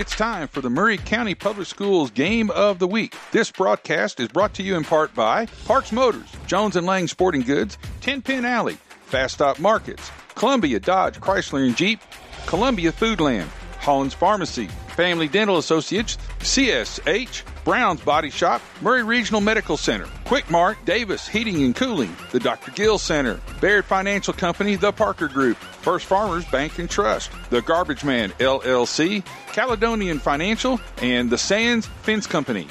It's time for the Maury County Public Schools Game of the Week. This broadcast is brought to you in part by Parks Motors, Jones and Lang Sporting Goods, Ten Pin Alley, Fast Stop Markets, Columbia Dodge Chrysler and Jeep, Columbia Foodland, Holland's Pharmacy, Family Dental Associates, CSH, Brown's Body Shop, Maury Regional Medical Center, Quick Mart, Davis Heating and Cooling, the Dr. Gill Center, Baird Financial Company, the Parker Group, First Farmers Bank and Trust, the Garbage Man LLC, Caledonian Financial, and the Sands Fence Company.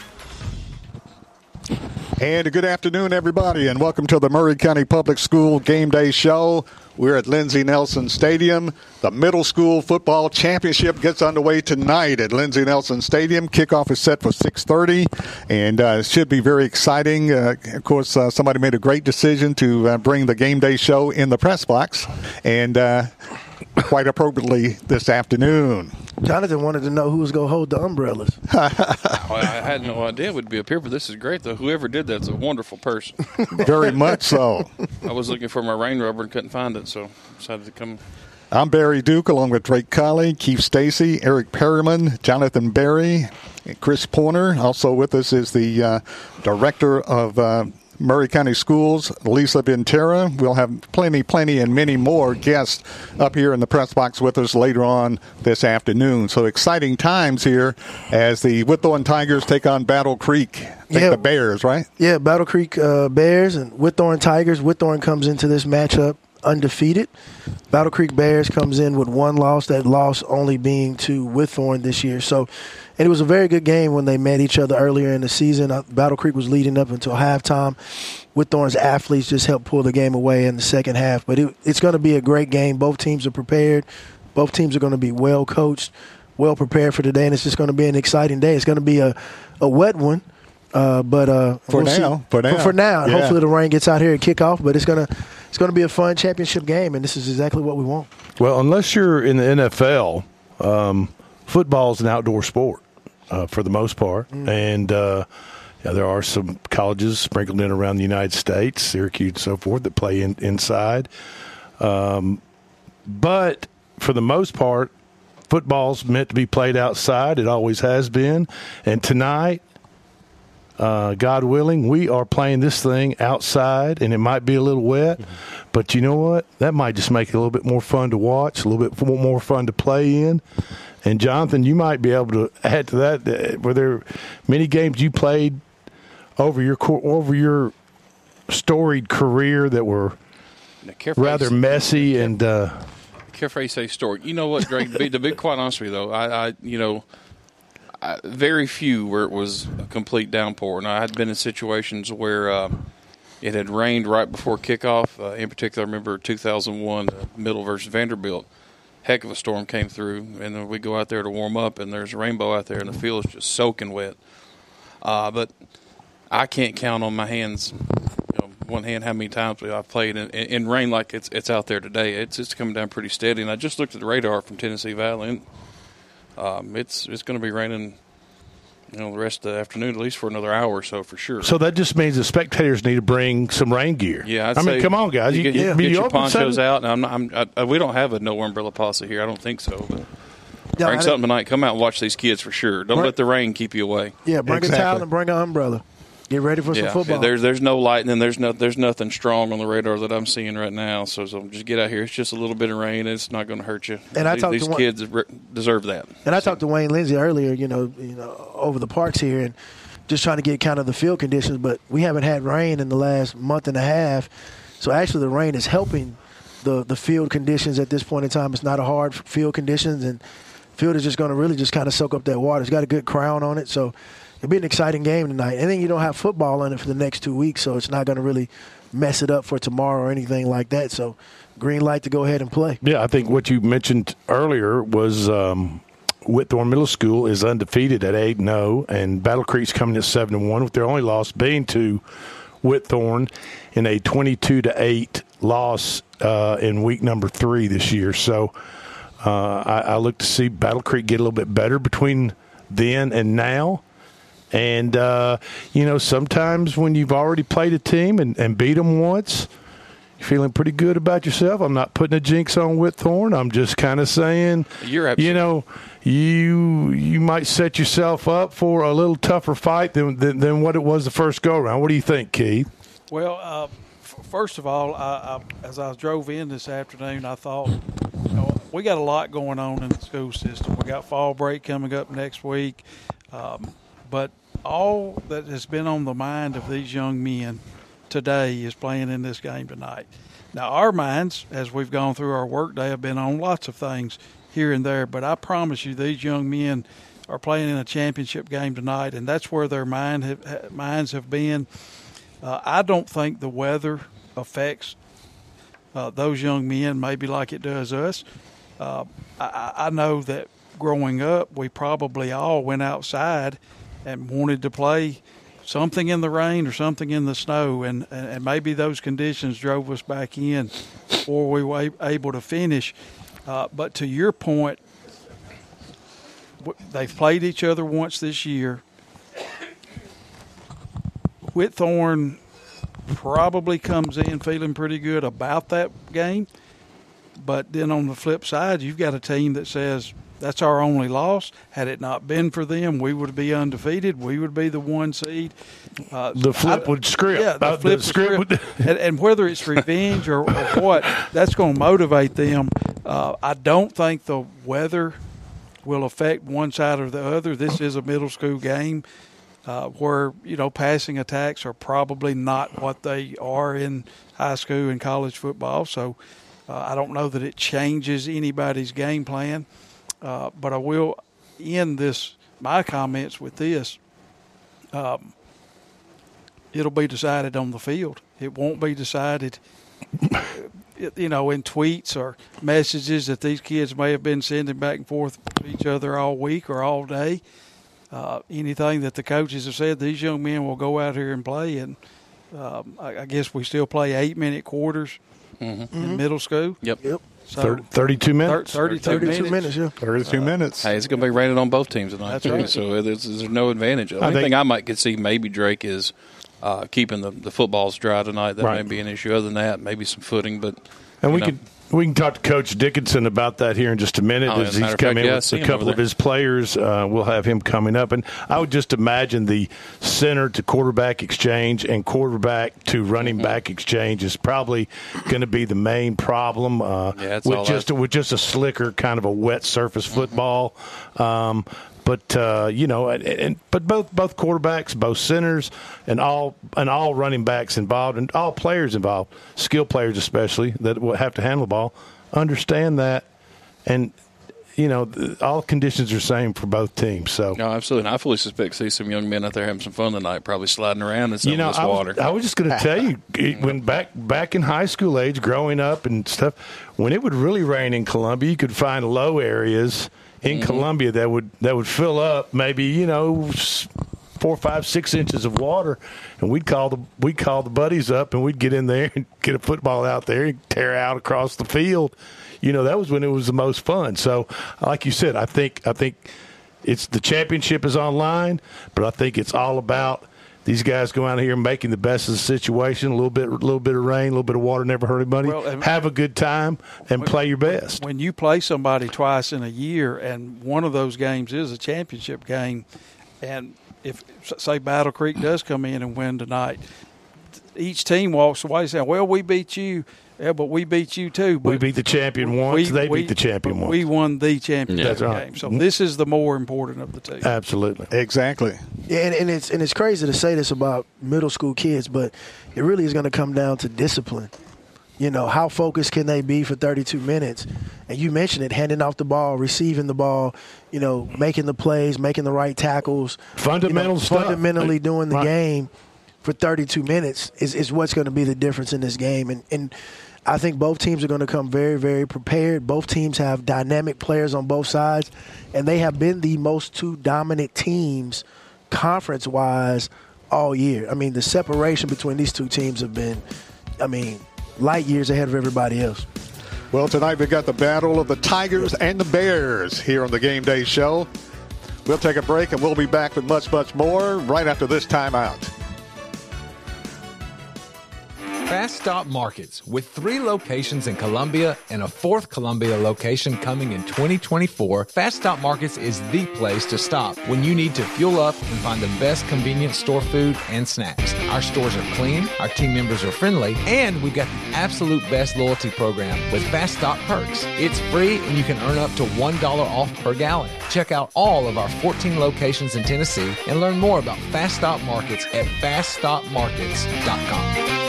And good afternoon, everybody, and welcome to the Maury County Public School Game Day Show. We're at Lindsey Nelson Stadium. The middle school football championship gets underway tonight at Lindsey Nelson Stadium. Kickoff is set for 6:30, and uh, it should be very exciting. Uh, of course, uh, somebody made a great decision to uh, bring the Game Day Show in the press box, and uh, quite appropriately this afternoon. Jonathan wanted to know who was going to hold the umbrellas. Well, I had no idea we'd be up here, but this is great, though. Whoever did that's a wonderful person. Very much so. I was looking for my rain rubber and couldn't find it, so decided to come. I'm Barry Duke, along with Drake Colley, Keith Stacy, Eric Perriman, Jonathan Barry, Chris Pointer. Also with us is the uh, director of uh, Maury County Schools, Lisa Ventura. We'll have plenty, plenty, and many more guests up here in the press box with us later on this afternoon. So exciting times here as the Whitthorne Tigers take on Battle Creek. Yeah. the Bears, right? Yeah, Battle Creek uh, Bears and Whitthorne Tigers. Whitthorne comes into this matchup undefeated. Battle Creek Bears comes in with one loss, that loss only being to Whitthorne this year. So, and it was a very good game when they met each other earlier in the season. Uh, Battle Creek was leading up until halftime. Whitthorne's athletes just helped pull the game away in the second half. But it, it's going to be a great game. Both teams are prepared. Both teams are going to be well coached, well prepared for today, and it's just going to be an exciting day. It's going to be a, a wet one. Uh, but uh, For we'll see. now, for now. for, now. Yeah. Hopefully the rain gets out here and kick off. But it's gonna it's gonna be a fun championship game, and this is exactly what we want. Well, unless you're in the NFL, um, football is an outdoor sport uh, for the most part, and uh, yeah, there are some colleges sprinkled in around the United States, Syracuse, and so forth, that play in, inside. Um, but for the most part, football's meant to be played outside. It always has been, and tonight uh, God willing, we are playing this thing outside, and it might be a little wet, but you know what? That might just make it a little bit more fun to watch, a little bit more fun to play in. And Jonathan, you might be able to add to that. uh, Were there many games you played over your over your storied career that were Now, careful you rather messy and uh, Careful how you say story. You know what, Greg? to, be, to be quite honest with you, though, I, I you know, I, very few where it was a complete downpour. And I had been in situations where uh, it had rained right before kickoff. Uh, in particular, I remember 2001, uh, Middle versus Vanderbilt. Heck of a storm came through, and then we go out there to warm up, and there's a rainbow out there, and the field is just soaking wet. Uh, but I can't count on my hands, you know, one hand how many times I've played in, in, in rain like it's it's out there today. It's it's coming down pretty steady, and I just looked at the radar from Tennessee Valley, and um, it's it's going to be raining, you know, the rest of the afternoon at least for another hour or so for sure. so that just means the spectators need to bring some rain gear. yeah, I'd I mean, come on, guys, You, get, you, you I mean, get you your ponchos Sunday- out. And I'm, I'm, I, we don't have a no umbrella policy here. I don't think so. But Yeah, bring I- something tonight. Come out and watch these kids for sure. Don't Right. let the rain keep you away. Yeah, bring a towel and bring an umbrella. Get ready for some Yeah, football. there's there's no lightning. There's no there's nothing strong on the radar that I'm seeing right now. So, so just get out here. It's just a little bit of rain. It's not going to hurt you. And I these, talked to these one- kids re- deserve that. And I talked to Wayne Lindsay earlier, you know, you know, over the parks here, and just trying to get kind of the field conditions. But we haven't had rain in the last month and a half, so actually the rain is helping the the field conditions at this point in time. It's not a hard field conditions, and field is just going to really just kind of soak up that water. It's got a good crown on it, so it'll be an exciting game tonight. And then you don't have football in it for the next two weeks, so it's not going to really mess it up for tomorrow or anything like that. So green light to go ahead and play. Yeah, I think what you mentioned earlier was um, Whitthorne Middle School is undefeated at eight and zero, and Battle Creek's coming at seven and one, with their only loss being to Whitthorne in a twenty-two to eight loss uh, in week number three this year. So uh, I, I look to see Battle Creek get a little bit better between then and now. And uh, you know, sometimes when you've already played a team and, and beat them once, you're feeling pretty good about yourself? I'm not putting a jinx on Whitthorne. I'm just kind of saying, You're you know, you you might set yourself up for a little tougher fight than than, than what it was the first go around. What do you think, Keith? Well, uh, f- first of all, I, I, as I drove in this afternoon, I thought, you know, we got a lot going on in the school system. We got fall break coming up next week, um, but all that has been on the mind of these young men today is playing in this game tonight. Now, our minds, as we've gone through our workday, have been on lots of things here and there, but I promise you, these young men are playing in a championship game tonight, and that's where their mind have, minds have been. Uh, I don't think the weather affects uh, those young men maybe like it does us. Uh, I, I know that growing up, we probably all went outside and wanted to play something in the rain or something in the snow, and, and maybe those conditions drove us back in before we were able to finish. Uh, but to your point, they've played each other once this year. Whitthorne probably comes in feeling pretty good about that game. But then on the flip side, you've got a team that says that's our only loss. Had it not been for them, we would be undefeated. We would be the one seed. Uh, The flip I- would script. Yeah, the Uh, the flip script script. would- and, and whether it's revenge or, or what, that's going to motivate them. Uh, I don't think the weather will affect one side or the other. This is a middle school game uh, where you know passing attacks are probably not what they are in high school and college football. So uh, I don't know that it changes anybody's game plan. Uh, but I will end this my comments with this. Um, it'll be decided on the field. It won't be decided, you know, in tweets or messages that these kids may have been sending back and forth to each other all week or all day. Uh, anything that the coaches have said, these young men will go out here and play. And um, I, I guess we still play eight minute quarters in middle school. Yep. Yep. So Thir- 32 thir- minutes. 32, 32 minutes. minutes, yeah. 32 minutes. Hey, it's going to be raining on both teams tonight That's too. right. So there's, there's no advantage. The I think- thing I might could see maybe Drake is uh, keeping the, the footballs dry tonight. That Right. may be an issue. Other than that, maybe some footing. But And we know. could we can talk to Coach Dickinson about that here in just a minute Oh, as he's matter of come fact, in yeah, with a couple of his players. Uh, we'll have him coming up, and I would just imagine the center to quarterback exchange and quarterback to running Mm-hmm. back exchange is probably going to be the main problem. Uh, Yeah, with just with just a slicker kind of a wet surface Mm-hmm. football. Um, but uh, you know, and, and but both both quarterbacks, both centers, and all and all running backs involved, and all players involved, skill players especially that will have to handle the ball, understand that, and you know, all conditions are the same for both teams. So No, absolutely. And I fully suspect see some young men out there having some fun tonight, probably sliding around in some you know, of this I water. was, I was just going to tell you when back back in high school age, growing up and stuff, when it would really rain in Columbia, you could find low areas in mm-hmm. Columbia that would that would fill up maybe you know four, five, six inches of water, and we'd call the we'd call the buddies up and we'd get in there and get a football out there and tear out across the field. You know, that was when it was the most fun. So, like you said, I think I think it's the championship is online, but I think it's all about these guys go out here making the best of the situation. A little bit, a little bit of rain, a little bit of water never hurt anybody. Well, Have a good time and play your best. when you play somebody twice in a year and one of those games is a championship game and if say battle creek does come in and win tonight each team walks away saying well we beat you yeah but we beat you too but We beat the champion once; we- they we- beat the champion but once. we won the championship That's right. game so this is the more important of the two Absolutely. Exactly. Yeah, and, and it's and it's crazy to say this about middle school kids, but it really is going to come down to discipline. You know, how focused can they be for 32 minutes? And you mentioned it, handing off the ball, receiving the ball, you know, making the plays, making the right tackles. Fundamental you know, stuff. Fundamentally doing the Right. game for 32 minutes is, is what's going to be the difference in this game. And, and I think both teams are going to come very, very prepared. Both teams have dynamic players on both sides, and they have been the most two dominant teams conference wise all year. I mean, the separation between these two teams have been, I mean, light years ahead of everybody else. Well, tonight we've got the battle of the Tigers and the Bears here on the Game Day Show. We'll take a break and we'll be back with much, much more right after this timeout. Fast Stop Markets, with three locations in Columbia and a fourth Columbia location coming in 2024, Fast Stop Markets is the place to stop when you need to fuel up and find the best convenience store food and snacks. Our stores are clean, our team members are friendly, and we've got the absolute best loyalty program with Fast Stop Perks. It's free and you can earn up to $1 off per gallon. Check out all of our 14 locations in Tennessee and learn more about Fast Stop Markets at faststopmarkets.com.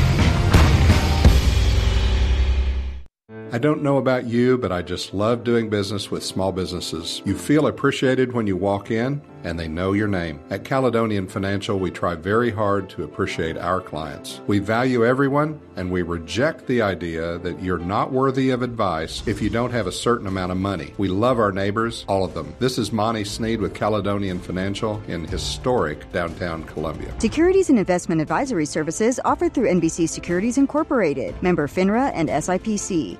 I don't know about you, but I just love doing business with small businesses. You feel appreciated when you walk in, and they know your name. At Caledonian Financial, we try very hard to appreciate our clients. We value everyone, and we reject the idea that you're not worthy of advice if you don't have a certain amount of money. We love our neighbors, all of them. This is Monty Sneed with Caledonian Financial in historic downtown Columbia. Securities and investment advisory services offered through NBC Securities Incorporated, member FINRA and SIPC.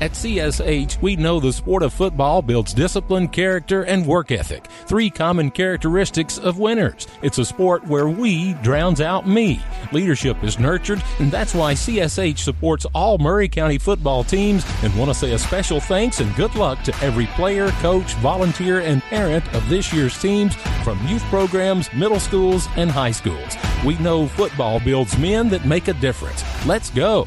At CSH, we know the sport of football builds discipline, character, and work ethic. Three common characteristics of winners. It's a sport where we drowns out me. Leadership is nurtured, and that's why CSH supports all Maury County football teams and want to say a special thanks and good luck to every player, coach, volunteer, and parent of this year's teams from youth programs, middle schools, and high schools. We know football builds men that make a difference. Let's go.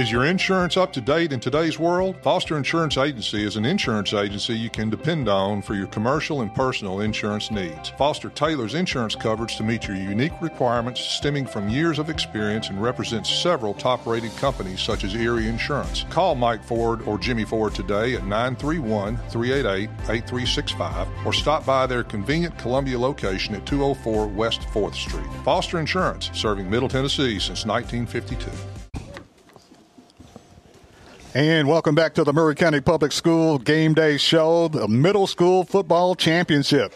Is your insurance up to date in today's world? Foster Insurance Agency is an insurance agency you can depend on for your commercial and personal insurance needs. Foster tailors insurance coverage to meet your unique requirements stemming from years of experience and represents several top rated companies such as Erie Insurance. Call Mike Ford or Jimmy Ford today at 931 388 8365 or stop by their convenient Columbia location at 204 West 4th Street. Foster Insurance, serving Middle Tennessee since 1952. And welcome back to the Maury County Public School Game Day Show, the Middle School Football Championship.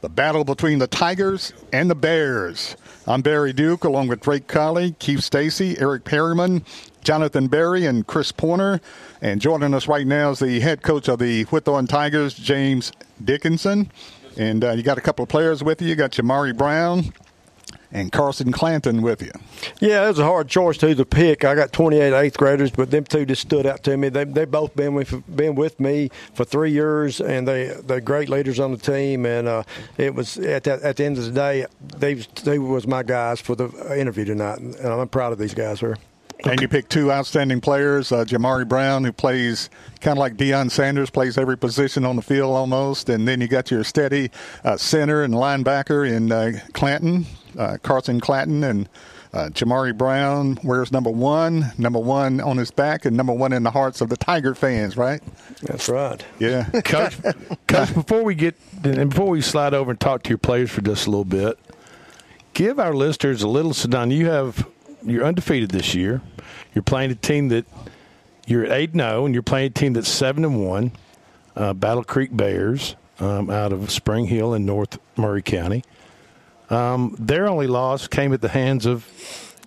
The battle between the Tigers and the Bears. I'm Barry Duke, along with Drake Colley, Keith Stacy, Eric Perryman, Jonathan Berry, and Chris Pointer. And joining us right now is the head coach of the Whitthorne Tigers, James Dickinson. And uh, you got a couple of players with you. You got Jamari Brown, and Carson Clanton with you. Yeah, it was a hard choice to to pick. I got 28 eighth graders, but them two just stood out to me. They they both been with been with me for three years, and they they're great leaders on the team. And uh, it was at that, at the end of the day, they they was my guys for the interview tonight, and I'm proud of these guys here. And you picked two outstanding players, uh, Jamari Brown, who plays kind of like Deion Sanders, plays every position on the field almost. And then you got your steady uh, center and linebacker in uh, Clanton, uh, Carson Clanton, and uh, Jamari Brown wears number one, number one on his back, and number one in the hearts of the Tiger fans, right? That's right. Yeah. Coach, Coach, before we get, and before we slide over and talk to your players for just a little bit, give our listeners a little, Sedan. You have, you're undefeated this year. You're playing a team that you're at eight zero, and you're playing a team that's seven and one. Uh, Battle Creek Bears um, out of Spring Hill in North Maury County. Um, their only loss came at the hands of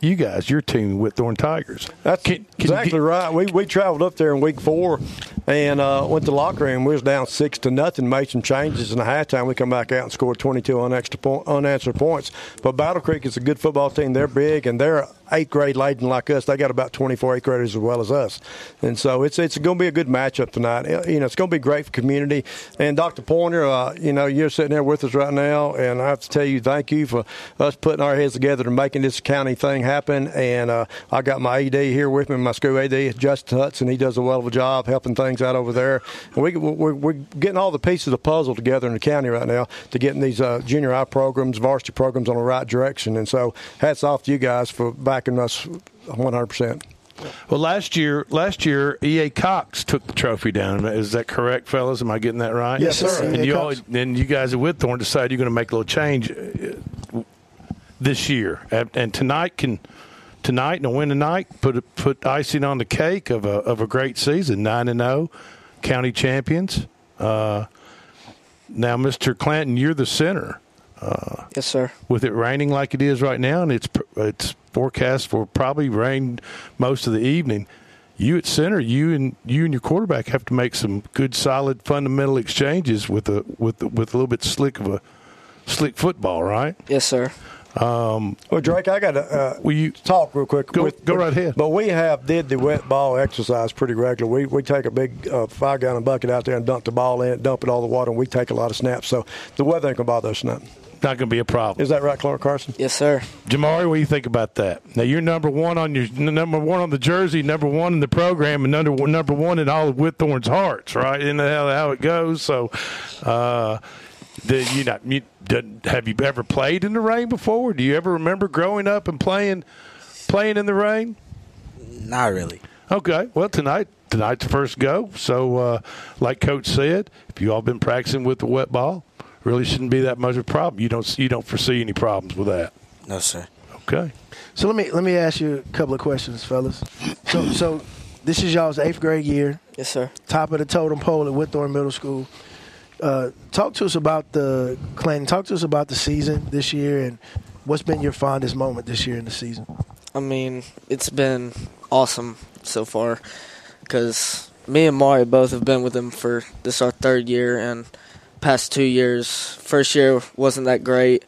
you guys, your team, Whitthorne Tigers. That's can, can exactly get, right. We we traveled up there in week four and uh, went to locker room. We was down six to nothing. Made some changes in the halftime. We come back out and scored 22 unanswered, point, unanswered points. But Battle Creek is a good football team. They're big and they're eighth grade laden like us. They got about 24 eighth graders as well as us, and so it's it's going to be a good matchup tonight. You know, it's going to be great for community. And Dr. Pointer, uh, you know, you're sitting there with us right now, and I have to tell you, thank you for us putting our heads together and making this county thing happen. And uh, I got my AD here with me, my school AD, Justin Hudson. He does a well of a job helping things out over there. And we, we're, we're getting all the pieces of the puzzle together in the county right now to getting these uh, junior high programs, varsity programs on the right direction. And so, hats off to you guys for backing us 100%. Well, last year, last year, EA Cox took the trophy down. Is that correct, fellas? Am I getting that right? Yes, sir. And you all, and you guys at Whitthorne decided you're going to make a little change this year, and tonight can tonight and a win tonight put put icing on the cake of a of a great season, nine and zero, county champions. Uh, now, Mr. Clanton, you're the center. Uh, yes, sir. With it raining like it is right now, and it's it's forecast for probably rain most of the evening. You at center, you and you and your quarterback have to make some good, solid, fundamental exchanges with a with with a little bit slick of a slick football, right? Yes, sir. Um, well, Drake, I got to uh, will you talk real quick. Go, with, go right ahead. But we have did the wet ball exercise pretty regular. We we take a big uh, five gallon bucket out there and dump the ball in dump it all the water, and we take a lot of snaps. So the weather ain't gonna bother us nothing not going to be a problem. Is that right, Clark Carson? Yes, sir. Jamari, what do you think about that? Now you're number one on your number one on the jersey, number one in the program, and number number one in all of Whitthorne's hearts, right? And how how it goes. So, uh, the, you know, you, have you ever played in the rain before? Do you ever remember growing up and playing playing in the rain? Not really. Okay. Well, tonight tonight's the first go. So, uh, like Coach said, if you all been practicing with the wet ball, really shouldn't be that much of a problem. You don't you don't foresee any problems with that. No, sir. Okay. So let me let me ask you a couple of questions, fellas. So so this is y'all's eighth grade year. Yes, sir. Top of the totem pole at Whitthorne Middle School. Uh, talk to us about the Clanton. Talk to us about the season this year and what's been your fondest moment this year in the season. I mean, it's been awesome so far because me and Mari both have been with him for this our third year and past two years. First year wasn't that great.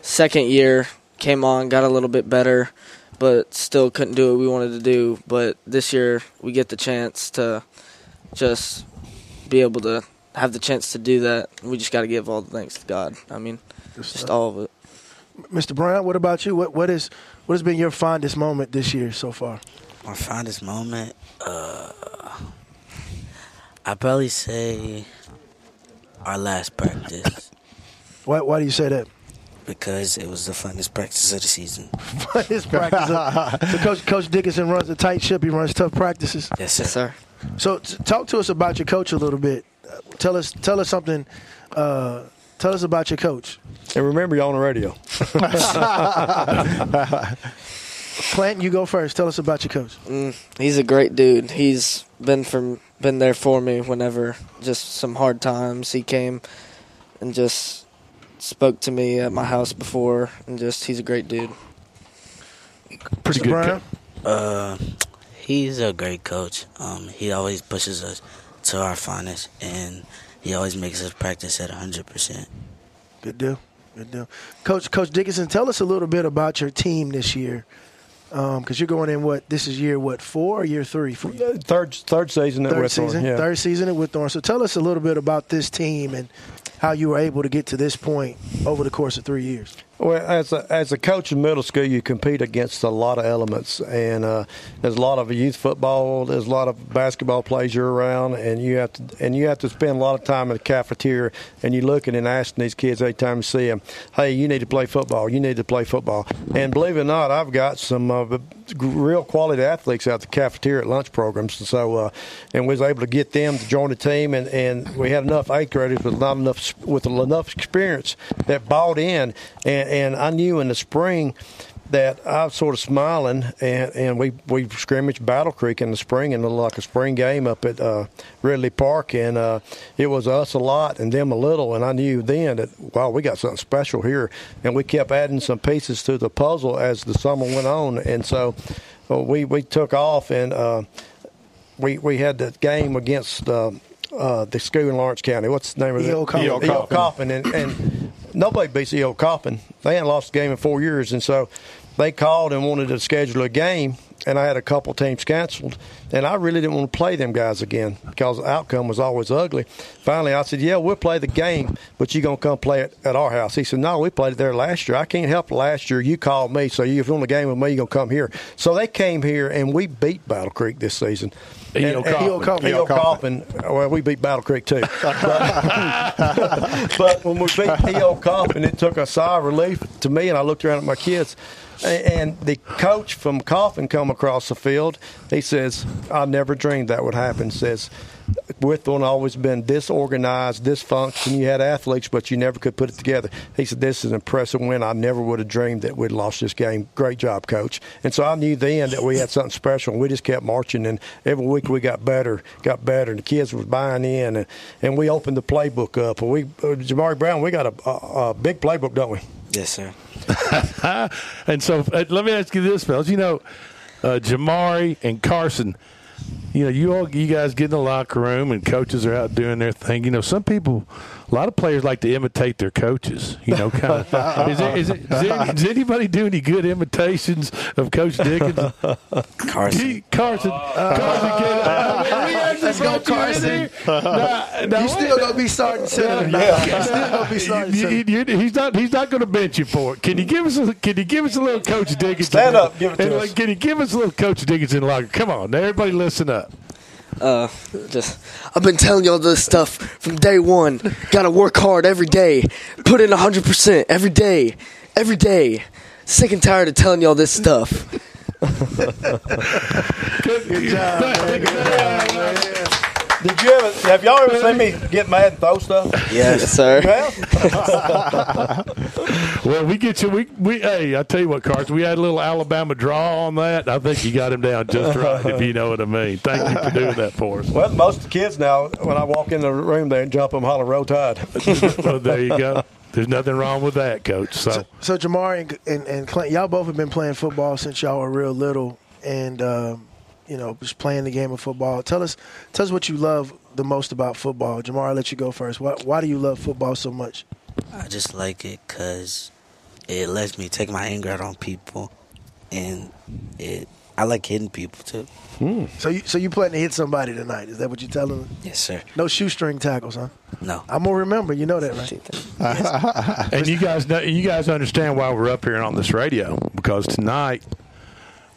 Second year came on, got a little bit better, but still couldn't do what we wanted to do. But this year we get the chance to just be able to have the chance to do that. We just got to give all the thanks to God. I mean, just all of it. Mr. Brown, what about you? What what is what has been your fondest moment this year so far? My fondest moment, uh, I probably say our last practice. why, why do you say that? Because it was the funnest practice of the season. funnest practice. so Coach, Coach Dickinson runs a tight ship. He runs tough practices. Yes, sir. Yes, sir. So t- talk to us about your coach a little bit. Tell us tell us something. Uh, tell us about your coach. And remember, you're on the radio. Clanton, you go first. Tell us about your coach. Mm, he's a great dude. He's been from been there for me whenever just some hard times. He came and just spoke to me at my house before, and just he's a great dude. Pretty good. Brian? Uh, he's a great coach. Um, he always pushes us to our finest, and he always makes us practice at 100%. Good deal. Good deal. Coach Coach Dickinson, tell us a little bit about your team this year. Because um, you're going in what this is year what four or year three for you? Third third season at third Whitthorne. season, yeah. third season at Whitthorne. So tell us a little bit about this team and how you were able to get to this point over the course of three years. Well, as a, as a coach in middle school, you compete against a lot of elements, and uh, there's a lot of youth football. There's a lot of basketball players you're around, and you have to and you have to spend a lot of time in the cafeteria, and you're looking and asking these kids every time you see them, "Hey, you need to play football. You need to play football." And believe it or not, I've got some of uh, real quality athletes out the cafeteria at lunch programs, and so uh, and we was able to get them to join the team, and, and we had enough eighth graders with not enough with enough experience that bought in. And and I knew in the spring that I was sort of smiling, and, and we we scrimmaged Battle Creek in the spring in a like a spring game up at uh, Ridley Park, and uh, it was us a lot and them a little, and I knew then that wow we got something special here, and we kept adding some pieces to the puzzle as the summer went on, and so uh, we we took off and uh, we we had the game against. Uh, uh, the school in Lawrence County. What's the name of it? E.O. Coffman. E.O. Coffman. And, and nobody beats E.O. Coffman. They hadn't lost a game in four years. And so they called and wanted to schedule a game. And I had a couple teams canceled. And I really didn't want to play them guys again because the outcome was always ugly. Finally, I said, Yeah, we'll play the game, but you're going to come play it at our house. He said, No, we played it there last year. I can't help last year. You called me, so if you're on the game with me, you're going to come here. So they came here, and we beat Battle Creek this season. E.O. Coffman. Well, we beat Battle Creek too. But, but when we beat E.O. Coffman, it took a sigh of relief to me, and I looked around at my kids. And the coach from Coffman come across the field. He says, "I never dreamed that would happen." Says, "Whitthorne always been disorganized, dysfunction. You had athletes, but you never could put it together." He said, "This is an impressive win. I never would have dreamed that we'd lost this game. Great job, coach." And so I knew then that we had something special. And we just kept marching, and every week we got better, got better. And the kids was buying in, and, and we opened the playbook up. And we, uh, Jamari Brown, we got a, a, a big playbook, don't we? Yes, sir. and so uh, let me ask you this, fellas. You know, uh, Jamari and Carson. You know, you all, you guys get in the locker room, and coaches are out doing their thing. You know, some people, a lot of players like to imitate their coaches. You know, kind of. is, there, is, it, is, there, does anybody do any good imitations of Coach Dickens? Carson. He, Carson. Carson. Get, uh, Let's go, Carson. you still gonna be starting center. Yeah. You still gonna be starting You- center. you- he's not. He's not going to bench you for it. Can you give us? A, can you give us a little Coach Dickens? Stand up, give it to And, us. Can you give us a little Coach Dickens in locker? Come on, now, everybody, listen up. Uh, just I've been telling y'all this stuff from day one. Got to work hard every day, put in hundred percent every day, every day. Sick and tired of telling y'all this stuff. Good job. Good job. Did you ever? Have y'all ever seen me get mad and throw stuff? Yes, sir. Well, Well, we get you. We, we hey, I tell you what, Carson. We had a little Alabama draw on that. I think you got him down just right, if you know what I mean. Thank you for doing that for us. well, most of the kids now, when I walk in the room, they jump and holler, "Roll Tide." well, there you go. There's nothing wrong with that, Coach. So, So Jamari and, and, and Clint, y'all both have been playing football since y'all were real little, and um, you know, just playing the game of football. Tell us, tell us what you love the most about football. Jamari, I'll let you go first. Why, why do you love football so much? I just like it because it lets me take my anger out on people, and it. I like hitting people too. Hmm. So you, so you planning to hit somebody tonight? Is that what you're telling? them? Yes, sir. No shoestring tackles, huh? No. I'm gonna remember. You know that, right? and you guys know, you guys understand why we're up here on this radio because tonight,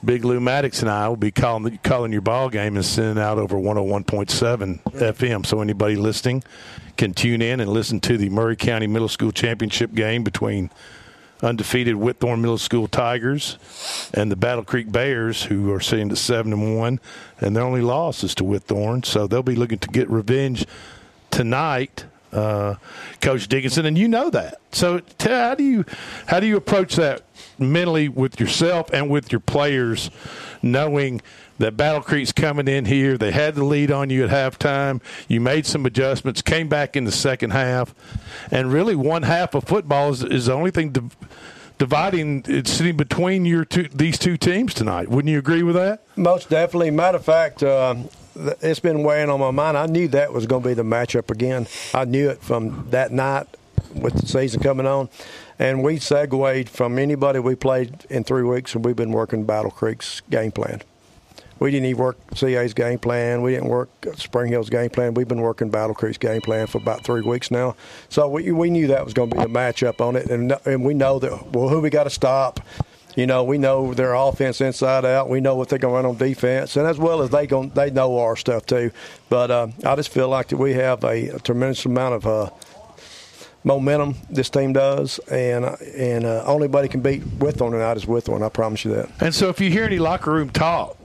Big Lou Maddox and I will be calling calling your ball game and sending out over 101.7 FM. So anybody listening can tune in and listen to the Maury County Middle School Championship game between undefeated Whitthorne Middle School Tigers and the Battle Creek Bears, who are sitting at seven and one, and their only loss is to Whitthorne. So they'll be looking to get revenge tonight uh, Coach Dickinson, and you know that. So, how do you how do you approach that mentally with yourself and with your players, knowing that Battle Creek's coming in here? They had the lead on you at halftime. You made some adjustments, came back in the second half, and really one half of football is, is the only thing. Div- dividing it's sitting between your two these two teams tonight wouldn't you agree with that Most definitely. Matter of fact, uh, it's been weighing on my mind. I knew that was going to be the matchup again. I knew it from that night with the season coming on. And we segued from anybody we played in three weeks, and we've been working Battle Creek's game plan. We didn't even work CA's game plan. We didn't work Spring Hill's game plan. We've been working Battle Creek's game plan for about three weeks now. So we, we knew that was going to be the matchup on it, and, and we know that well, who we got to stop. You know, we know their offense inside out. We know what they're going to run on defense, and as well as they going, they know our stuff too. But uh, I just feel like that we have a, a tremendous amount of uh, momentum. This team does, and and uh, only buddy can beat Whitthorne tonight is Whitthorne. I promise you that. And so, if you hear any locker room talk,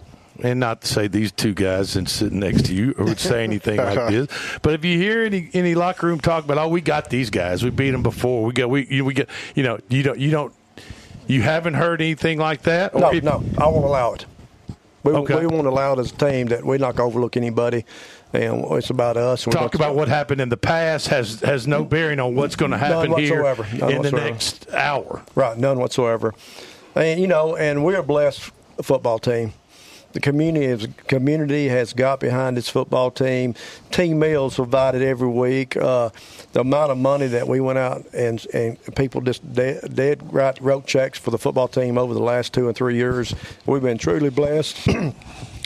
and not to say these two guys and sitting next to you would say anything like this, but if you hear any any locker room talk about, oh, we got these guys, we beat them before, we got we you- we get, you know, you don't you don't you haven't heard anything like that? No, if- no, I won't allow it. We, Okay. we won't allow it as a team that we're not going to overlook anybody, and it's about us. Talk about what happened in the past has has no bearing on what's going to happen here. None in the next hour. Right, none whatsoever. And you know, and we're a blessed football team. The community community has got behind its football team. Team meals provided every week. Uh, the amount of money that we went out and and people just dead, dead right wrote checks for the football team over the last two and three years. We've been truly blessed.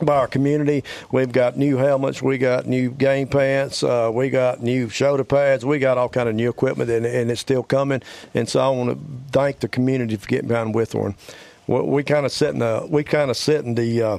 By our community, we've got new helmets, we got new game pants, uh, we got new shoulder pads, we got all kind of new equipment, and, and it's still coming. And so I want to thank the community for getting behind Whitthorne. We, we kind of setting the we kind of setting the uh,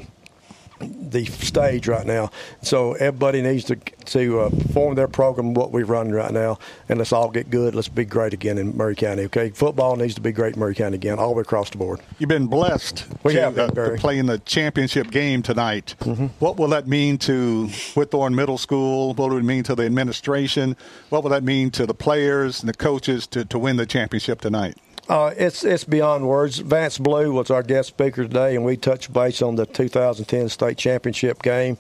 the stage right now. So everybody needs to to uh, form their program what we're running right now, and let's all get good. Let's be great again in Maury County. Okay, football needs to be great in Maury County again, all the way across the board. You've been blessed We to, have been, uh, to play in the championship game tonight. What will that mean to Whitthorne Middle School? What will it mean to the administration? What will that mean to the players and the coaches to, to win the championship tonight? Uh, it's it's beyond words. Vance Blue was our guest speaker today, and we touched base on the 2010 state championship game.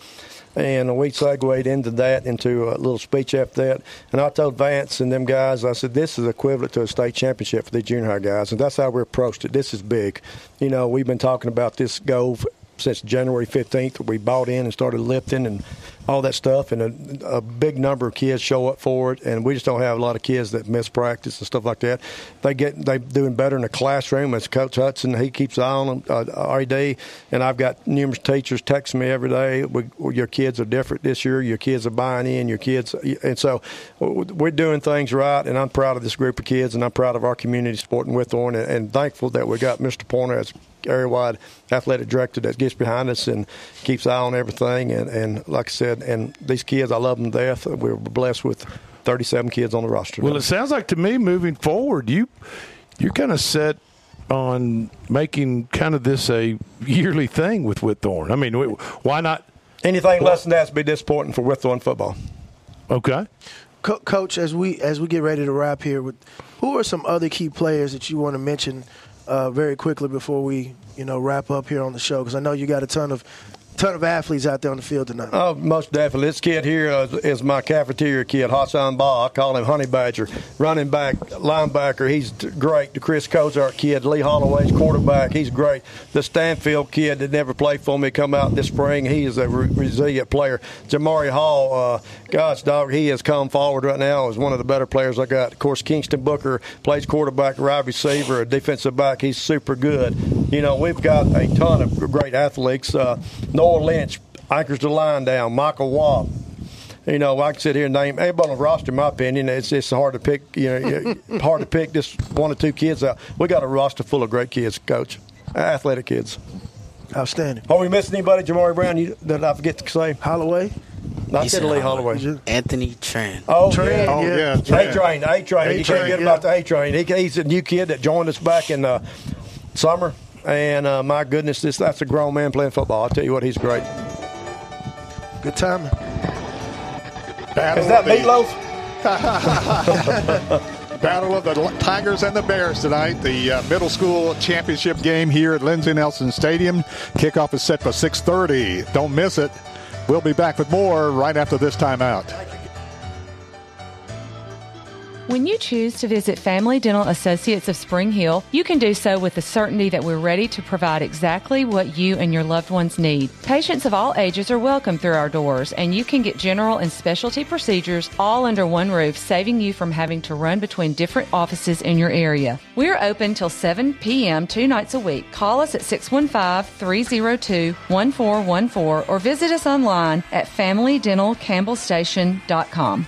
And we segued into that, into a little speech after that. And I told Vance and them guys, I said, this is equivalent to a state championship for the junior high guys. And that's how we approached it. This is big. You know, we've been talking about this goal since January 15th. We bought in and started lifting and all that stuff. And a, a big number of kids show up for it. And we just don't have a lot of kids that miss practice and stuff like that. They get they doing better in the classroom. As Coach Hudson, he keeps eye on them uh, every day. And I've got numerous teachers texting me every day. We, your kids are different this year. Your kids are buying in. Your kids, and so we're doing things right. And I'm proud of this group of kids, and I'm proud of our community sporting Whitthorne, and, and thankful that we got Mr. Pointer as area-wide athletic director that gets behind us and keeps eye on everything. And, and like I said, and these kids, I love them to death. We're blessed with 37 kids on the roster. Well, it sounds like to me moving forward, you you're kind of set on making kind of this a yearly thing with Whitthorne. I mean, why not? Anything less than that would be disappointing for Whitthorne football. Okay. Co- Coach, as we as we get ready to wrap here, with who are some other key players that you want to mention uh, very quickly before we you know wrap up here on the show? Because I know you got a ton of ton of athletes out there on the field tonight. Oh, most definitely. This kid here uh, is my cafeteria kid, Hassan Ba. I call him Honey Badger. Running back, linebacker, he's great. The Chris Kozart kid, Lee Holloway's quarterback, he's great. The Stanfield kid that never played for me come out this spring. He is a re- resilient player. Jamari Hall, uh, gosh, dog, he has come forward right now as one of the better players I got. Of course, Kingston Booker plays quarterback, wide receiver, a defensive back. He's super good. You know, we've got a ton of great athletes. Uh, Noah Lynch anchors the line down. Michael Watt. You know, I can sit here and name everybody on the roster. In my opinion, it's it's hard to pick. You know, hard to pick just one or two kids out. We got a roster full of great kids, coach, athletic kids. Outstanding. Are we missing anybody, Jamari Brown? You, that I forget to say? Holloway. Not You said said Lee Holloway. Holloway. Uh, Anthony Tran. Oh, Tran, yeah. yeah. Oh, a train, A train. You can't get yeah. about the A train. He, he's a new kid that joined us back in the summer, and uh, my goodness, this that's a grown man playing football. I'll tell you what, he's great. Good timing. Is that meatloaf? Battle of the Tigers and the Bears tonight. The uh, middle school championship game here at Lindsey Nelson Stadium. Kickoff is set for 6:30. Don't miss it. We'll be back with more right after this timeout. When you choose to visit Family Dental Associates of Spring Hill, you can do so with the certainty that we're ready to provide exactly what you and your loved ones need. Patients of all ages are welcome through our doors, and you can get general and specialty procedures all under one roof, saving you from having to run between different offices in your area. We are open till 7 p.m. two nights a week. Call us at 615 302 1414 or visit us online at FamilyDentalCampbellStation.com.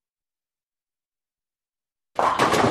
Thank you.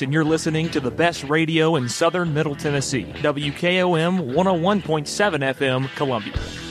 and you're listening to the best radio in southern Middle Tennessee. WKOM 101.7 FM, Columbia.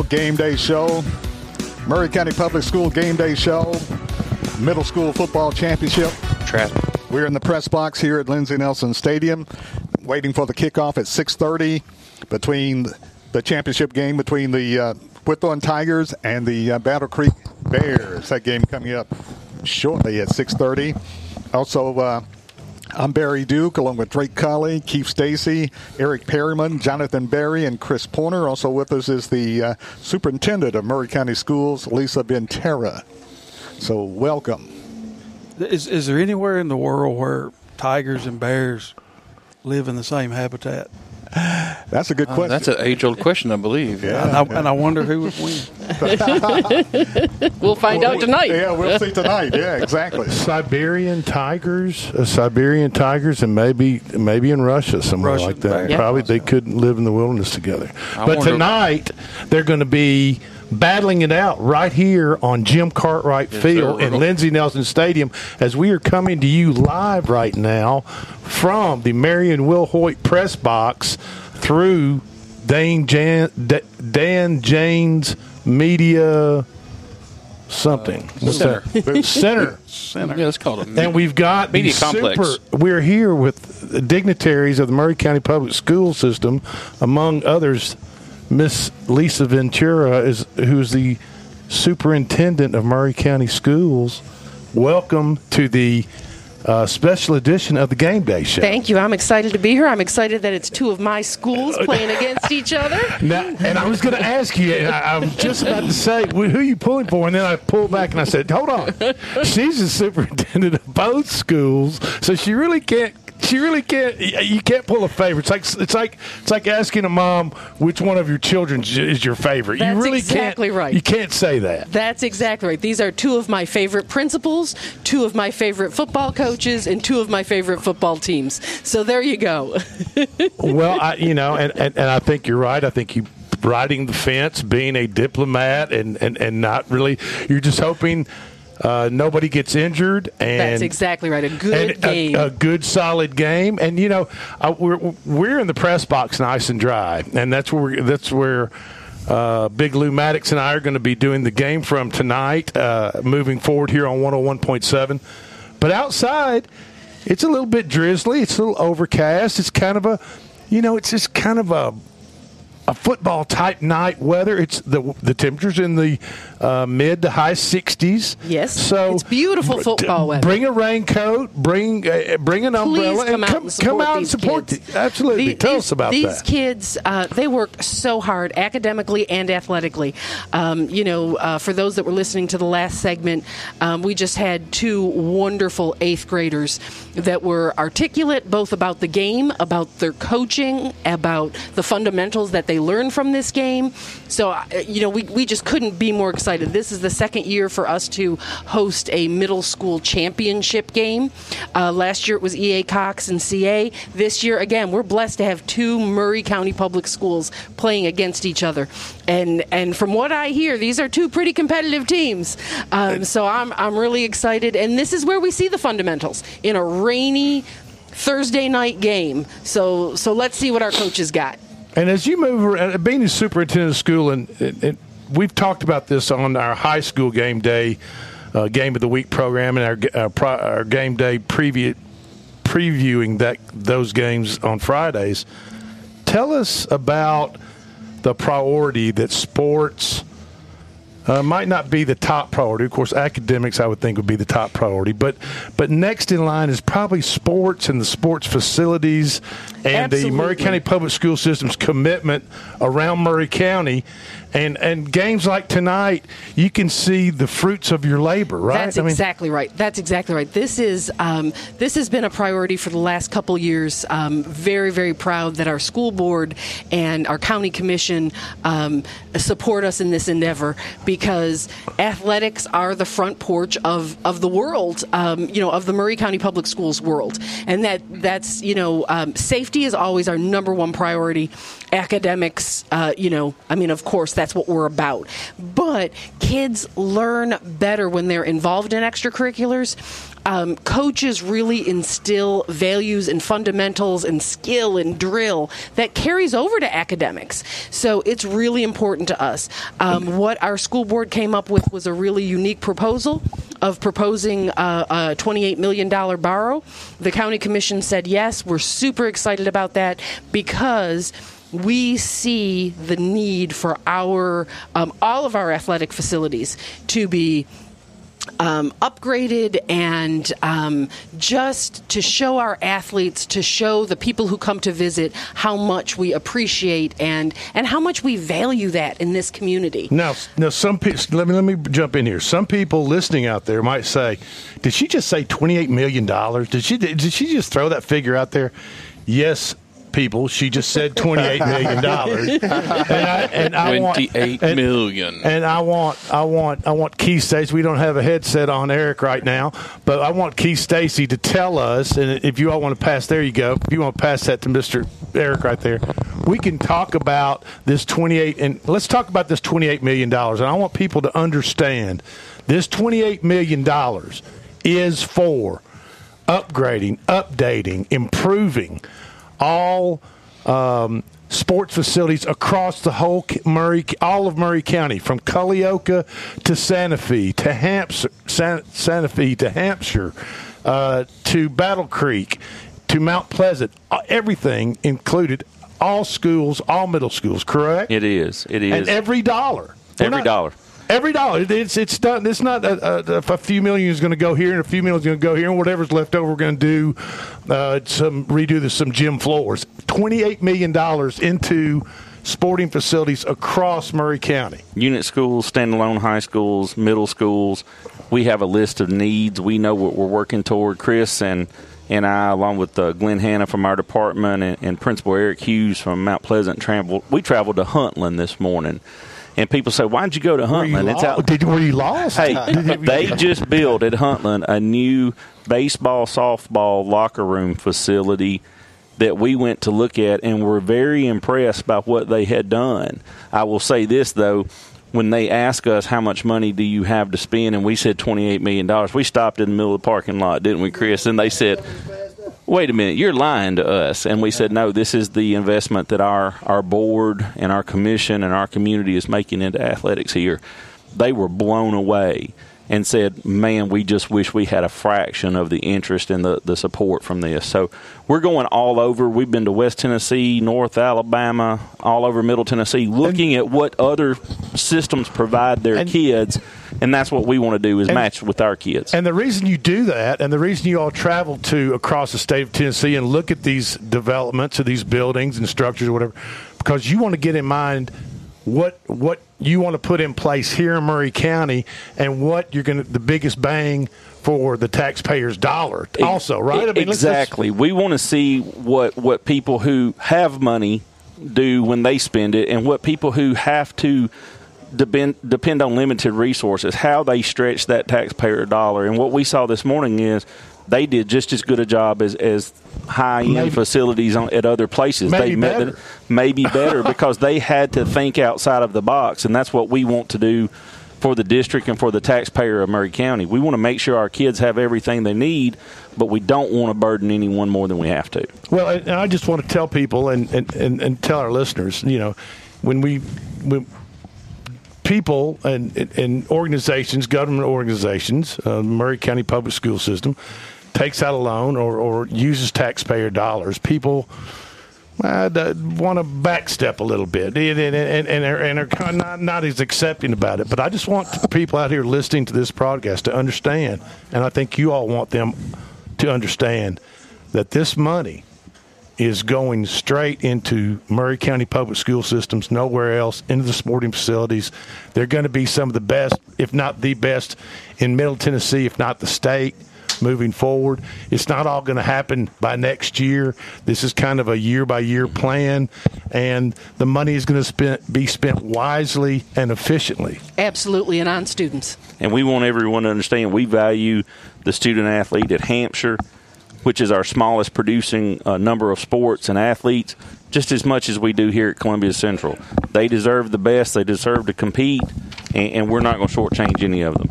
Game Day Show, Maury County Public School Game Day Show, Middle School Football Championship. We're in the press box here at Lindsey Nelson Stadium, waiting for the kickoff at 6:30 between the championship game between the uh, Whitthorne Tigers and the uh, Battle Creek Bears. That game coming up shortly at 6:30. Also. Uh, I'm Barry Duke, along with Drake Colley, Keith Stacy, Eric Perryman, Jonathan Berry, and Chris Pointer. Also with us is the uh, superintendent of Maury County Schools, Lisa Ventura. So welcome. Is is there anywhere in the world where tigers and bears live in the same habitat? That's a good question. that's an age old question, I believe. Yeah, and, I, and I wonder who would win. we'll find out tonight. Yeah, we'll see tonight. Yeah, exactly. Siberian tigers, uh, Siberian tigers, and maybe maybe in Russia somewhere Russia, like that. yeah. Probably they couldn't live in the wilderness together. I but wonder- tonight they're going to be battling it out right here on Jim Cartwright Yes, Field sir. in Lindsey Nelson Stadium as we are coming to you live right now from the Marion Will Hoyt press box through Dane Jan, D- Dan Janes Media something. Uh, What's Center. that? Center. Center. Yeah, it's called a And we've got Media the complex. Super, we're here with dignitaries of the Maury County Public School System, among others. Miss Lisa Ventura is who's the superintendent of Maury County Schools. Welcome to the uh, special edition of the Game Day Show. Thank you. I'm excited to be here. I'm excited that it's two of my schools playing against each other. Now, and I was going to ask you, I, I was just about to say, well, who are you pulling for? And then I pulled back and I said, hold on. She's the superintendent of both schools, so she really can't. She really can't. You can't pull a favorite. It's like it's like it's like asking a mom which one of your children is your favorite. That's you really exactly can't, right. You can't say that. That's exactly right. These are two of my favorite principals, two of my favorite football coaches, and two of my favorite football teams. So there you go. well, I, you know, and, and, and I think you're right. I think you riding the fence, being a diplomat, and, and, and not really. You're just hoping uh, nobody gets injured. And That's exactly right. A good game. A, a good solid game, and you know uh, we're we're in the press box, nice and dry, and that's where we're, that's where. Uh, Big Lou Maddox and I are going to be doing the game from tonight, uh, moving forward here on 101.7. But outside, it's a little bit drizzly. It's a little overcast. It's kind of a, you know, it's just kind of a a football type night weather. It's the the temperatures in the uh, mid to high 60s. Yes, so it's beautiful football weather. Bring a raincoat. Bring uh, bring an Please umbrella. come and out come, and support come out and support. kids. the- absolutely. The- Tell these, us about these that. These kids. Uh, they work so hard academically and athletically. Um, you know, uh, for those that were listening to the last segment, um, we just had two wonderful eighth graders that were articulate both about the game, about their coaching, about the fundamentals that they learned from this game. So, uh, you know, we, we just couldn't be more excited. This is the second year for us to host a middle school championship game. Uh, last year it was EA Cox and CA. This year, again, we're blessed to have two Maury County Public Schools playing against each other. And and from what I hear, these are two pretty competitive teams. Um, so I'm I'm really excited. And this is where we see the fundamentals in a rainy Thursday night game. So so let's see what our coaches got. And as you move around, being a superintendent of school, and, and, and we've talked about this on our high school game day, uh, game of the week program, and our uh, pro, our game day preview, previewing that those games on Fridays. Tell us about the priority that sports uh, might not be the top priority. Of course, academics I would think would be the top priority, but but next in line is probably sports and the sports facilities and the Maury County Public School System's commitment around Maury County. And, and games like tonight, you can see the fruits of your labor, right? That's exactly right. That's exactly right. This is um, this has been a priority for the last couple years. Um, very very proud that our school board and our county commission um, support us in this endeavor because athletics are the front porch of of the world. Um, you know of the Maury County Public Schools world, and that that's you know um, safety is always our number one priority. Academics, uh, you know, I mean, of course, that's what we're about. But kids learn better when they're involved in extracurriculars. Um, coaches really instill values and fundamentals and skill and drill that carries over to academics. So it's really important to us. Um, what our school board came up with was a really unique proposal of proposing uh, a $28 million borrow. The county commission said yes. We're super excited about that because we see the need for our um, all of our athletic facilities to be um, upgraded and um, just to show our athletes, to show the people who come to visit how much we appreciate and and how much we value that in this community. Now, now, some people. Let me let me jump in here. Some people listening out there might say, "Did she just say twenty-eight million dollars? Did she? Did she just throw that figure out there?" Yes, people. She just said twenty-eight million dollars, and I, and I want Twenty-eight and- million. And I want, I want, I want Keith Stacy. We don't have a headset on Eric right now, but I want Keith Stacy to tell us. And if you all want to pass, there you go. If you want to pass that to Mister Eric right there, we can talk about this twenty-eight. And let's talk about this twenty-eight million dollars. And I want people to understand this twenty-eight million dollars is for upgrading, updating, improving all um, sports facilities across the whole Maury, all of Maury County, from Culleoka to Santa Fe to Hampshire, San, Santa Fe to Hampshire, uh, to Battle Creek, to Mount Pleasant, uh, everything included. All schools, all middle schools, correct? It is. It is. And every dollar. Every not- dollar. Every dollar. It's it's done. It's not a, a, a few million is going to go here and a few million is going to go here and whatever's left over we're going to do uh, some redo the, some gym floors. Twenty eight million dollars into sporting facilities across Maury County. unit schools, standalone high schools, middle schools. We have a list of needs. We know what we're working toward. Chris and and I, along with uh, Glenn Hanna from our department and, and Principal Eric Hughes from Mount Pleasant, traveled. We traveled to Huntland this morning. And people say, "Why'd you go to Huntland?" It's out. Did, were you lost? Hey, they just built at Huntland a new baseball, softball locker room facility that we went to look at and were very impressed by what they had done. I will say this though, when they asked us how much money do you have to spend and we said 28 million dollars, we stopped in the middle of the parking lot, didn't we, Chris? And they said, "Wait a minute, you're lying to us." And we said, "No, this is the investment that our our board and our commission and our community is making into athletics here." They were blown away and said, "Man, we just wish we had a fraction of the interest and the, the support from this." So we're going all over. We've been to West Tennessee, North Alabama, all over Middle Tennessee, looking at what other systems provide their kids, and that's what we want to do is and- match with our kids. And the reason you do that, and the reason you all travel to across the state of Tennessee and look at these developments of these buildings and structures or whatever, because you want to get in mind what what you want to put in place here in Maury County and what you're going to the biggest bang for the taxpayer's dollar. Also, right? I mean, let's- let's- exactly. We want to see what what people who have money do when they spend it, and what people who have to depend depend on limited resources, how they stretch that taxpayer dollar. And what we saw this morning is they did just as good a job as as high Maybe- end facilities on, at other places. Maybe they met better. maybe better because they had to think outside of the box, and that's what we want to do for the district and for the taxpayer of Maury County. We want to make sure our kids have everything they need, but we don't want to burden anyone more than we have to. Well, and and I just want to tell people and, and, and, and tell our listeners, you know, when we when people and, and organizations, government organizations, uh, Maury County Public School System takes out a loan or, or uses taxpayer dollars, people. uh, want to backstep a little bit, and, and, and, and are, and are kind of not, not as accepting about it. But I just want people out here listening to this broadcast to understand, and I think you all want them to understand that this money is going straight into Maury County public school systems, nowhere else, into the sporting facilities. They're going to be some of the best, if not the best, in Middle Tennessee, if not the state moving forward. It's not all going to happen by next year. This is kind of a year by year plan, and the money is going to be spent wisely and efficiently. Absolutely, and on students. And we want everyone to understand we value the student athlete at Hampshire, which is our smallest producing uh, number of sports and athletes, just as much as we do here at Columbia Central. They deserve the best, they deserve to compete, and, and we're not going to shortchange any of them.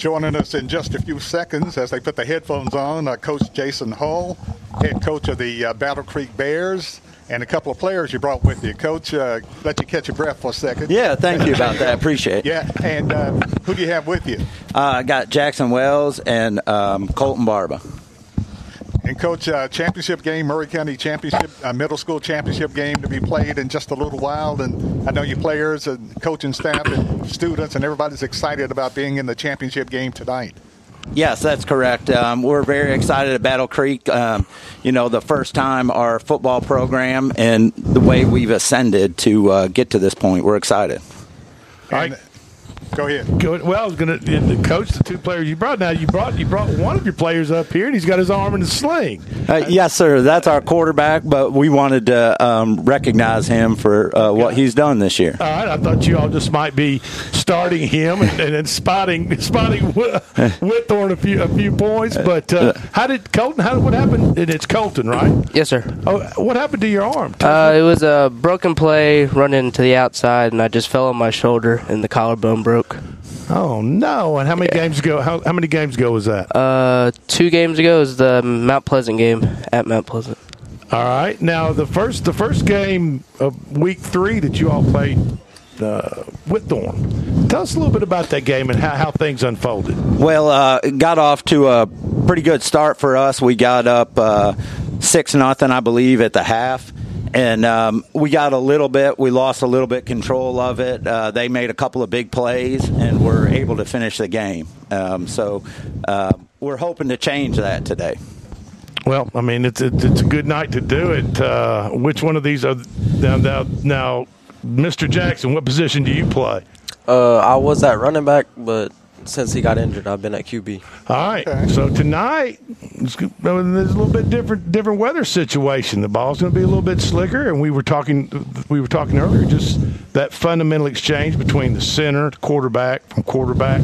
Joining us in just a few seconds as they put the headphones on, uh, Coach Jason Hull, head coach of the uh, Battle Creek Bears, and a couple of players you brought with you. Coach, uh, let you catch your breath for a second. Yeah, thank you about that. Appreciate it. Yeah, and uh, who do you have with you? Uh, I got Jackson Wells and um, Colton Barba. And coach, uh, championship game, Maury County Championship, uh, middle school championship game to be played in just a little while. And I know you players and coaching staff and students and everybody's excited about being in the championship game tonight. Yes, that's correct. Um, we're very excited at Battle Creek. Um, you know, the first time our football program and the way we've ascended to uh, get to this point, we're excited. All right. Go ahead. Go, well, I was going to coach the two players you brought. Now you brought you brought one of your players up here, and he's got his arm in a sling. Uh, yes, sir. That's our quarterback, but we wanted to um, recognize him for uh, what he's done this year. All right. I thought you all just might be starting him and, and, spotting spotting Whitthorne a few a few points. But uh, how did Colton? How what happened? And it's Colton, right? Yes, sir. Oh, what happened to your arm? Uh, it was a broken play running to the outside, and I just fell on my shoulder, and the collarbone broke. Oh no! And how many yeah. games ago? How, how many games ago was that? Uh, two games ago was the Mount Pleasant game at Mount Pleasant. All right. Now the first the first game of week three that you all played uh, Whitthorne. Tell us a little bit about that game and how, how things unfolded. Well, uh, got off to a pretty good start for us. We got up uh, six nothing, I believe, at the half and um, we got a little bit. We lost a little bit control of it. Uh, they made a couple of big plays, and were able to finish the game. Um, so uh, we're hoping to change that today. Well, I mean, it's it's, it's a good night to do it. Uh, which one of these are now, now, now, Mr. Jackson? What position do you play? Uh, I was at running back, but since he got injured, I've been at QB. All right. Okay. So tonight, there's a little bit different different weather situation. The ball's going to be a little bit slicker, and we were talking we were talking earlier just that fundamental exchange between the center, the quarterback, from quarterback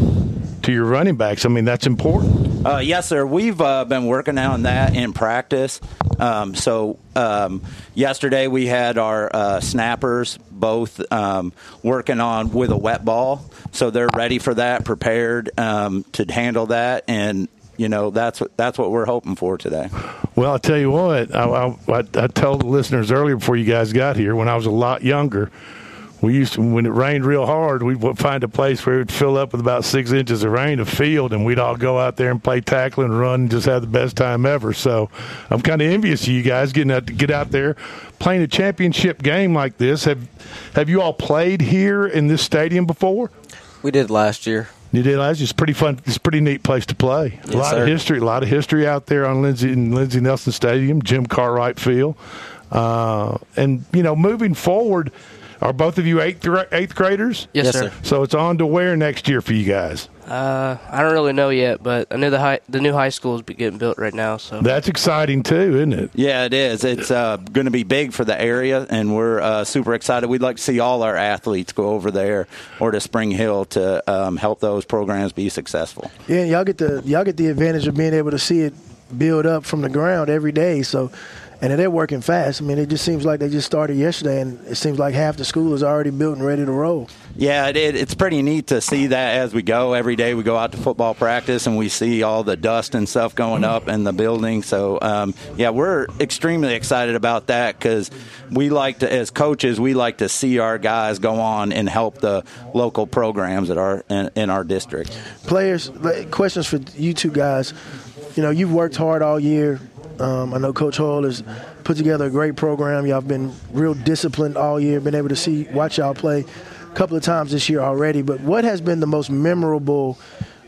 to your running backs. I mean, that's important. Uh, yes, sir. We've uh, been working on that in practice. Um, so um, yesterday we had our uh, snappers both um, working on with a wet ball, so they're ready for that, prepared um, to handle that, and you know that's that's what we're hoping for today. Well, I'll tell you what, I, I, I told the listeners earlier before you guys got here when I was a lot younger we used to when it rained real hard we'd find a place where it would fill up with about six inches of rain a field and we'd all go out there and play tackle and run and just have the best time ever so i'm kind of envious of you guys getting out to get out there playing a championship game like this have have you all played here in this stadium before we did last year you did last year. It's pretty fun. It's a pretty neat place to play. Yes, a lot sir. of history. A lot of history out there on Lindsey Lindsey Nelson Stadium, Jim Cartwright Field, uh, and you know, moving forward, are both of you eighth eighth graders? Yes, yes sir. So it's on to where next year for you guys? Uh, I don't really know yet, but I know the high, the new high school is getting built right now. So that's exciting too, isn't it? Yeah, it is. It's uh, going to be big for the area, and we're uh, super excited. We'd like to see all our athletes go over there or to Spring Hill to um, help those programs be successful. Yeah, y'all get the y'all get the advantage of being able to see it build up from the ground every day. So and they're working fast. I mean, it just seems like they just started yesterday, and it seems like half the school is already built and ready to roll. Yeah, it, it's pretty neat to see that as we go. Every day we go out to football practice and we see all the dust and stuff going up in the building. So, um, yeah, we're extremely excited about that because we like to, as coaches, we like to see our guys go on and help the local programs that are in, in our district. Players, questions for you two guys. You know, you've worked hard all year Um, I know Coach Hall has put together a great program. Y'all have been real disciplined all year. Been able to see watch y'all play a couple of times this year already. But what has been the most memorable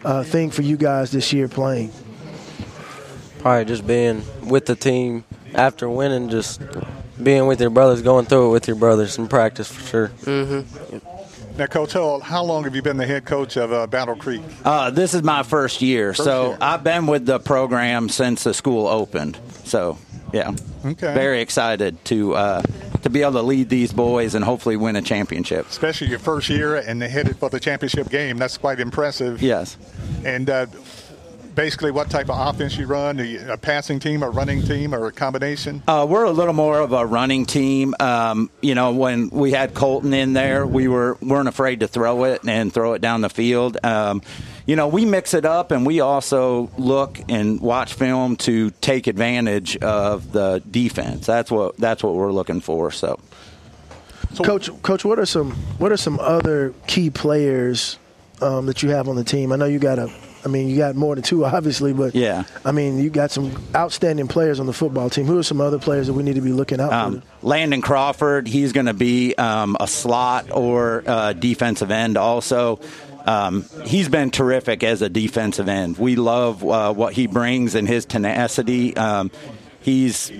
uh, thing for you guys this year playing? Probably just being with the team after winning, just being with your brothers, going through it with your brothers in practice for sure. Mm-hmm. Now, Coach Hull, how long have you been the head coach of uh, Battle Creek? Uh, this is my first year, First so year. I've been with the program since the school opened. So, yeah, Okay. very excited to uh, to be able to lead these boys and hopefully win a championship. Especially your first year and they headed for the championship game. That's quite impressive. Yes. And uh, basically, what type of offense you run? Are you A passing team, a running team, or a combination? Uh, we're a little more of a running team. Um, you know, when we had Colton in there, we were weren't afraid to throw it and throw it down the field. Um, you know, we mix it up, and we also look and watch film to take advantage of the defense. That's what that's what we're looking for. So. Coach, Coach, what are some what are some other key players um, that you have on the team? I know you got a, I mean, you got more than two, obviously, but Yeah. I mean, you got some outstanding players on the football team. Who are some other players that we need to be looking out for Um, Landon Crawford, he's going to be um, a slot or uh, defensive end also. Um, he's been terrific as a defensive end. We love uh, what he brings and his tenacity. Um, he's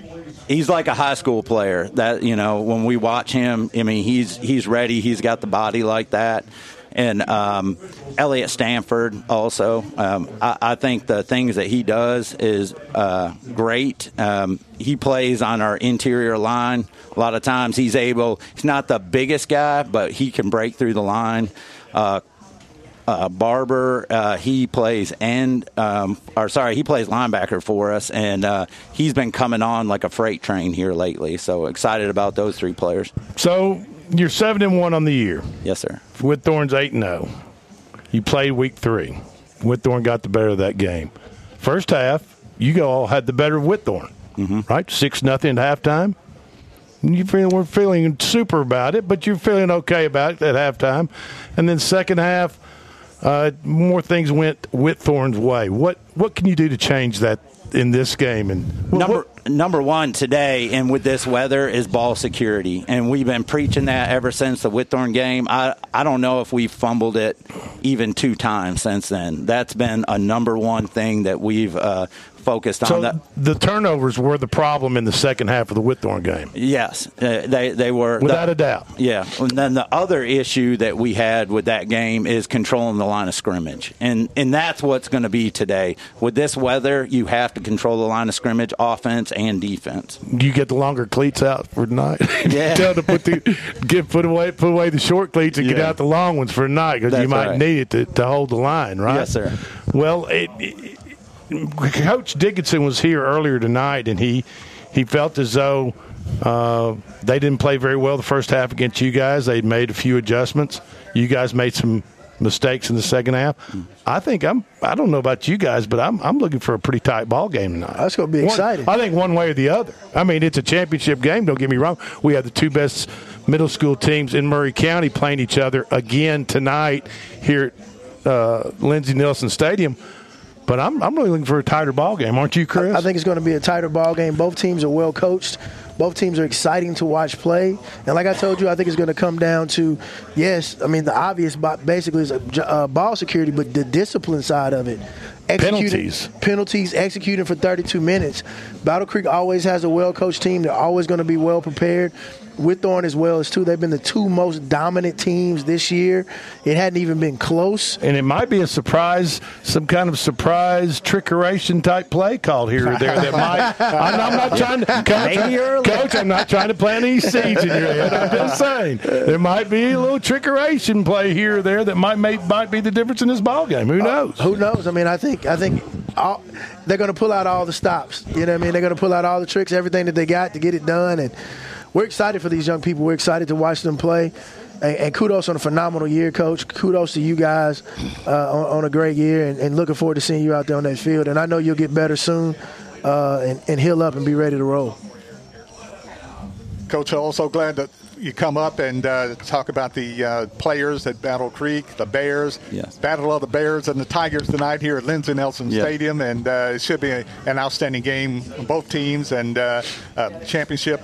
he's like a high school player. That you know, when we watch him, I mean, he's he's ready. He's got the body like that. And um, Elliott Stanford also. Um, I, I think the things that he does is uh, great. Um, he plays on our interior line. A lot of times he's able. He's not the biggest guy, but he can break through the line. Uh, uh, Barber, uh, he plays and um, or sorry, he plays linebacker for us, and uh, he's been coming on like a freight train here lately. So excited about those three players. So you're seven and one on the year. Yes, sir. Whitthorne's eight and zero. You played week three. Whitthorne got the better of that game. First half, you all had the better of Whitthorne, mm-hmm. right? Six nothing at halftime. You feel we're feeling super about it, but you're feeling okay about it at halftime. And then second half, uh, more things went Whitthorne's way. What what can you do to change that in this game? And number number one today, and with this weather, is ball security, and we've been preaching that ever since the Whitthorne game. I I don't know if we've fumbled it even two times since then. That's been a number one thing that we've uh, focused on. so That- the turnovers were the problem in the second half of the Whitthorne game. Yes, uh, they they were Without the- a doubt. Yeah, and then the other issue that we had with that game is controlling the line of scrimmage, and and that's what's going to be today. With this weather, you have to control the line of scrimmage, offense and defense. Do you get the longer cleats out for tonight? Yeah. Tell them to put the get put away put away the short cleats and get out the long ones for tonight because you might right. need it to, to hold the line, right? Yes, sir. Well, it, it- Coach Dickinson was here earlier tonight, and he he felt as though uh, they didn't play very well the first half against you guys. They made a few adjustments. You guys made some mistakes in the second half. I think I'm. I don't know about you guys, but I'm. I'm looking for a pretty tight ball game tonight. That's going to be One- exciting. I think one way or the other. I mean, it's a championship game. Don't get me wrong. We have the two best middle school teams in Maury County playing each other again tonight here at uh, Lindsey Nelson Stadium. But I'm, I'm really looking for a tighter ball game, aren't you, Chris? I think it's going to be a tighter ball game. Both teams are well coached. Both teams are exciting to watch play. And like I told you, I think it's going to come down to, yes, I mean, the obvious basically is uh, ball security, but the discipline side of it. Penalties. Penalties, executing for 32 minutes. Battle Creek always has a well coached team. They're always going to be well prepared. Whitthorne as well as two. They've been the two most dominant teams this year. It hadn't even been close. and it might be a surprise, some kind of surprise trickeration type play called here or there that might. I'm, I'm not trying to, coach, coach. I'm not trying to plant any seeds in your head. I'm just saying there might be a little trickeration play here or there that might make might be the difference in this ball game. Who uh, knows? Who knows? I mean, I think I think all, they're going to pull out all the stops. You know what I mean? They're going to pull out all the tricks, everything that they got to get it done. And we're excited for these young people. We're excited to watch them play. And, and kudos on a phenomenal year, Coach. Kudos to you guys uh, on, on a great year, and, and looking forward to seeing you out there on that field. And I know you'll get better soon, uh, and, and heal up and be ready to roll. Coach, I'm also glad that you come up and uh, talk about the uh, players at Battle Creek, the Bears. Yes. Battle of the Bears and the Tigers tonight here at Lindsey Nelson Yeah. Stadium, and uh, it should be a, an outstanding game on both teams and uh, uh, championship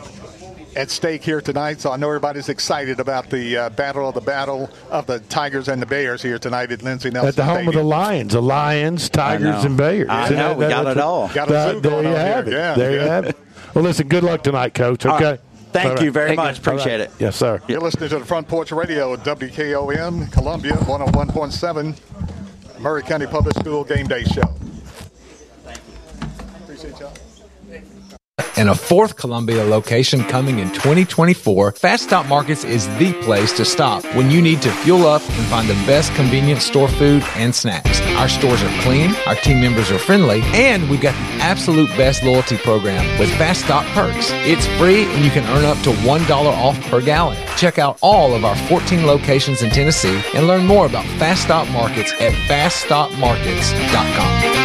at stake here tonight. So I know everybody's excited about the uh, battle of the battle of the Tigers and the Bears here tonight at Lindsey Nelson At the home of the Lions, the Lions, Tigers, and Bears. I know, we got it all. Got a That- zoo there going you on have here. it. Yeah, there you have it. Well, listen. Good luck tonight, Coach. Okay. right. Thank All right. you very Thank much. Appreciate it. Yes, sir. You're listening to the Front Porch Radio at WKOM Columbia 101.7 Maury County Public School Game Day Show. Appreciate y'all. And a fourth Columbia location coming in 2024, Fast Stop Markets is the place to stop when you need to fuel up and find the best convenience store food and snacks. Our stores are clean, our team members are friendly, and we've got the absolute best loyalty program with Fast Stop Perks. It's free and you can earn up to $1 off per gallon. Check out all of our 14 locations in Tennessee and learn more about Fast Stop Markets at faststopmarkets.com.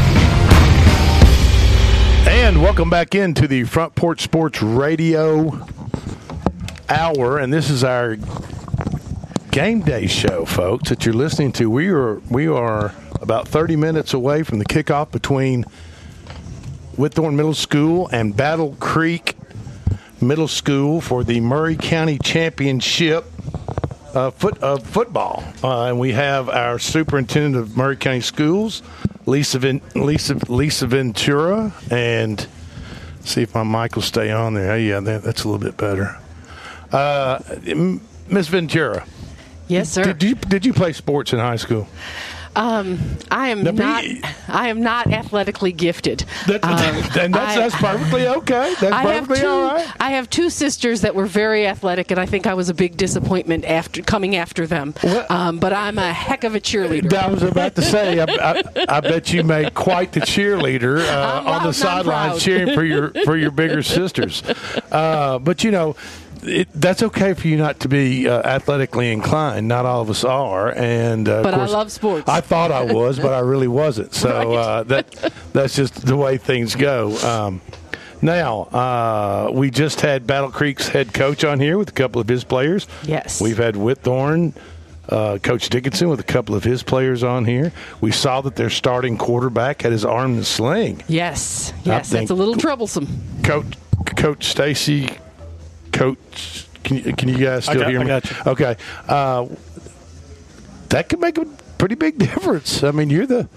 And welcome back into the Front Porch Sports Radio Hour, and this is our game day show, folks, that you're listening to. We are we are about 30 minutes away from the kickoff between Whitthorne Middle School and Battle Creek Middle School for the Maury County Championship uh, foot of football, uh, and we have our superintendent of Maury County Schools, Lisa Lisa Lisa Ventura, and see if my mic will stay on there. Oh, yeah, that, that's a little bit better. Uh, Miss Ventura. Yes, sir. Did you did you play sports in high school? Um, I am Now, not. be- I am not athletically gifted. That- Um, and that's, I- that's perfectly okay. That's I have perfectly two. all right. I have two sisters that were very athletic, and I think I was a big disappointment after coming after them. Um, but I'm a heck of a cheerleader. I was about to say, I, I, I bet you made quite the cheerleader uh, on the sidelines cheering for your for your bigger sisters. Uh, but you know, it, that's okay for you not to be uh, athletically inclined. Not all of us are, and uh, of But I love sports. I thought I was, but I really wasn't. So uh, that that's just the way things go. Um, now, uh, we just had Battle Creek's head coach on here with a couple of his players. Yes. We've had Whitthorne, uh, Coach Dickinson with a couple of his players on here. We saw that their starting quarterback had his arm in a sling. Yes, yes, that's a little troublesome. Coach Coach Stacy, Coach, can you, can you guys I still got- hear I me? got you. Okay, uh, that could make a pretty big difference. I mean, you're the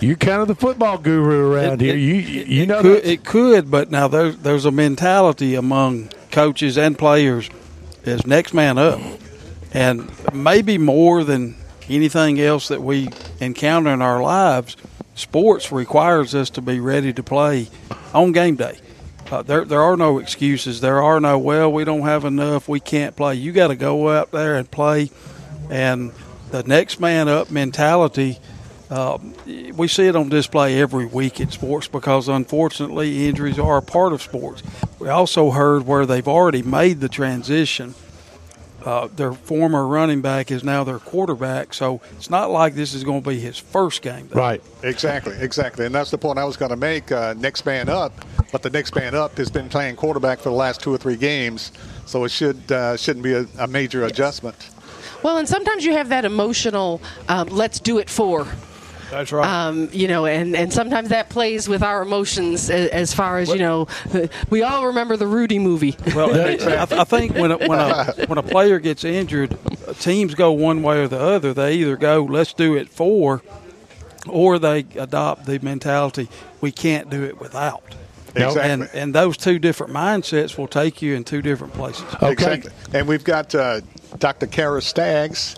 you're kind of the football guru around here. you you know could, it could, but now there's there's a mentality among coaches and players is next man up, and maybe more than anything else that we encounter in our lives, sports requires us to be ready to play on game day. Uh, there there are no excuses. There are no well we don't have enough. We can't play. You got to go out there and play, and the next man up mentality. Uh, we see it on display every week in sports because unfortunately injuries are a part of sports. We also heard where they've already made the transition. Uh, their former running back is now their quarterback, so it's not like this is going to be his first game. Right. Exactly, exactly. And that's the point I was going to make. Uh, next man up, but the next man up has been playing quarterback for the last two or three games, so it should uh, shouldn't be a, a major adjustment. Well, and sometimes you have that emotional um, "let's do it for." That's right. Um, you know, and, and sometimes that plays with our emotions as, as far as you know. We all remember the Rudy movie. Well, I, I think when a, when a when a player gets injured, teams go one way or the other. They either go let's do it for, or they adopt the mentality we can't do it without. Exactly. And and those two different mindsets will take you in two different places. Exactly. And we've got uh, Dr. Kara Staggs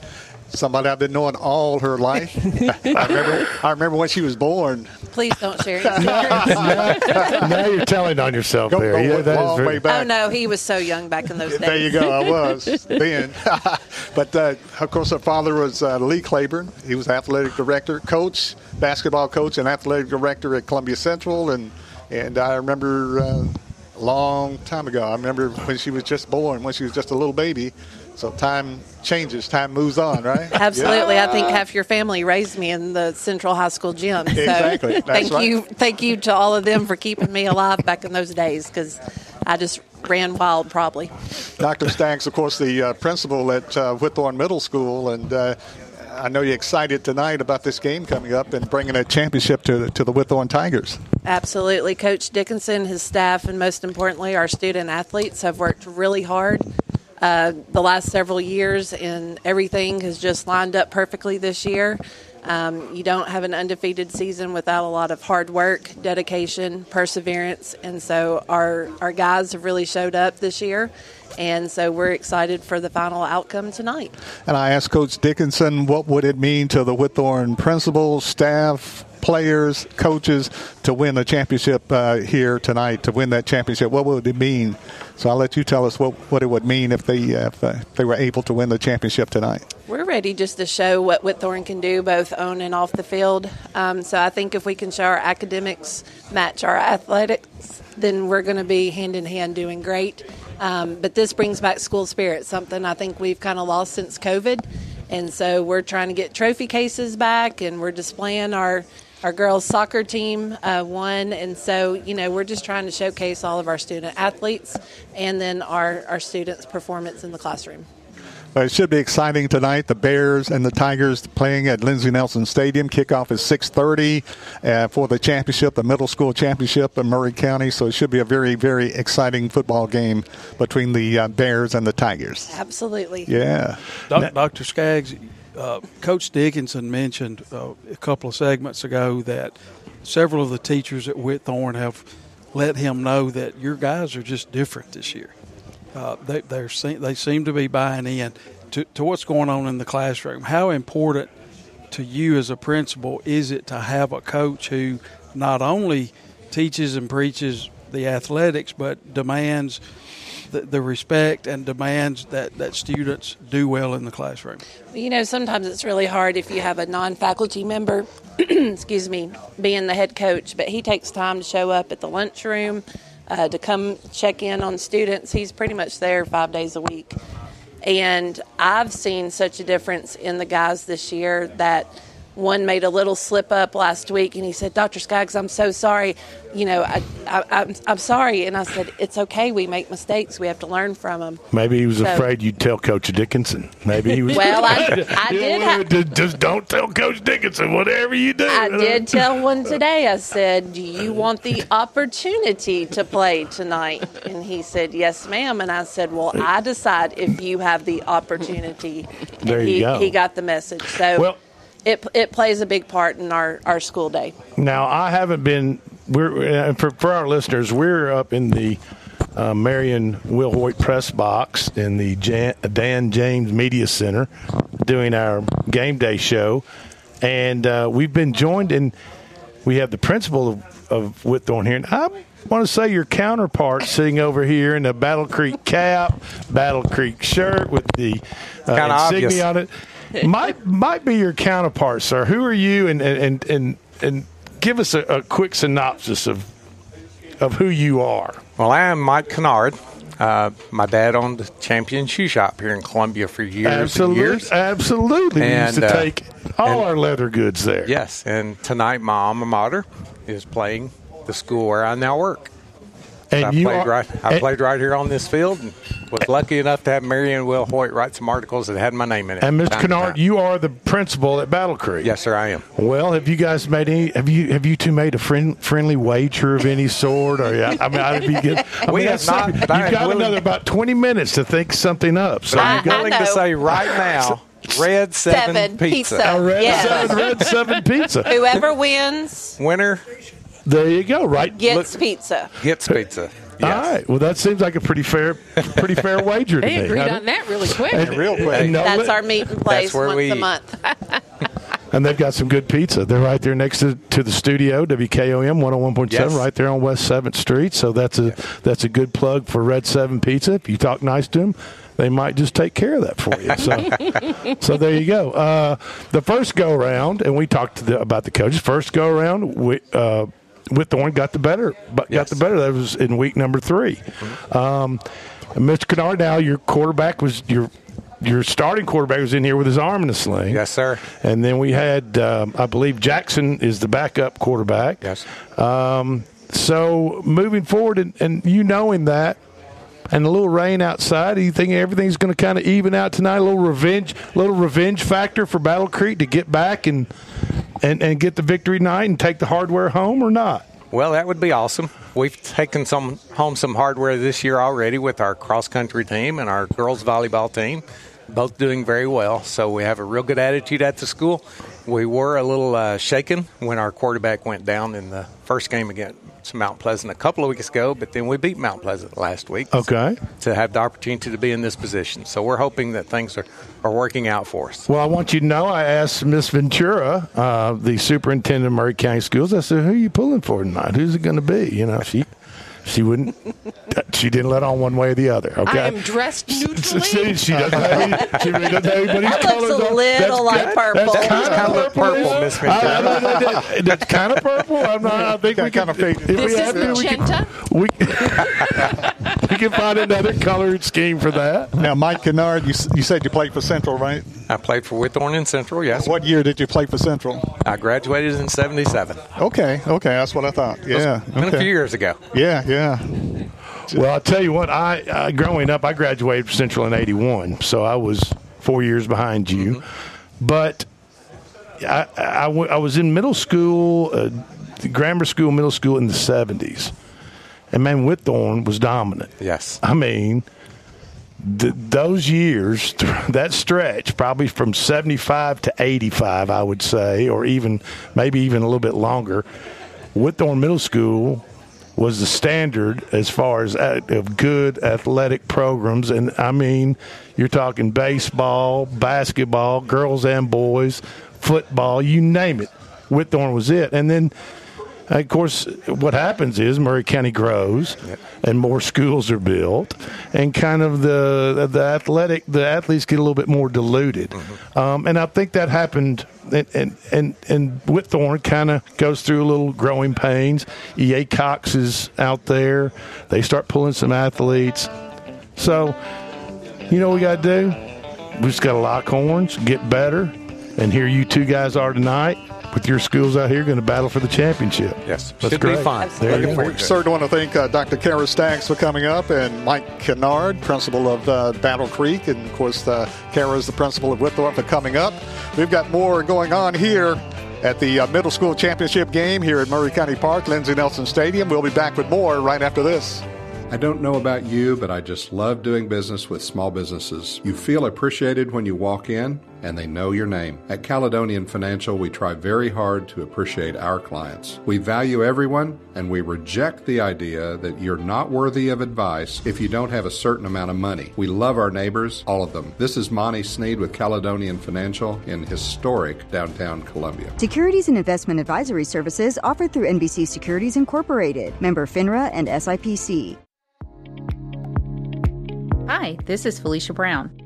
somebody I've been knowing all her life. I remember, I remember when she was born. Please don't share. now you're telling on yourself Go- there. go yeah, that is very- way back. Oh no, he was so young back in those days. There you go. I was then. but uh, of course, her father was uh, Lee Claiborne. He was athletic director, coach, basketball coach, and athletic director at Columbia Central. And and I remember uh, a long time ago. I remember when she was just born, when she was just a little baby. So time changes, time moves on, right? Absolutely. Yeah. I think half your family raised me in the Central High School gym. So Exactly. That's thank right. you, thank you to all of them for keeping me alive back in those days because I just ran wild probably. Dr. Staggs, of course, the uh, principal at uh, Whitthorne Middle School, and uh, I know you're excited tonight about this game coming up and bringing a championship to to the Whitthorne Tigers. Absolutely. Coach Dickinson, his staff, and most importantly, our student athletes have worked really hard uh, the last several years, and everything has just lined up perfectly this year. Um, you don't have an undefeated season without a lot of hard work, dedication, perseverance, and so our our guys have really showed up this year, and so we're excited for the final outcome tonight. And I asked Coach Dickinson what would it mean to the Whitthorne principal, staff, players, coaches to win a championship uh, here tonight. To win that championship, what would it mean? So I'll let you tell us what, what it would mean if they uh, if, uh, they were able to win the championship tonight. We're ready just to show what Whitthorne can do, both on and off the field. Um, so I think if we can show our academics match our athletics, then we're going to be hand in hand doing great. Um, but this brings back school spirit, something I think we've kind of lost since COVID. And so we're trying to get trophy cases back, and we're displaying our our girls soccer team uh, won, and so you know we're just trying to showcase all of our student athletes, and then our our students' performance in the classroom. But it should be exciting tonight. The Bears and the Tigers playing at Lindsey Nelson Stadium. Kickoff is 6:30 uh, for the championship, the middle school championship in Maury County. So it should be a very, very exciting football game between the uh, Bears and the Tigers. Absolutely. Yeah. Doc, Dr. Staggs, uh, Coach Dickinson mentioned uh, a couple of segments ago that several of the teachers at Whitthorne have let him know that your guys are just different this year. Uh, they they seem to be buying in to, to what's going on in the classroom. How important to you as a principal is it to have a coach who not only teaches and preaches the athletics but demands the, respect and demands that, that students do well in the classroom? You know, sometimes it's really hard if you have a non faculty member, excuse me, being the head coach, but he takes time to show up at the lunchroom, uh, to come check in on students. He's pretty much there five days a week. And I've seen such a difference in the guys this year that one made a little slip up last week and he said, Dr. Staggs, I'm so sorry. You know, I, I, I'm, I'm sorry. And I said, It's okay. We make mistakes. We have to learn from them. Maybe he was So- afraid you'd tell Coach Dickinson. Maybe he was. Well, I- I did have- just, just don't tell Coach Dickinson whatever you do. I did tell one today. I said, "Do you want the opportunity to play tonight?" And he said, "Yes, ma'am." And I said, "Well, I decide if you have the opportunity." And There you he, go. He got the message. So Well- it it plays a big part in our our school day. Now, I haven't been. We're uh, for, for our listeners. We're up in the uh, Marion Will Hoyt press box in the Jan, Dan James Media Center, doing our game day show, and uh, we've been joined in. We have the principal of, of Whitthorne here, and I want to say your counterpart sitting over here in the Battle Creek cap, Battle Creek shirt with the uh, insignia obvious. on it. Might might be your counterpart, sir. Who are you? And and and and give us a, a quick synopsis of of who you are. Well, I am Mike Kennard. Uh, my dad owned the Champion Shoe Shop here in Columbia for years absolutely, and years. absolutely. we used to uh, take all and- our leather goods there. Yes, and tonight my alma mater is playing the school where I now work. And I you played are- right. I and- played right here on this field, and was lucky enough to have Marion Will Hoyt write some articles that had my name in it. And Mr. Time Kennard, you are the principal at Battle Creek. Yes, sir, I am. Well, have you guys made any? Have you have you two made a friend, friendly wager of any sort? Or yeah, I mean, I'd be good. I We mean, have not, something- but You've am got willing- another about twenty minutes to think something up. So I'm you got willing to say right now, Red Seven, Seven Pizza. pizza. a red Yes. seven, red seven pizza. Whoever wins Winner There you go. Right. gets pizza. gets pizza. All right. Well, that seems like a pretty fair, pretty fair wager to They me. agreed doesn't on it? that really quick. And- and no That's li- our meeting place where once we a eat. month. And they've got some good pizza. They're right there next to, to the studio, WKOM 101.7, Yes. right there on West 7th Street. So that's a that's a good plug for Red 7 Pizza. If you talk nice to them, they might just take care of that for you. So, so there you go. Uh, the first go round, and we talked to the, about the coaches. First go round, we, uh, Whitthorne got the better, but got the better. That was in week number 3 Um, Mr. Kennard, now your quarterback was your your starting quarterback was in here with his arm in a sling. Yes, sir. And then we had, um, I believe, Jackson is the backup quarterback. Yes. Um, so moving forward, and, and you knowing that, and a little rain outside, do you think everything's going to kind of even out tonight? A little revenge, little revenge factor for Battle Creek to get back and and and get the victory night and take the hardware home, or not? Well, that would be awesome. We've taken some home some hardware this year already with our cross country team and our girls volleyball team, both doing very well. So we have a real good attitude at the school. We were a little uh, shaken when our quarterback went down in the first game against Mount Pleasant a couple of weeks ago, but then we beat Mount Pleasant last week. Okay. To have the opportunity to be in this position. So we're hoping that things are, are working out for us. Well, I want you to know I asked Miss Ventura, uh, the superintendent of Maury County Schools, I said, Who are you pulling for tonight? Who's it going to be? You know, she. She wouldn't. She didn't let on one way or the other. Okay. I am dressed neutrally. See, she doesn't have any, she really doesn't have anybody's That looks colors a on. little like good. purple. That's That kind kinda purple, purple, Miss I- I- Ventura. I- I- That's kind of purple. I'm not. I think we kind can. of fake. we This is have we can- magenta. We, we can find another colored scheme for that. Now, Mike Kennard, you, you said you played for Central, right? I played for Whitthorne in Central, yes. What year did you play for Central? I graduated in 77. Okay, okay, that's what I thought. Yeah, Been a few years ago. Yeah, yeah. Well, I'll tell you what. I uh, growing up, I graduated from Central in '81, so I was four years behind you. But I, I, w- I was in middle school, uh, grammar school, middle school in the '70s, and man, Whitthorne was dominant. Yes. I mean, th- those years, that stretch, probably from 75 to 85, I would say, or even maybe even a little bit longer, Whitthorne Middle School was the standard as far as uh, of good athletic programs. And I mean, you're talking baseball, basketball, girls and boys, football, you name it. Whitthorne was it. And then of course, what happens is Maury County grows, and more schools are built, and kind of the the athletic the athletes get a little bit more diluted, um, and I think that happened. And and and, and Whitthorne kind of goes through a little growing pains. EA Cox is out there; they start pulling some athletes. So, you know what we got to do? We just got to lock horns, get better, and here you two guys are tonight with your schools out here going to battle for the championship. Yes, That's should great. be fun. There you Looking go. forward We to it. certainly want to thank uh, Dr. Kara Staggs for coming up and Mike Kennard, principal of uh, Battle Creek, and of course, uh, Kara is the principal of Whitthorne for coming up. We've got more going on here at the uh, middle school championship game here at Maury County Park, Lindsey Nelson Stadium. We'll be back with more right after this. I don't know about you, but I just love doing business with small businesses. You feel appreciated when you walk in, and they know your name. At Caledonian Financial, we try very hard to appreciate our clients. We value everyone, and we reject the idea that you're not worthy of advice if you don't have a certain amount of money. We love our neighbors, all of them. This is Monty Sneed with Caledonian Financial in historic downtown Columbia. Securities and investment advisory services offered through NBC Securities Incorporated, member FINRA and SIPC. Hi, this is Felicia Brown.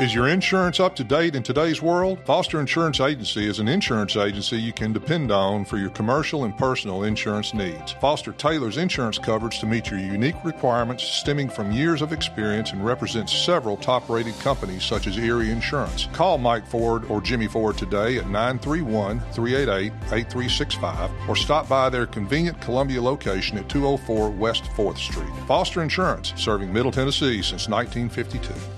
Is your insurance up to date in today's world? Foster Insurance Agency is an insurance agency you can depend on for your commercial and personal insurance needs. Foster tailors insurance coverage to meet your unique requirements stemming from years of experience and represents several top rated companies such as Erie Insurance. Call Mike Ford or Jimmy Ford today at 931 388 8365 or stop by their convenient Columbia location at 204 West 4th Street. Foster Insurance, serving Middle Tennessee since 1952.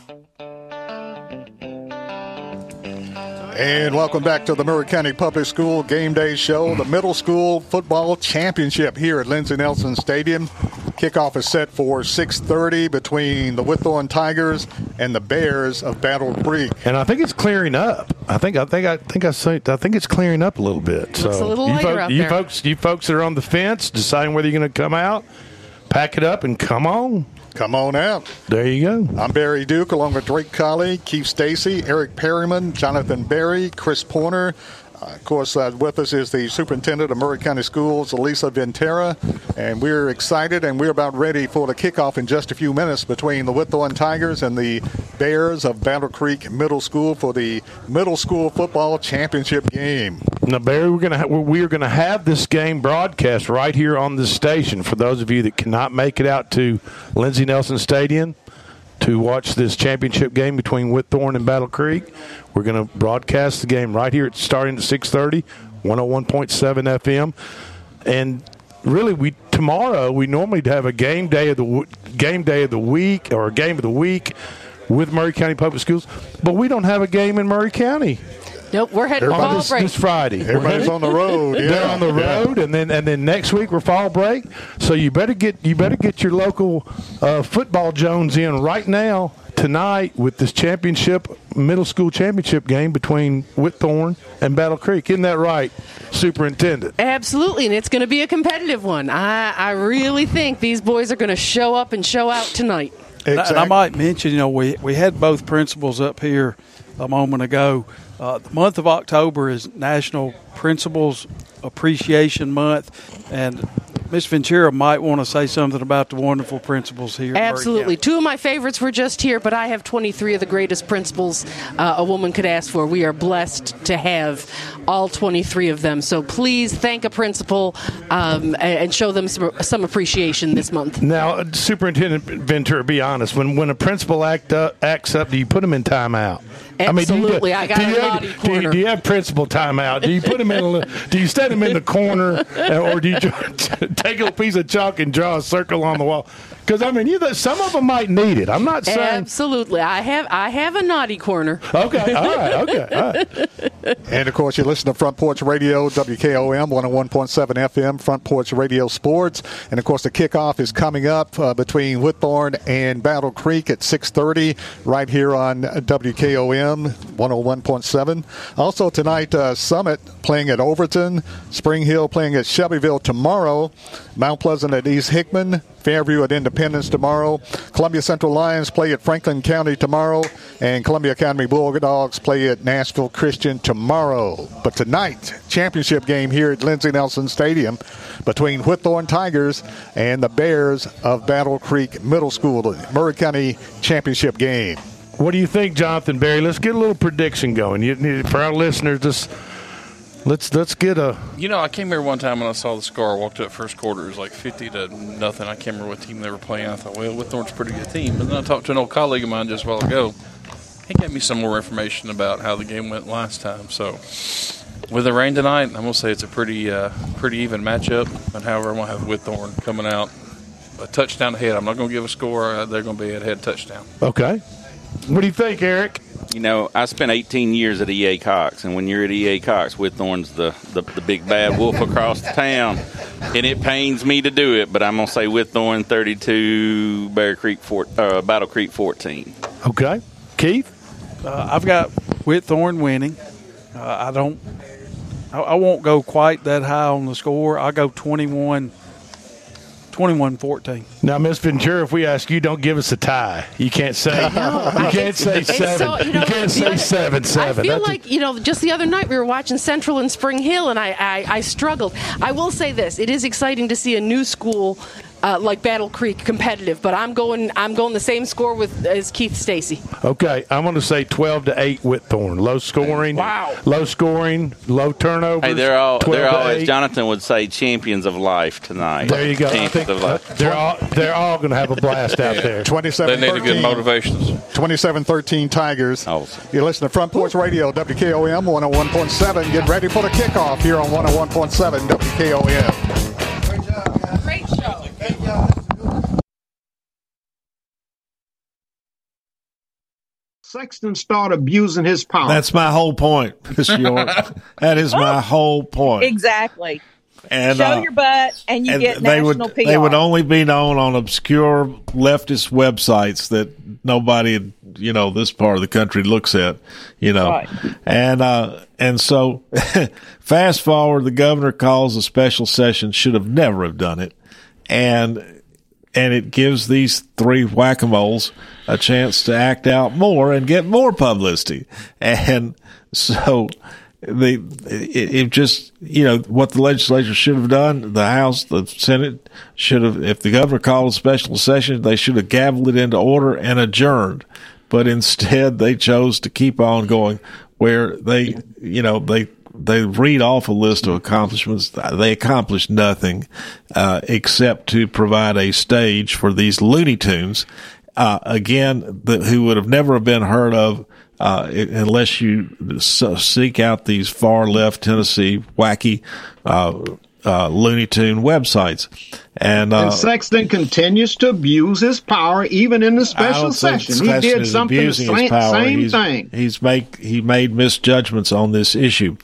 And welcome back to the Maury County Public School Game Day Show, the middle school football championship here at Lindsey Nelson Stadium. Kickoff is set for 6:30 between the Whitthorne Tigers and the Bears of Battle Creek. And I think it's clearing up. I think I think I think I say, I think it's clearing up a little bit. Looks so a little you, lighter out you there. folks, you folks that are on the fence, deciding whether you're going to come out, pack it up, and come on. Come on out. There you go. I'm Barry Duke, along with Drake Colley, Keith Stacy, Eric Perryman, Jonathan Berry, Chris Pointer. Uh, of course, uh, with us is the superintendent of Maury County Schools, Elisa Ventura, and we're excited and we're about ready for the kickoff in just a few minutes between the Whitthorne Tigers and the Bears of Battle Creek Middle School for the middle school football championship game. Now, Barry, we're gonna ha- we are gonna have this game broadcast right here on this station for those of you that cannot make it out to Lindsey Nelson Stadium to watch this championship game between Whitthorne and Battle Creek. We're going to broadcast the game right here. It's starting at 6:30, 101.7 FM, and really we tomorrow we normally have a game day of the game day of the week or a game of the week with Maury County Public Schools, but we don't have a game in Maury County. Nope, we're heading for On fall this, break. this Friday. Everybody's on the road. They're yeah. on the Yeah. road, and then and then next week we're fall break. So you better get you better get your local uh, football Jones in right now tonight with this championship middle school championship game between Whitthorne and Battle Creek. Isn't that right, Superintendent? Absolutely, and it's going to be a competitive one. I, I really think these boys are going to show up and show out tonight. And I might mention, you know, we, we had both principals up here a moment ago. Uh, the month of October is National Principals Appreciation Month, and Miss Ventura might want to say something about the wonderful principals here. Absolutely. Two of my favorites were just here, but I have 23 of the greatest principals uh, a woman could ask for. We are blessed to have all 23 of them. So please thank a principal um, and- and show them some, some appreciation this month. Now, uh, Superintendent Ventura, be honest. When when a principal act uh, acts up, do you put them in timeout? Absolutely. I got do you have, naughty do you, do you have principal timeout? Do you put him in? A, do you set him in the corner, or do you take a piece of chalk and draw a circle on the wall? Because I mean, you some of them might need it. I'm not saying. Absolutely. I have I have a naughty corner. Okay. All right. Okay. All right. And of course, you listen to Front Porch Radio, WKOM 101.7 FM, Front Porch Radio Sports. And of course, the kickoff is coming up uh, between Whitthorne and Battle Creek at 6:30, right here on WKOM 101.7. Also tonight, uh, Summit playing at Overton, Spring Hill playing at Shelbyville tomorrow, Mount Pleasant at East Hickman, Fairview at Independence tomorrow. Columbia Central Lions play at Franklin County tomorrow, and Columbia Academy Bulldogs play at Nashville Christian tomorrow. But tonight, championship game here at Lindsey Nelson Stadium between Whitthorne Tigers and the Bears of Battle Creek Middle School, the Maury County championship game. What do you think, Jonathan Barry? Let's get a little prediction going. For our listeners, just let's let's get a You know, I came here one time and I saw the score. I Walked up first quarter. It was like fifty to nothing. I can't remember what team they were playing. I thought, well, Whitthorne's a pretty good team. But then I talked to an old colleague of mine just a while ago. he gave me some more information about how the game went last time. So with the rain tonight, I'm gonna say it's a pretty uh, pretty even matchup. And however, I'm gonna have Whitthorne coming out a touchdown ahead. I'm not gonna give a score. Uh, they're gonna be ahead touchdown. Okay. What do you think, Eric? You know, I spent 18 years at EA Cox, and when you're at EA Cox, Whitthorne's the, the, the big bad wolf across the town. And it pains me to do it, but I'm going to say Whitthorne 32, Bear Creek, four, uh, Battle Creek 14. Okay. Keith? Uh, I've got Whitthorne winning. Uh, I don't. I, I won't go quite that high on the score. I'll go 21 21 14. Now, Miss Ventura, if we ask you, don't give us a tie. You can't say. No, you can't say seven. so- you know, you can't say other- seven seven. I feel That's a- like you know, just the other night we were watching Central and Spring Hill, and I, I, I struggled. I will say this: it is exciting to see a new school uh, like Battle Creek competitive. But I'm going, I'm going the same score with as Keith Stacy. Okay, I'm going to say 12 to 8 Whitthorne. Low scoring. Wow. Low scoring, low turnovers. Hey, they're all, they're to all, as Jonathan would say, champions of life tonight. There you go. I Champions think of life. they're all they're all going to have a blast out there. 27 They need a good motivation. 27 13 Tigers. Awesome. You listen to Front Porch Radio, WKOM 101.7. Get ready for the kickoff here on 101.7 WKOM. Sexton start abusing his power. That's my whole point, Miss York. that is my whole point. Exactly. And, Show uh, your butt, and you and get they national would PR. they would only be known on obscure leftist websites that nobody you know this part of the country looks at you know Right. and uh and so fast forward the governor calls a special session should have never have done it and and it gives these three whack-a-moles a chance to act out more and get more publicity. And so the it, it just you know what the legislature should have done the house the senate should have if the governor called a special session they should have gavelled it into order and adjourned. But instead they chose to keep on going where they you know they they read off a list of accomplishments. They accomplished nothing uh, except to provide a stage for these Looney Tunes, uh, again, the, who would have never have been heard of uh, unless you seek out these far left Tennessee wacky uh, uh, Looney Tune websites. And, uh, and Sexton continues to abuse his power even in the special don't session. He did something the same, same he's, thing. He's make he made misjudgments on this issue.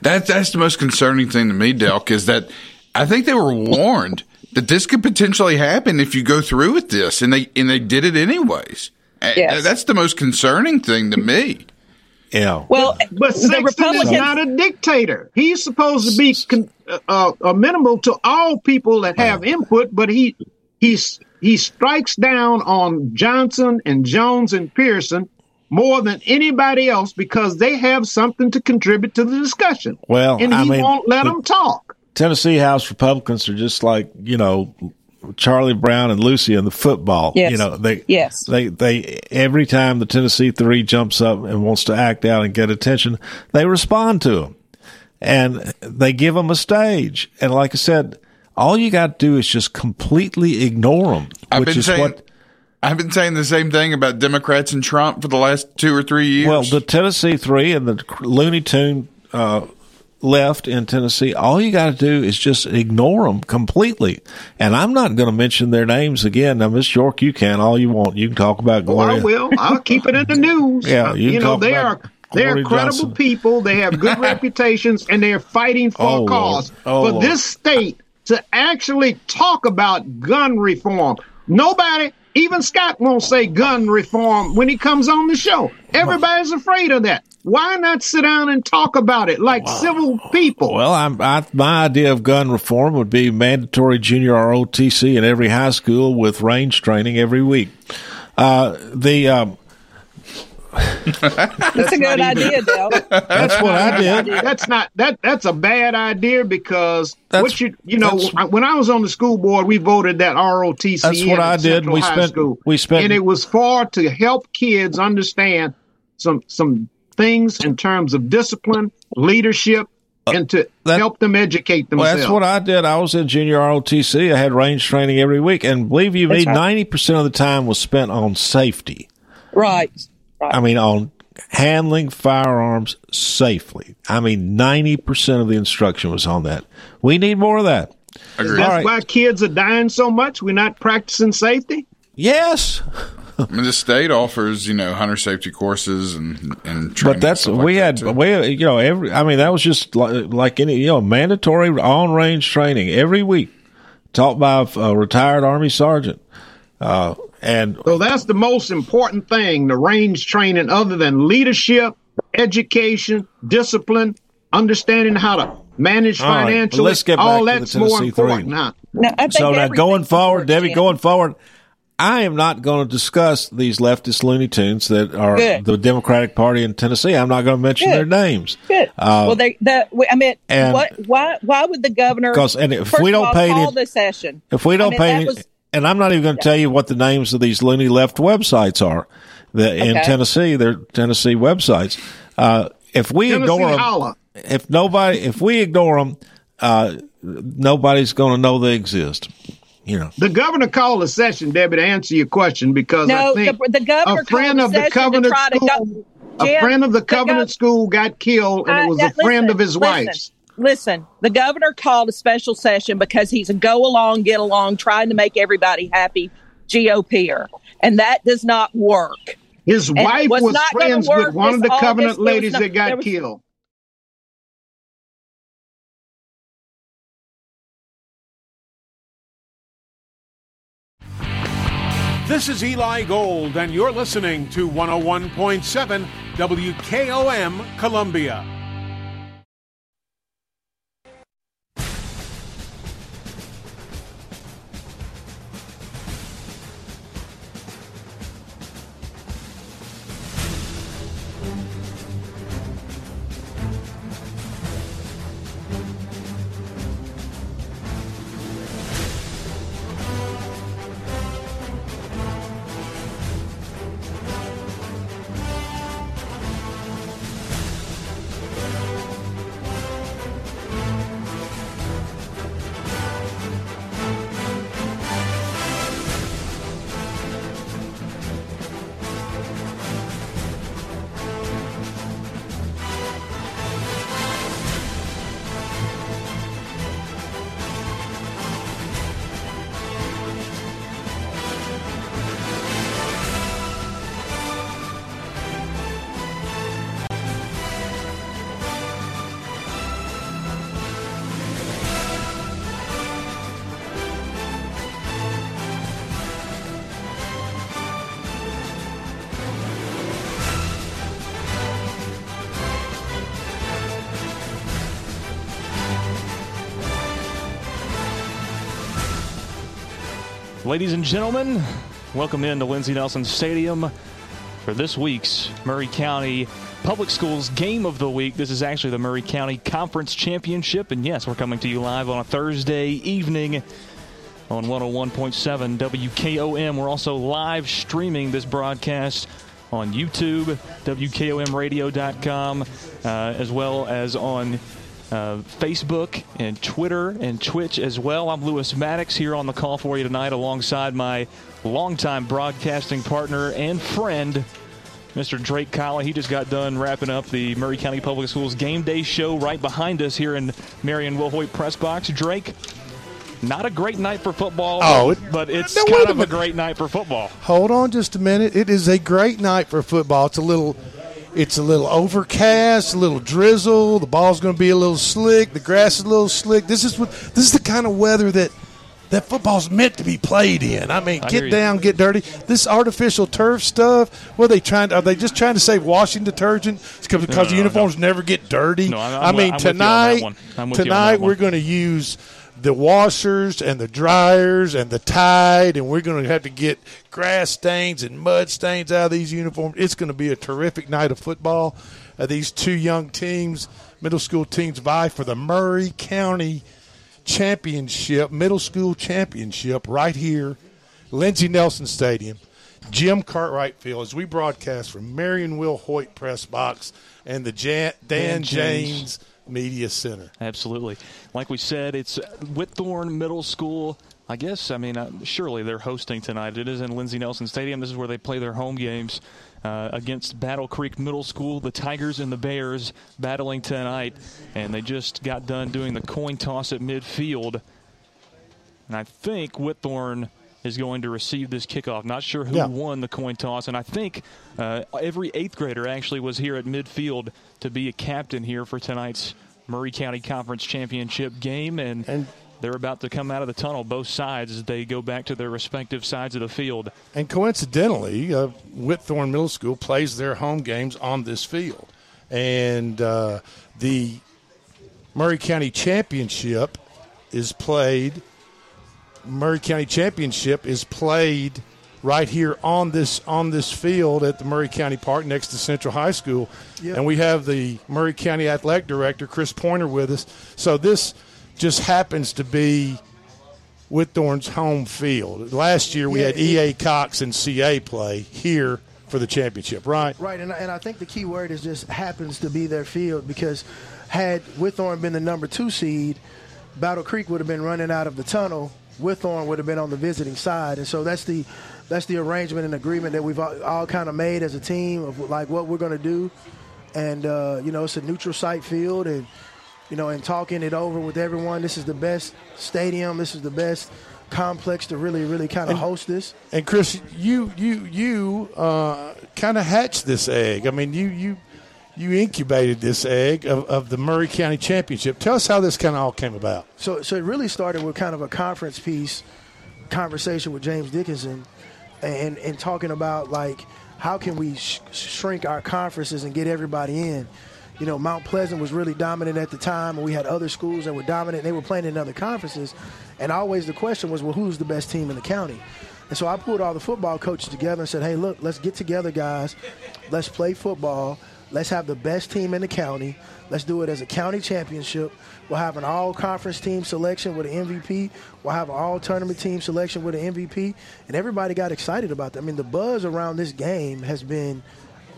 That that's the most concerning thing to me, Delk, is that I think they were warned that this could potentially happen if you go through with this, and they and they did it anyways. A- Yes. That's the most concerning thing to me. Yeah. Well, But the Sexton is not a dictator. He's supposed to be con- uh, amenable to all people that have input, but he he's he strikes down on Johnson and Jones and Pearson more than anybody else because they have something to contribute to the discussion. Well, and he I mean, won't let the- them talk. Tennessee House Republicans are just like you know Charlie Brown and Lucy in the football. Yes. You know they Yes. they they every time the Tennessee three jumps up and wants to act out and get attention, they respond to them, and they give them a stage. And like I said, all you got to do is just completely ignore them, I've which been is saying what. I've been saying the same thing about Democrats and Trump for the last two or three years. Well, the Tennessee three and the Looney Tune uh, left in Tennessee, all you got to do is just ignore them completely. And I'm not going to mention their names again. Now, Miss York, you can all you want. You can talk about oh, Well, Gloria. I will. I'll keep it in the news. Yeah, you you, can know they are they are credible Johnson. people. They have good reputations, and they are fighting for Oh, a cause Oh, for Lord. this state to actually talk about gun reform. Nobody, even Scott, won't say gun reform when he comes on the show. Everybody's afraid of that. Why not sit down and talk about it like civil people? Well, I'm, I, my idea of gun reform would be mandatory junior ROTC in every high school with range training every week. Uh, the um, That's a good idea, Dale. That's what I did. That's not that. That's a bad idea because That's- what you you know when I was on the school board, we voted that ROTC. That's what I did. Central We High spent- School. we spent- and it was for to help kids understand some some things in terms of discipline, leadership, and to help them educate Uh, Well, themselves. that's what I did. I was in junior ROTC. I had range training every week, and believe you me, ninety percent of the time was spent on safety. Right. Right. I mean, on handling firearms safely. I mean, 90% of the instruction was on that. We need more of that. Is All that right. why kids are dying so much? We're not practicing safety? Yes. I mean, the state offers, you know, hunter safety courses and and training But that's and stuff like we that, had too. we you know every I mean that was just like, like any you know mandatory on range training every week taught by a retired army sergeant uh, and So that's the most important thing, the range training, other than leadership, education, discipline, understanding how to manage All right, financially. let's get all back to the that's more Tennessee important three. now. No, so now going forward, Debbie, Jim. going forward, I am not going to discuss these leftist Looney Tunes that are Good. the Democratic Party in Tennessee. I'm not going to mention Good. their names. Good. Uh, well, they, the, I mean, and- what? Why? Why would the governor? 'Cause- and if we don't all, pay call any- the session. If we don't mean, pay, any, was- and I'm not even going to tell you what the names of these loony left websites are that in Tennessee. They're Tennessee websites. Uh, if we Tennessee ignore them, if nobody, if we ignore them, uh, nobody's going to know they exist. You know. The governor called a session, Debbie, to answer your question because No, I think the, the governor a friend of the covenant school, go. a friend of the gov- covenant school got killed, and I- it was that- a friend listen, of his listen, wife's. Listen, the governor called a special session because he's a go along, get along, trying to make everybody happy GOPer, and that does not work. His And wife was was not friends with one of the covenant August. Ladies no- that got was- killed. This is Eli Gold, and you're listening to 101.7 WKOM Columbia. Ladies and gentlemen, welcome in to Lindsey Nelson Stadium for this week's Maury County Public Schools Game of the Week. This is actually the Maury County Conference Championship, and yes, we're coming to you live on a Thursday evening on 101.7 WKOM. We're also live streaming this broadcast on YouTube, WKOMradio.com, uh, as well as on uh, Facebook and Twitter and Twitch as well. I'm Lewis Maddox here on the call for you tonight alongside my longtime broadcasting partner and friend, Mr. Drake Colley. He just got done wrapping up the Maury County Public Schools game day show right behind us here in Marion Wilhoit Press Box. Drake, not a great night for football, Oh, but, it- but it's kind a of a great night for football. Hold on just a minute. It is a great night for football. It's a little it's a little overcast, a little drizzle. The ball's going to be a little slick. The grass is a little slick. This is what this is the kind of weather that that football's meant to be played in. I mean, I get down, get dirty. This artificial turf stuff. What are they trying? To, are they just trying to save washing detergent because No, no, the no, uniforms never get dirty? No, I'm- I I'm- mean, I'm with you on that tonight, one. I'm with you on tonight we're going to use the washers and the dryers and the tide, and we're going to have to get grass stains and mud stains out of these uniforms. It's going to be a terrific night of football. Uh, these two young teams, middle school teams, vie for the Maury County Championship, middle school championship, right here, Lindsey Nelson Stadium. Jim Cartwright Field as we broadcast from Marion Will Hoyt Press Box and the Jan- Dan, Dan James. James Media Center. Absolutely. Like we said, it's Whitthorne Middle School. I guess, I mean, uh, surely they're hosting tonight. It is in Lindsey Nelson Stadium. This is where they play their home games. uh, against Battle Creek Middle School. The Tigers and the Bears battling tonight, and they just got done doing the coin toss at midfield. And I think Whitthorne is going to receive this kickoff. Not sure who Yeah. won the coin toss, and I think uh, every eighth grader actually was here at midfield to be a captain here for tonight's Maury County Conference Championship game, and, they're about to come out of the tunnel, both sides, as they go back to their respective sides of the field. And coincidentally, uh, Whitthorne Middle School plays their home games on this field. And uh, the Maury County Championship is played. Maury County Championship is played right here on this on this field at the Maury County Park next to Central High School. Yep. And we have the Maury County Athletic Director Chris Pointer with us. So this just happens to be Whitthorne's home field. Last year we Yeah, had EA Cox and CA play here for the championship, right? Right, and, and I think the key word is just happens to be their field because had Whitthorne been the number two seed, Battle Creek would have been running out of the tunnel. Whitthorne would have been on the visiting side, and so that's the that's the arrangement and agreement that we've all, all kind of made as a team of like what we're going to do. And uh, you know, it's a neutral site field, and you know, and talking it over with everyone. This is the best stadium. This is the best complex to really, really kind of host this. And Chris, you you you uh, kind of hatched this egg. I mean, you you you incubated this egg of, of the Maury County Championship. Tell us how this kind of all came about. So, so it really started with kind of a conference piece conversation with James Dickinson, and and talking about like how can we sh- shrink our conferences and get everybody in. You know, Mount Pleasant was really dominant at the time, and we had other schools that were dominant. They were playing in other conferences, and always the question was, well, who's the best team in the county? And so I pulled all the football coaches together and said, hey, look, let's get together, guys. Let's play football. Let's have the best team in the county. Let's do it as a county championship. We'll have an all conference team selection with an MVP. We'll have an all tournament team selection with an MVP. And everybody got excited about that. I mean, the buzz around this game has been,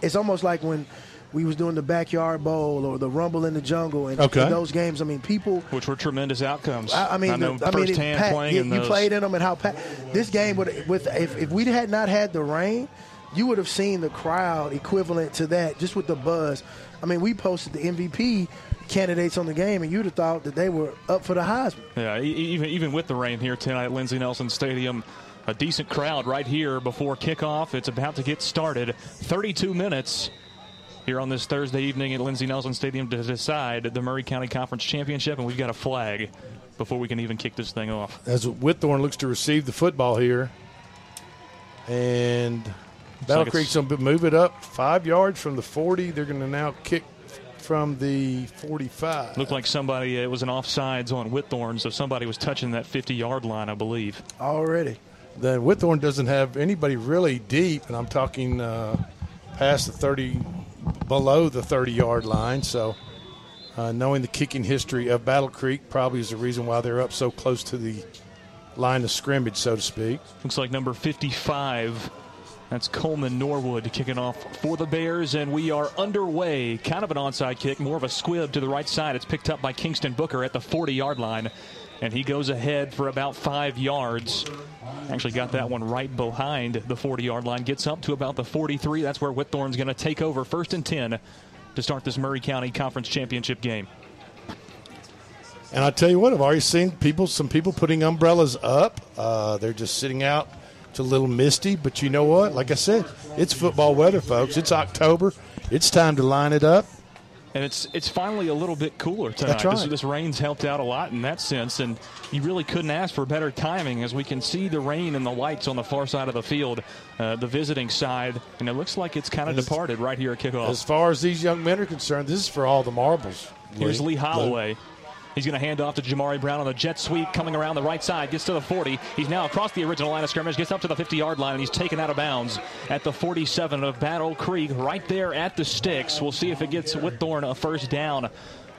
it's almost like when we was doing the backyard bowl or the rumble in the jungle and, Okay. those games. I mean, people Which were tremendous outcomes. I, I mean, know the, I mean, it firsthand playing Yeah, in you those. played in them and how packed. This game would with if, if we had not had the rain, you would have seen the crowd equivalent to that just with the buzz. I mean, we posted the MVP candidates on the game, and you'd have thought that they were up for the Heisman. Yeah, e- even even with the rain here tonight at Lindsey Nelson Stadium, a decent crowd right here before kickoff. It's about to get started. 32 minutes here on this Thursday evening at Lindsey Nelson Stadium to decide the Maury County Conference Championship, and we've got a flag before we can even kick this thing off. As Whitthorne looks to receive the football here, and Battle like Creek's going to move it up five yards from the 40. They're going to now kick from the 45. Looked like somebody, it was an offsides on Whitthorne, so somebody was touching that 50 yard line, I believe. Already. Then Whitthorne doesn't have anybody really deep, and I'm talking uh, past the 30, below the 30 yard line. So, uh, knowing the kicking history of Battle Creek probably is the reason why they're up so close to the line of scrimmage, so to speak. Looks like number 55. That's Coleman Norwood kicking off for the Bears, and we are underway. Kind of an onside kick, more of a squib to the right side. It's picked up by Kingston Booker at the 40 yard line, and he goes ahead for about five yards. Actually, got that one right behind the 40 yard line. Gets up to about the 43. That's where Whitthorne's going to take over first and 10 to start this Maury County Conference Championship game. And I tell you what, I've already seen people, some people putting umbrellas up. Uh, they're just sitting out. It's a little misty, but you know what? Like I said, it's football weather, folks. It's October. It's time to line it up. And it's it's finally a little bit cooler tonight. That's right. This, this rain's helped out a lot in that sense, and you really couldn't ask for better timing as we can see the rain and the lights on the far side of the field, uh, the visiting side, and it looks like it's kind of departed right here at kickoff. As far as these young men are concerned, this is for all the marbles. Here's Lee Lou. Holloway. He's going to hand off to Jamari Brown on the jet sweep, coming around the right side, gets to the 40. He's now across the original line of scrimmage, gets up to the 50 yard line, and he's taken out of bounds at the 47 of Battle Creek, right there at the sticks. We'll see if it gets Whitthorne a first down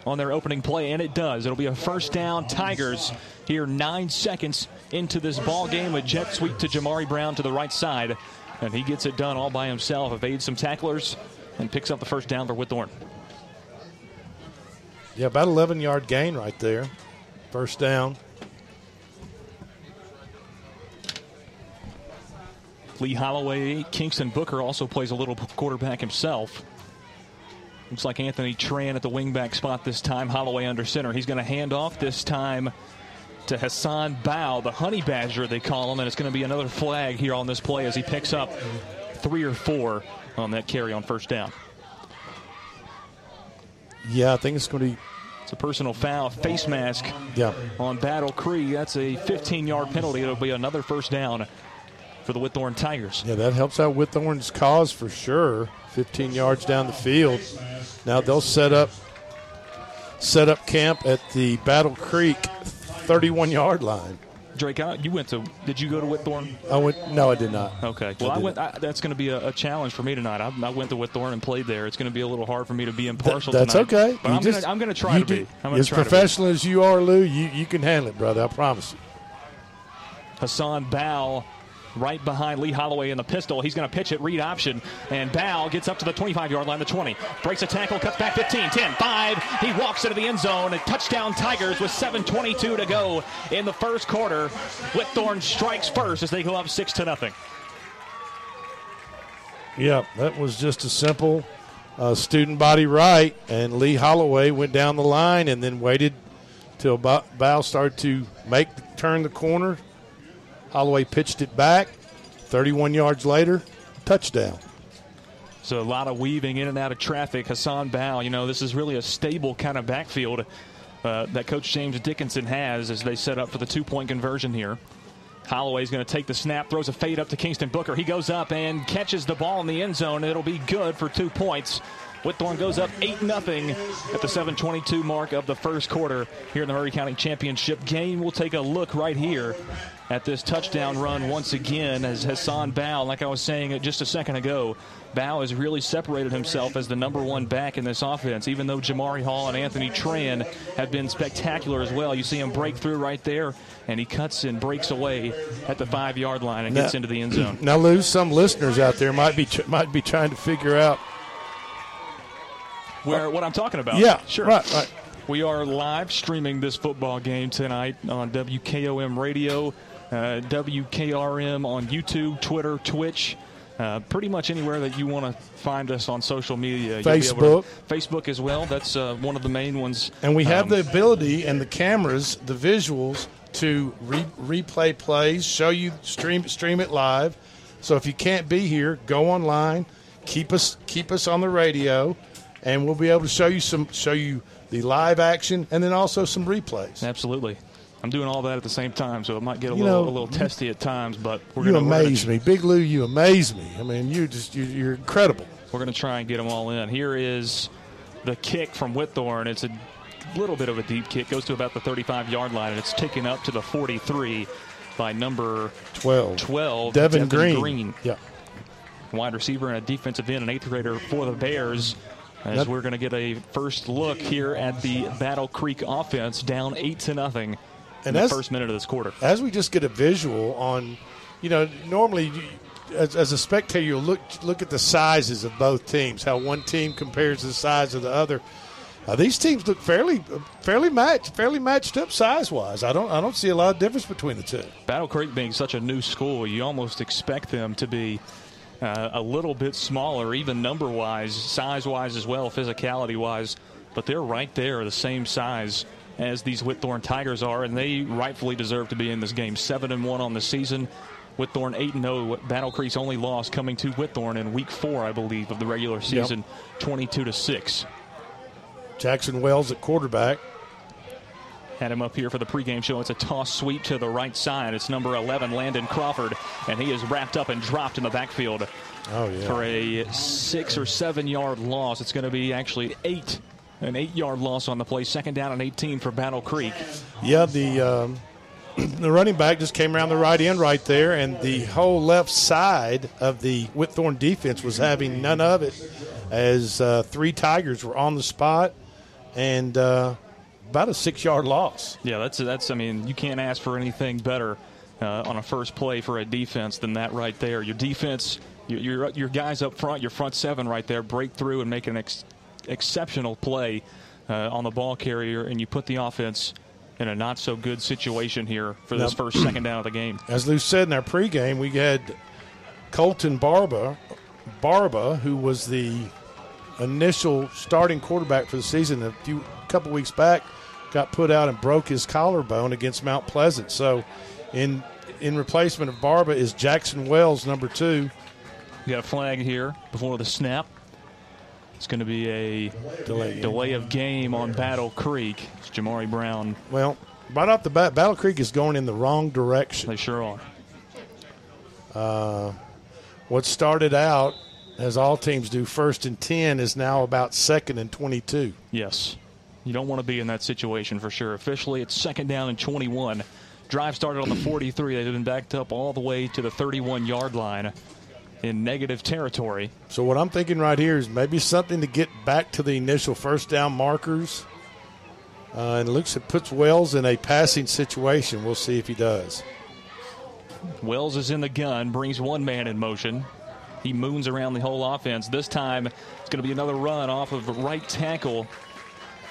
on their opening play, and it does. It'll be a first down. Tigers here nine seconds into this ball game. A jet sweep to Jamari Brown to the right side, and he gets it done all by himself. Evades some tacklers and picks up the first down for Whitthorne. Yeah, about 11 yard gain right there. First down. Lee Holloway, Kingston Booker also plays a little quarterback himself. Looks like Anthony Tran at the wingback spot this time. Holloway under center. He's going to hand off this time to Hassan Bow, the honey badger they call him, and it's going to be another flag here on this play as he picks up three or four on that carry on first down. Yeah, I think it's going to be. It's a personal foul, face mask Yeah. on Battle Creek. That's a 15 yard penalty. It'll be another first down for the Whitthorne Tigers. Yeah, that helps out Whitthorne's cause for sure. 15 yards down the field. Now they'll set up set up camp at the Battle Creek 31 yard line. Drake, I- you went to. Did you go to Whitthorne? I went. No, I did not. Okay. Well, I, went. I, that's going to be a, a challenge for me tonight. I, I went to Whitthorne and played there. It's going to be a little hard for me to be impartial. That's tonight. okay. But You I'm just- going to. I'm going to try to be. I'm as professional as you are, Lou, you, you can handle it, brother. I promise you. Hassan Bow. Right behind Lee Holloway in the pistol. He's going to pitch it, read option, and Bow gets up to the 25 yard line, the 20. Breaks a tackle, cuts back 15, 10, 5. He walks into the end zone. A touchdown Tigers with 7.22 to go in the first quarter. Whitthorne strikes first as they go up 6 to nothing. Yeah, that was just a simple uh, student body right, and Lee Holloway went down the line and then waited till Bow started to make turn the corner. Holloway pitched it back. 31 yards later, touchdown. So a lot of weaving in and out of traffic. Hassan Bow, you know, this is really a stable kind of backfield uh, that Coach James Dickinson has as they set up for the two point conversion here. Holloway's going to take the snap, throws a fade up to Kingston Booker. He goes up and catches the ball in the end zone. It'll be good for two points. Whitthorne goes up 8 0 at the 722 mark of the first quarter here in the Maury County Championship game. We'll take a look right here at this touchdown run once again as Hassan Bow, like I was saying just a second ago, Bow has really separated himself as the number one back in this offense, even though Jamari Hall and Anthony Tran have been spectacular as well. You see him break through right there, and he cuts and breaks away at the five yard line and gets into the end zone. Now, Lou, some listeners out there might be might be trying to figure out. Where what I'm talking about? Yeah, sure. right, right. We are live streaming this football game tonight on WKOM Radio, uh, WKRM on YouTube, Twitter, Twitch. Uh, pretty much anywhere that you want to find us on social media. Able to- Facebook as well. That's uh, one of the main ones. And we have Um, the ability and the cameras, the visuals to re- replay plays, show you stream stream it live. So if you can't be here, go online, keep us keep us on the radio, and we'll be able to show you some show you the live action and then also some replays. Absolutely. I'm doing all that at the same time, so it might get a You little know, a little testy at times, but we're you gonna, we're gonna- amaze me, Big Lou. You amaze me. I mean, you just you, you're incredible. We're going to try and get them all in. Here is the kick from Whitthorne. It's a little bit of a deep kick, goes to about the 35 yard line, and it's taken up to the 43 by number 12. 12 Devin Green. Yeah. Wide receiver and a defensive end, an eighth grader for the Bears. As we're going to get a first look here at the Battle Creek offense, down eight to nothing in And the as- first minute of this quarter. as we just get a visual on, you know, normally you- as, as a spectator, you'll look look at the sizes of both teams, how one team compares the size of the other. Uh, these teams look fairly fairly matched, fairly matched up size wise. I don't I don't see a lot of difference between the two. Battle Creek being such a new school, you almost expect them to be uh, a little bit smaller, even number wise, size wise as well, physicality wise. But they're right there, the same size as these Whitthorne Tigers are, and they rightfully deserve to be in this game. Seven and one on the season. Whitthorne eight and zero. Battle Creek's only loss coming to Whitthorne in week four, I believe, of the regular season, twenty-two to six. Jackson Wells at quarterback. Had him up here for the pregame show. It's a toss sweep to the right side. It's number 11, Landon Crawford, and he is wrapped up and dropped in the backfield Oh yeah. for a six or seven yard loss. It's going to be actually eight, an eight yard loss on the play. Second down and 18 for Battle Creek. Yeah, the um, the running back just came around the right end right there, and the whole left side of the Whitthorne defense was having none of it, as uh, three Tigers were on the spot, and uh, about a six yard loss. Yeah, that's that's. I mean, you can't ask for anything better uh, on a first play for a defense than that right there. Your defense, your your, your guys up front, your front seven right there, break through and make an ex- exceptional play uh, on the ball carrier, and you put the offense in a not so good situation here for this Now- first second down of the game. As Lou said in our pregame, we had Colton Barba, Barba, who was the initial starting quarterback for the season a few couple weeks back, got put out and broke his collarbone against Mount Pleasant. So, in in replacement of Barba is Jackson Wells, number two. You got a flag here before the snap. It's going to be a delay, delay of game on Battle Creek. It's Jamari Brown. Well, right off the bat, Battle Creek is going in the wrong direction. They sure are. Uh, what started out as all teams do first and 10 is now about second and 22. Yes. You don't want to be in that situation for sure. Officially, it's second down and 21. Drive started on the 43. They've been backed up all the way to the 31 yard line in negative territory. So, what I'm thinking right here is maybe something to get back to the initial first down markers. Uh, and looks it puts Wells in a passing situation. We'll see if he does. Wells is in the gun, brings one man in motion. He moons around the whole offense. This time, it's going to be another run off of right tackle.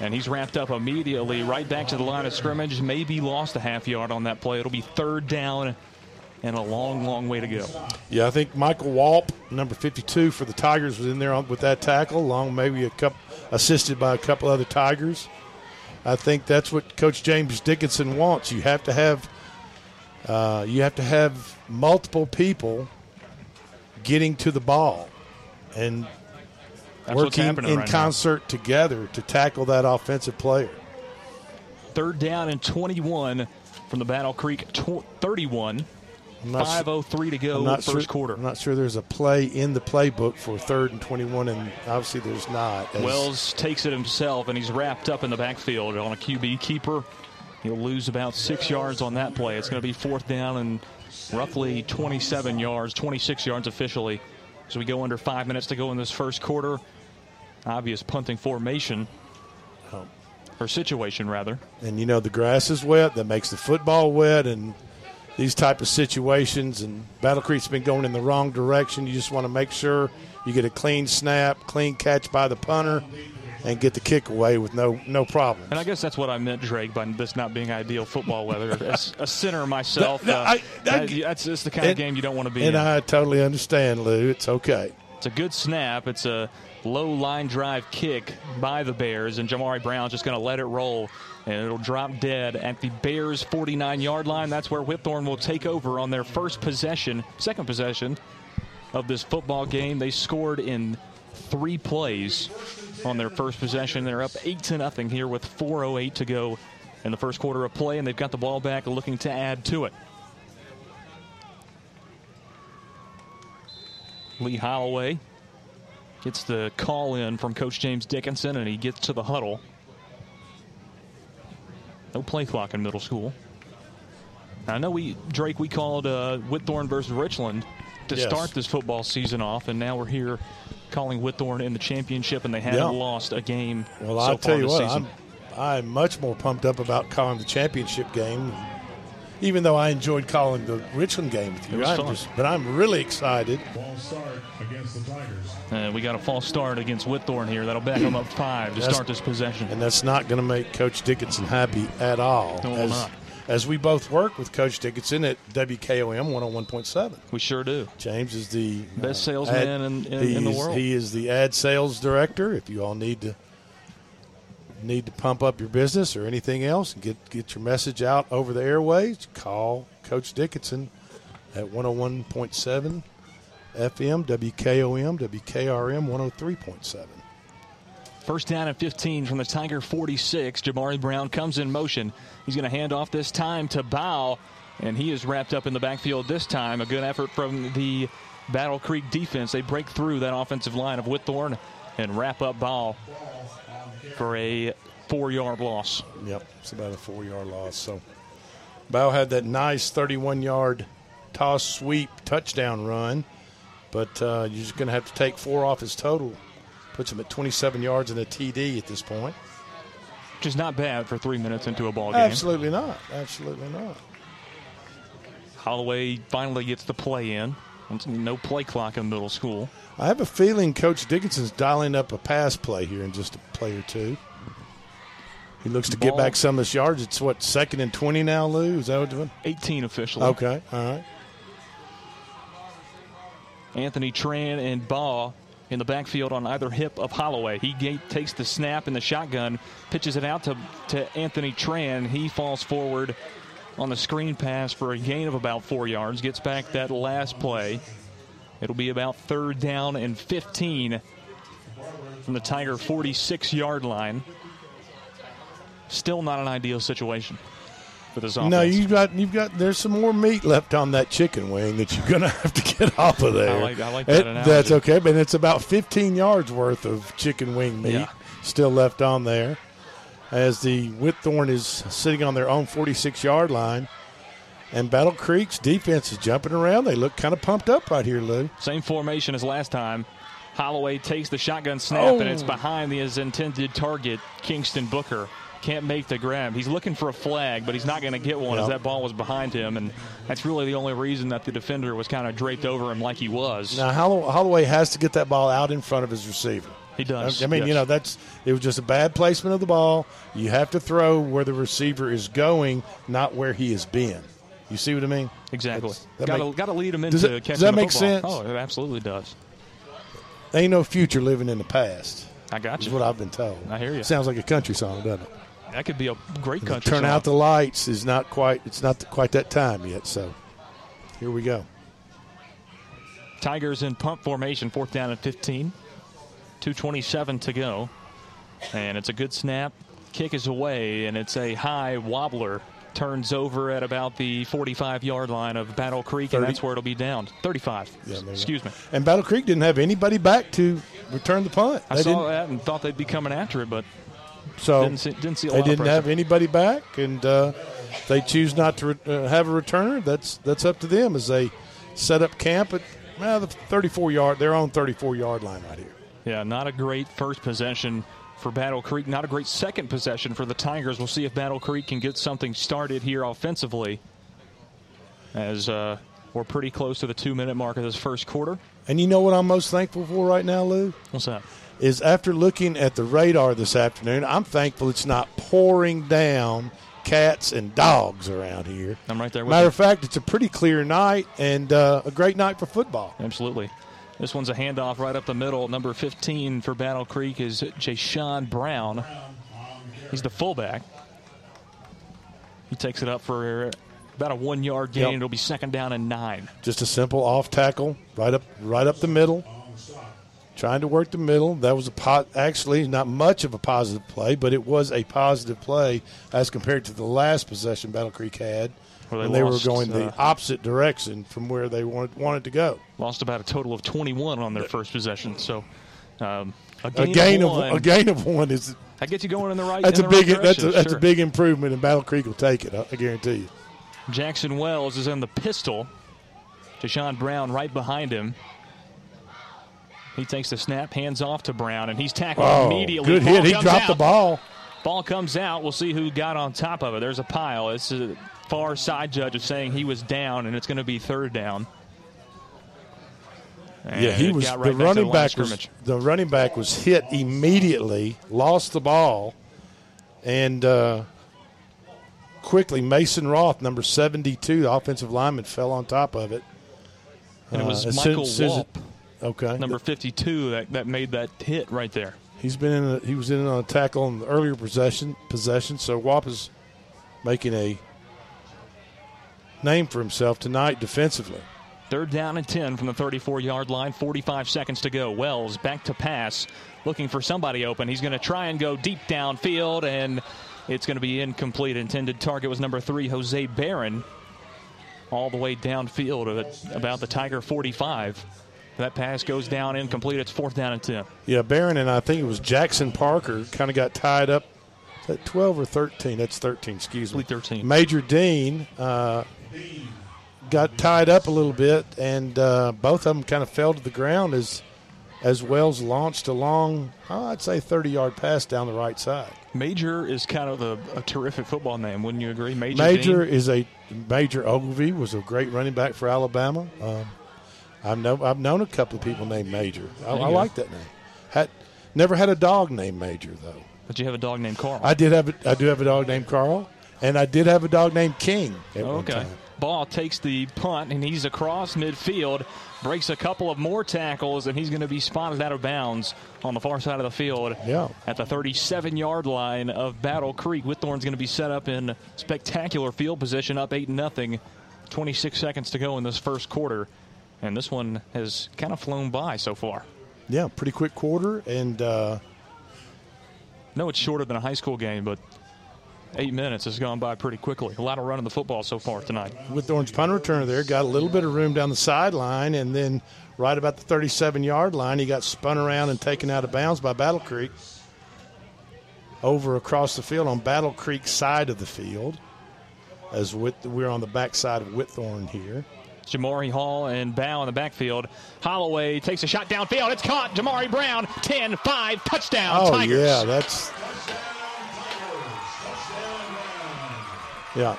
And he's wrapped up immediately right back to the line of scrimmage. Maybe lost a half yard on that play. It'll be third down and a long, long way to go. Yeah, I think Michael Walp, number 52 for the Tigers, was in there with that tackle, along maybe a couple, assisted by a couple other Tigers. I think that's what Coach James Dickinson wants. You have to have uh, you have to have multiple people getting to the ball and That's working in right now. concert together to tackle that offensive player. Third down and 21 from the Battle Creek tw- 31. I'm not su- 5.03 to go first sure, quarter. I'm not sure there's a play in the playbook for third and 21, and obviously there's not. Wells takes it himself, and he's wrapped up in the backfield on a QB keeper. He'll lose about six yards on that play. It's going to be fourth down and roughly 27 yards, 26 yards officially. So we go under five minutes to go in this first quarter. Obvious punting formation, or situation rather. and you know the grass is wet that makes the football wet and these type of situations and battle creek's been going in the wrong direction you just want to make sure you get a clean snap clean catch by the punter and get the kick away with no no problem And I guess that's what I meant, Drake, by this not being ideal football weather. As a center myself, No, no, uh, I- I- that- that's, that's the kind of game you don't want to be and in. And I totally understand lou it's okay It's a good snap. It's a low line drive kick by the Bears, and Jamari Brown's just going to let it roll, and it'll drop dead at the Bears' 49 yard line. That's where Whitthorne will take over on their first possession, second possession of this football game. They scored in three plays on their first possession. They're up 8 to nothing here with 4.08 to go in the first quarter of play, and they've got the ball back looking to add to it. Lee Holloway gets the call in from Coach James Dickinson, and he gets to the huddle. No play clock in middle school. I know we Drake we called uh, Whitthorne versus Richland to Yes. start this football season off, and now we're here calling Whitthorne in the championship, and they haven't Yeah. lost a game. well so i'll tell you what. I'm, I'm much more pumped up about calling the championship game even though i enjoyed calling the richland game with It you was I'm fun. just, but i'm really excited Ball start against the Tigers. Uh, we got a false start against Whitthorne here. That'll back them up five to That's- start this possession. and that's not going to make Coach Dickinson happy at all. No, as, not. as we both work with Coach Dickinson at WKOM 101.7. We sure do. James is the Best salesman in- in- in the world. He is the ad sales director. If you all need to need to pump up your business or anything else and get get your message out over the airways, call Coach Dickinson at 101.7 FM, WKOM, WKRM 103.7. First down and 15 from the Tiger 46. Jamari Brown comes in motion. He's going to hand off this time to Bow, and he is wrapped up in the backfield this time. A good effort from the Battle Creek defense. They break through that offensive line of Whitthorne and wrap up Bow for a four yard loss. Yep, it's about a four yard loss. So Bow had that nice 31 yard toss sweep touchdown run, but uh, you're just going to have to take four off his total. Puts him at 27 yards and a TD at this point. Which is not bad for three minutes into a ball game. Absolutely not. Absolutely not. Holloway finally gets the play in. No play clock in middle school. I have a feeling Coach Dickinson's dialing up a pass play here in just a play or two. He looks to get back some of this yards. It's what second and 20 now, Lou. Is that what? 18 officially. Okay, all right. Anthony Tran and Baugh in the backfield on either hip of Holloway. He takes the snap in the shotgun, pitches it out to, to Anthony Tran. He falls forward on the screen pass for a gain of about four yards, gets back that last play. It'll be about third down and 15 from the Tiger 46 yard line. Still not an ideal situation for this offense. No, you've got you've got there's some more meat left on that chicken wing that you're gonna have to get off of there. I like- I like that It-. That's okay, but it's about 15 yards worth of chicken wing meat Yeah. still left on there. As the Whitthorne is sitting on their own 46 yard line, and Battle Creek's defense is jumping around. They look kind of pumped up right here, Lou. Same formation as last time. Holloway takes the shotgun snap, Oh. and it's oh. behind his intended target, Kingston Booker. Can't make the grab. He's looking for a flag, but he's not going to get one as that ball was behind him, and that's really the only reason that the defender was kind of draped over him like he was. Now Holloway has to get that ball out in front of his receiver. He does, I mean, yes. you know, that's it was just a bad placement of the ball. You have to throw where the receiver is going, not where he has been. You see what I mean? Exactly. that Got to lead him into Does it- catching does that make football. sense? Oh, it absolutely does. Ain't no future living in the past. I got Is you. what I've been told. I hear you. Sounds like a country song, doesn't it? That could be a great country. Turn song. out the lights is not quite. It's not quite that time yet. So here we go. Tigers in pump formation, fourth down and 15. 2.27 to go. And it's a good snap. Kick is away, and it's a high wobbler. Turns over at about the 45 yard line of Battle Creek, and that's where it'll be down. 35. Yeah, go. Excuse me. And Battle Creek didn't have anybody back to return the punt. I They saw didn't- that and thought they'd be coming after it, but So didn't see, didn't see a they lot didn't have anybody back, and uh, they choose not to re- uh, have a returner. That's that's up to them as they set up camp at well, the 34 yard, their own 34 yard line right here. Yeah, not a great first possession for Battle Creek. Not a great second possession for the Tigers. We'll see if Battle Creek can get something started here offensively. As uh, we're pretty close to the two minute mark of this first quarter. And you know what I'm most thankful for right now, Lou? What's that? Is after looking at the radar this afternoon, I'm thankful it's not pouring down cats and dogs around here. I'm right there with Matter you. of fact, it's a pretty clear night and uh, a great night for football. Absolutely. This one's a handoff right up the middle. Number 15 for Battle Creek is Jashawn Brown. He's the fullback. He takes it up for about a one yard gain. Yep. It'll be second down and nine. Just a simple off tackle, right up, right up the middle. Trying to work the middle. That was a po- actually not much of a positive play, but it was a positive play as compared to the last possession Battle Creek had, Where they when they lost, were going the uh, opposite direction from where they wanted wanted to go. Lost about a total of 21 on their first possession. So um, a A gain, gain of, of one. a gain of one is That gets you going in the right. that's a the right big that's a, that's sure. a big improvement, and Battle Creek will take it. I I guarantee you. Jackson Wells is in the pistol. Deshaun Brown right behind him. He takes the snap, hands off to Brown, and he's tackled Oh, immediately. good Ball hit. He dropped the ball. Ball comes out. We'll see who got on top of it. There's a pile. It's a far side judge is saying he was down, and it's going to be third down. And yeah, he was right the the running line back was the running back was hit immediately, lost the ball, and uh, quickly Mason Roth, number seventy-two, the offensive lineman, fell on top of it. And it was Uh, Michael soon it- Walp, okay, number 52, that, that made that hit right there. He's been in. A, he was in on a tackle in the earlier possession. Possession. So Walp is making a name for himself tonight defensively. Third down and 10 from the 34 yard line, 45 seconds to go. Wells back to pass, looking for somebody open. He's going to try and go deep downfield, and it's going to be incomplete. Intended target was number three, Jose Barron, all the way downfield at about the Tiger 45. That pass goes down incomplete. It's fourth down and 10. Yeah, Barron and I think it was Jackson Parker kind of got tied up. That 12 or 13? That's 13, excuse me. 13. Major Dean uh, got tied up a little bit, and uh, both of them kind of fell to the ground as as Wells launched a long, oh, I'd say 30 yard pass down the right side. Major is kind of a, a terrific football name, wouldn't you agree? Major. Major Dean? is a Major Ogilvie was a great running back for Alabama. Um, I've know I've known a couple of people named Major. I, I like that name. Had never had a dog named Major though. But you have a dog named Carl. I did have a, I do have a dog named Carl, and I did have a dog named King at one okay. time. Ball takes the punt, and he's across midfield, breaks a couple of more tackles, and he's going to be spotted out of bounds on the far side of the field Yeah. at the 37 yard line of Battle Creek. Whitthorne's going to be set up in spectacular field position, up 8 0. 26 seconds to go in this first quarter. And this one has kind of flown by so far. Yeah, pretty quick quarter, and uh, No, it's shorter than a high school game, but eight minutes has gone by pretty quickly. A lot of running the football so far tonight. with Orange punt returner there, got a little bit of room down the sideline, and then right about the 37 yard line, he got spun around and taken out of bounds by Battle Creek over across the field on Battle Creek side of the field. As Whit- we're on the back side of Whitthorne here. Jamari Hall and Bow in the backfield. Holloway takes a shot downfield. It's caught. Jamari Brown, 10 5, touchdown, oh Tigers. yeah, that's yeah.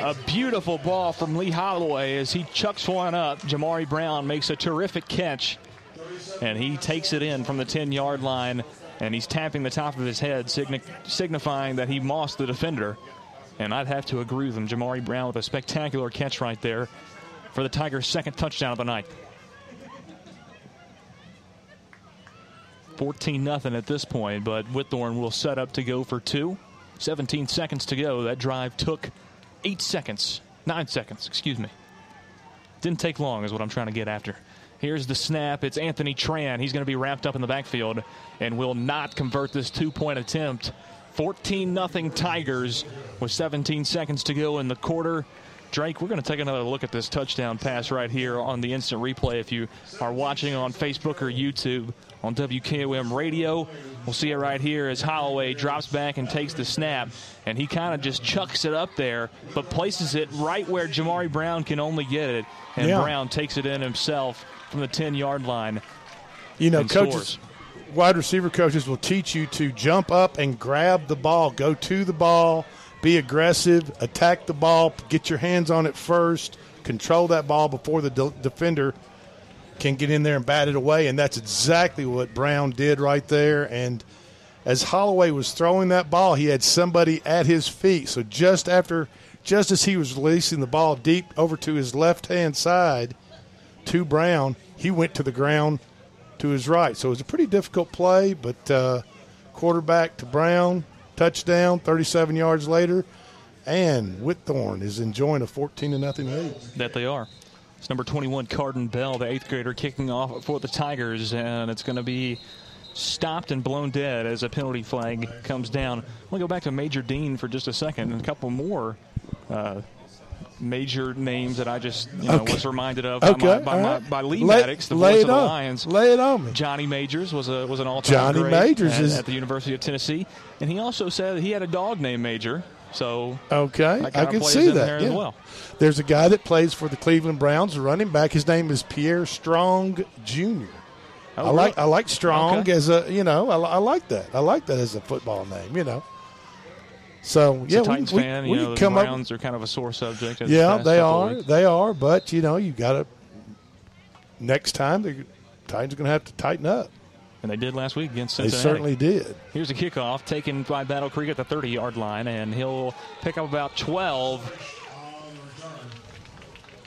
A beautiful ball from Lee Holloway as he chucks one up. Jamari Brown makes a terrific catch, and he takes it in from the 10 yard line, and he's tapping the top of his head, signi- signifying that he mossed the defender. And I'd have to agree with him. Jamari Brown with a spectacular catch right there for the Tigers' second touchdown of the night. 14 nothing at this point, but Whitthorne will set up to go for two. 17 seconds to go. That drive took eight seconds, nine seconds, excuse me. Didn't take long, is what I'm trying to get after. Here's the snap. It's Anthony Tran. He's going to be wrapped up in the backfield and will not convert this two point attempt. 14 0 Tigers with 17 seconds to go in the quarter. Drake, we're going to take another look at this touchdown pass right here on the instant replay. If you are watching on Facebook or YouTube on WKOM radio, we'll see it right here as Holloway drops back and takes the snap. And he kind of just chucks it up there, but places it right where Jamari Brown can only get it. And Yeah. Brown takes it in himself from the 10 yard line. You know, coaches, scores. wide receiver coaches will teach you to jump up and grab the ball, go to the ball, be aggressive, attack the ball, get your hands on it first, control that ball before the de- defender can get in there and bat it away. And that's exactly what Brown did right there. And as Holloway was throwing that ball, he had somebody at his feet. So just after, just as he was releasing the ball deep over to his left hand side to Brown, he went to the ground to his right. So it was a pretty difficult play, but uh, quarterback to Brown, touchdown, 37 yards later, and Whitthorne is enjoying a 14 to nothing lead. That they are. It's number 21, Carden Bell, the eighth grader, kicking off for the Tigers, and it's going to be stopped and blown dead as a penalty flag comes down. We'll go back to Major Dean for just a second and a couple more uh, major names that I just you know, Okay. was reminded of Okay, by, my, by, all my, by Lee Lay- Maddox, the voice of the on. Lions. Lay it on me. Johnny Majors was a was an all-time Johnny great Majors at, is- at the University of Tennessee, and he also said that he had a dog named Major. So Okay, I can see that. there yeah. well. There's a guy that plays for the Cleveland Browns, a running back. His name is Pierre Strong Jr. Oh, I like really? I like Strong Okay. as a you know I, I like that I like that as a football name you know. So yeah, Titans we, fan, we, you we know, the come up. Browns are kind of a sore subject. the Yeah, past they are. They are. But you know, you got to. Next time, the Titans are going to have to tighten up. And they did last week against Cincinnati. They certainly did. Here's a kickoff taken by Battle Creek at the 30 yard line, and he'll pick up about 12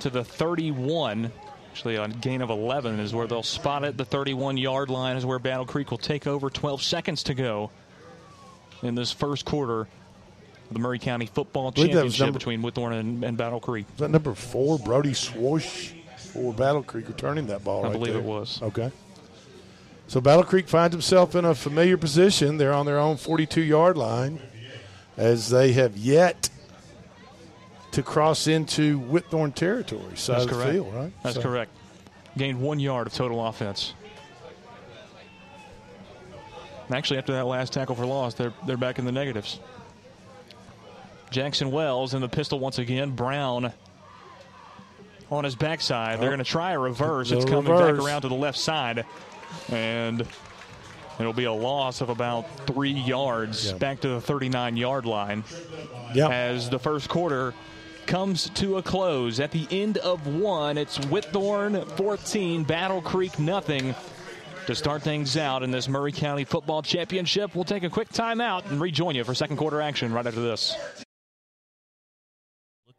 to the 31. Actually, a gain of 11 is where they'll spot it. The 31 yard line is where Battle Creek will take over. 12 seconds to go in this first quarter of the Maury County Football believe that was Championship number- between Whitthorne and, and Battle Creek. Is that number four, Brody Swoish, for Battle Creek returning that ball? I right believe there. it was. Okay. So Battle Creek finds himself in a familiar position. They're on their own 42 yard line as they have yet to cross into Whitthorne territory, side That's correct. field, right? That's So- correct. Gained one yard of total offense. And actually, after that last tackle for loss, they're they're back in the negatives. Jackson Wells in the pistol once again. Brown on his backside. They're going to try a reverse. It's coming reverse. back around to the left side, and it'll be a loss of about three yards Yeah. back to the 39 yard line Yeah. as the first quarter comes to a close. At the end of one, it's Whitthorne 14, Battle Creek nothing. To start things out in this Maury County Football Championship, we'll take a quick timeout and rejoin you for second quarter action right after this.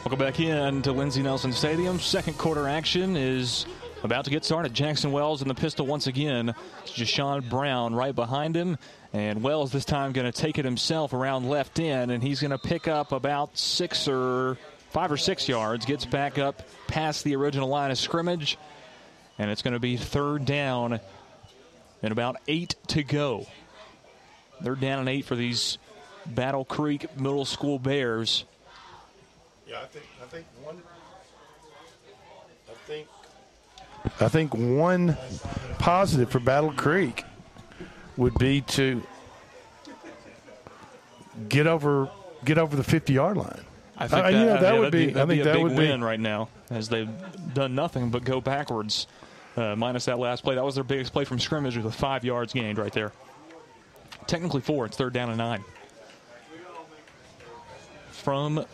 Welcome back in to Lindsey Nelson Stadium. Second quarter action is about to get started. Jackson Wells in the pistol once again. It's Jashawn Brown right behind him. And Wells this time going to take it himself around left end, and he's going to pick up about six or five or six yards. Gets back up past the original line of scrimmage, and it's going to be third down and about eight to go. They're down and eight for these Battle Creek Middle School Bears. Yeah, I think I think one. I think. I think one positive for Battle Creek would be to get over get over the fifty yard line. I think Uh, that, you know, that mean, would that'd be. I that'd think a that big would win be. right now as they've done nothing but go backwards. Uh, minus that last play, that was their biggest play from scrimmage with five yards gained right there. Technically four. It's third down and nine. From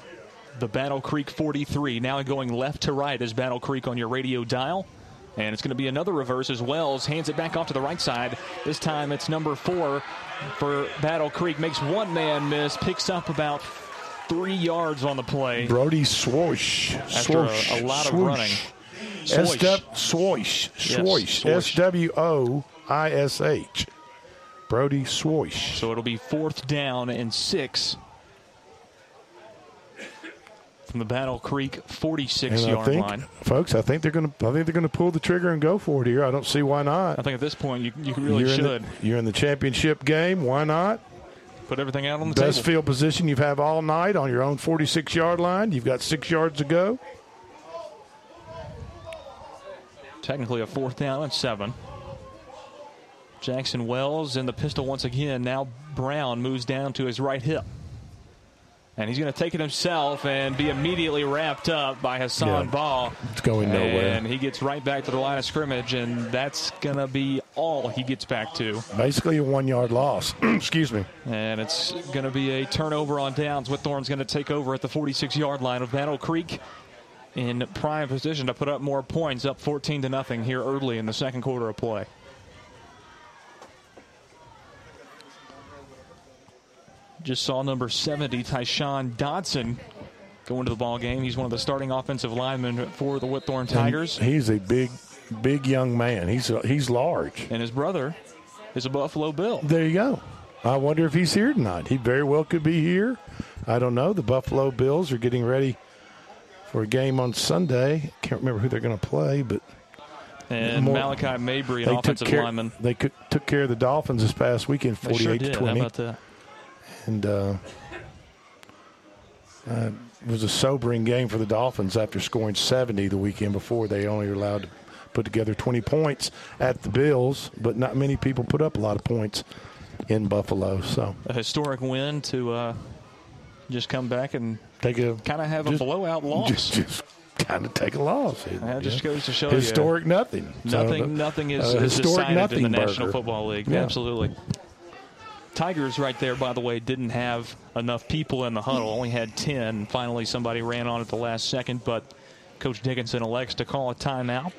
the Battle Creek 43, now going left to right is Battle Creek on your radio dial. And it's going to be another reverse as Wells hands it back off to the right side. This time it's number four for Battle Creek. Makes one man miss, picks up about three yards on the play. Brody Swoish. After a- swoosh, a lot of running. S W swoosh swoosh swoosh. S W O I S H. Brody Swoish. So it'll be fourth down and six from the Battle Creek 46 And I yard think, line. folks, I think they're going to. I think they're going to pull the trigger and go for it here. I don't see why not. I think at this point you, you really you're should In the, you're in the championship game. Why not? put everything out on the Best table. field position you've have all night on your own 46 yard line. You've got six yards to go. Technically a fourth down and seven. Jackson Wells in the pistol once again. Now Brown moves down to his right hip. And he's going to take it himself and be immediately wrapped up by Hassan Yeah. Ball. It's going nowhere. And he gets right back to the line of scrimmage, and that's going to be all he gets back to. Basically a one yard loss. Excuse me. And it's going to be a turnover on downs. Whitthorne's going to take over at the 46 yard line of Battle Creek in prime position to put up more points, up 14 to nothing here early in the second quarter of play. Just saw number 70, Tyshawn Dodson, go into the ball game. He's one of the starting offensive linemen for the Whitthorne Tigers. And he's a big, big young man. He's uh, he's large. And his brother is a Buffalo Bill. There you go. I wonder if he's here tonight. He very well could be here. I don't know. The Buffalo Bills are getting ready for a game on Sunday. Can't remember who they're going to play, but And More- Malachi Mabry, an offensive care, lineman. They could, took care of the Dolphins this past weekend, forty-eight sure to twenty. And uh, uh, it was a sobering game for the Dolphins after scoring 70 the weekend before. They only were allowed to put together 20 points at the Bills, but not many people put up a lot of points in Buffalo. So a historic win to uh, just come back and take a kind of have a blowout loss. Just, just kind of take a loss. that just Yeah. goes to show historic you nothing. So, Nothing, nothing is, uh, is historic nothing in the National. Football League. Yeah. Absolutely. Tigers right there, by the way, didn't have enough people in the huddle. Only had 10. Finally, somebody ran on at the last second, but Coach Dickinson elects to call a timeout.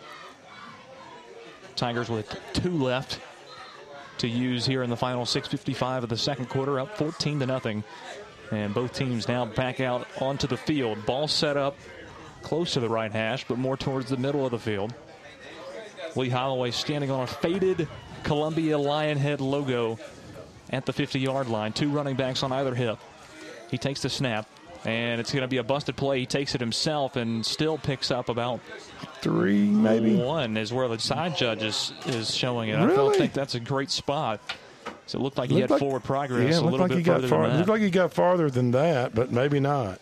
Tigers with two left to use here in the final 6:55 of the second quarter, up 14 to nothing, and both teams now back out onto the field. Ball set up close to the right hash, but more towards the middle of the field. Lee Holloway standing on a faded Columbia Lionhead logo at the 50 yard line. Two running backs on either hip. He takes the snap, and it's going to be a busted play. He takes it himself and still picks up about three, maybe one is where the side judge is, is showing it. I don't think that's a great spot. So it looked like he had like- forward progress Yeah, a looked little like bit further far, than that. Looked like he got farther than that, but maybe not.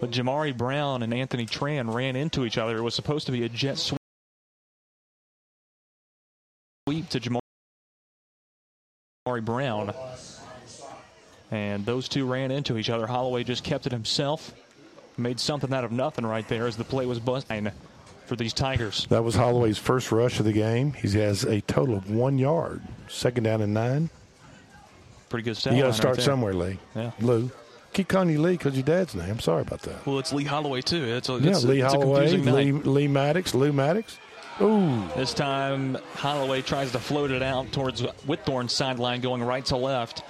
But Jamari Brown and Anthony Tran ran into each other. It was supposed to be a jet sweep to Jamari Brown. And those two ran into each other. Holloway just kept it himself. Made something out of nothing right there as the play was busting for these Tigers. That was Holloway's first rush of the game. He has a total of one yard. Second down and nine. Pretty good stat You got to start right somewhere, Lee. Yeah. Lou. Keep calling you Lee because your dad's name. I'm sorry about that. Well, it's Lee Holloway, too. It's a, yeah, it's Lee a Holloway, confusing. Lee, Lee Maddox, Lou Maddox. Ooh. This time, Holloway tries to float it out towards Whitthorne's sideline, going right to left.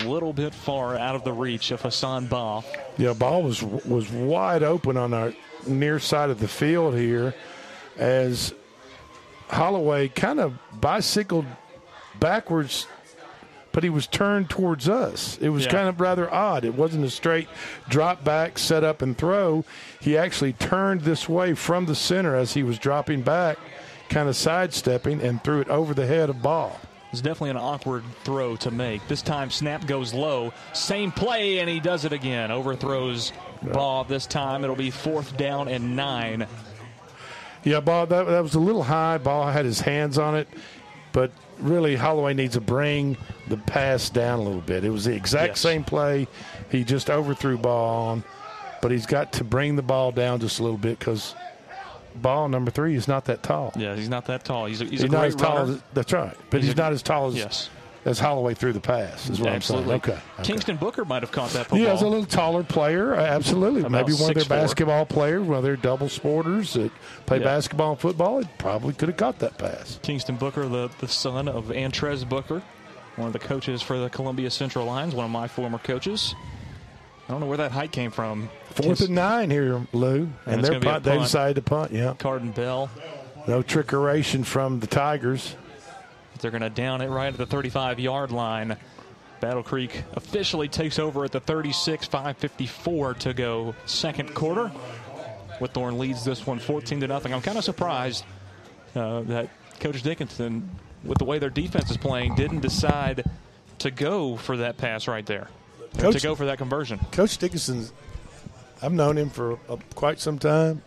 A little bit far out of the reach of Hassan Ball. Yeah, ball was was wide open on our near side of the field here, as Holloway kind of bicycled backwards, but he was turned towards us. It was Yeah. kind of rather odd. It wasn't a straight drop back, set up and throw. He actually turned this way from the center as he was dropping back, kind of sidestepping, and threw it over the head of ball. It's definitely an awkward throw to make. This time, snap goes low. Same play, and he does it again. Overthrows Ball this time. It'll be fourth down and nine. Yeah, ball that, that was a little high. Ball had his hands on it, but really Holloway needs to bring the pass down a little bit. It was the exact Yes. same play. He just overthrew ball on, but he's got to bring the ball down just a little bit because ball number three is not that tall. Yeah, he's not that tall. He's a, he's He's, a not great as tall as that's right, but he's, He's a- not as tall as Yes. As Holloway threw the pass. Is what Absolutely. I'm saying. Okay. okay. Kingston Booker might have caught that football. Yeah, as a little taller player, absolutely. About Maybe one of their 6'4". basketball players, one of their double sporters that play Yeah. basketball and football, it probably could have caught that pass. Kingston Booker, the, the son of Antrez Booker, one of the coaches for the Columbia Central Lions, one of my former coaches. I don't know where that height came from. Fourth and nine here, Lou, and, it's they're gonna be a punt, they decided to punt. Yeah, Carden Bell. no trickeration from the Tigers. They're going to down it right at the 35 yard line. Battle Creek officially takes over at the 36, 554 to go second quarter. Whitthorne leads this one 14 to nothing. I'm kind of surprised uh, that Coach Dickinson, with the way their defense is playing, didn't decide to go for that pass right there. Coach- to go for that conversion. Coach Dickinson, I've known him for uh, quite some time,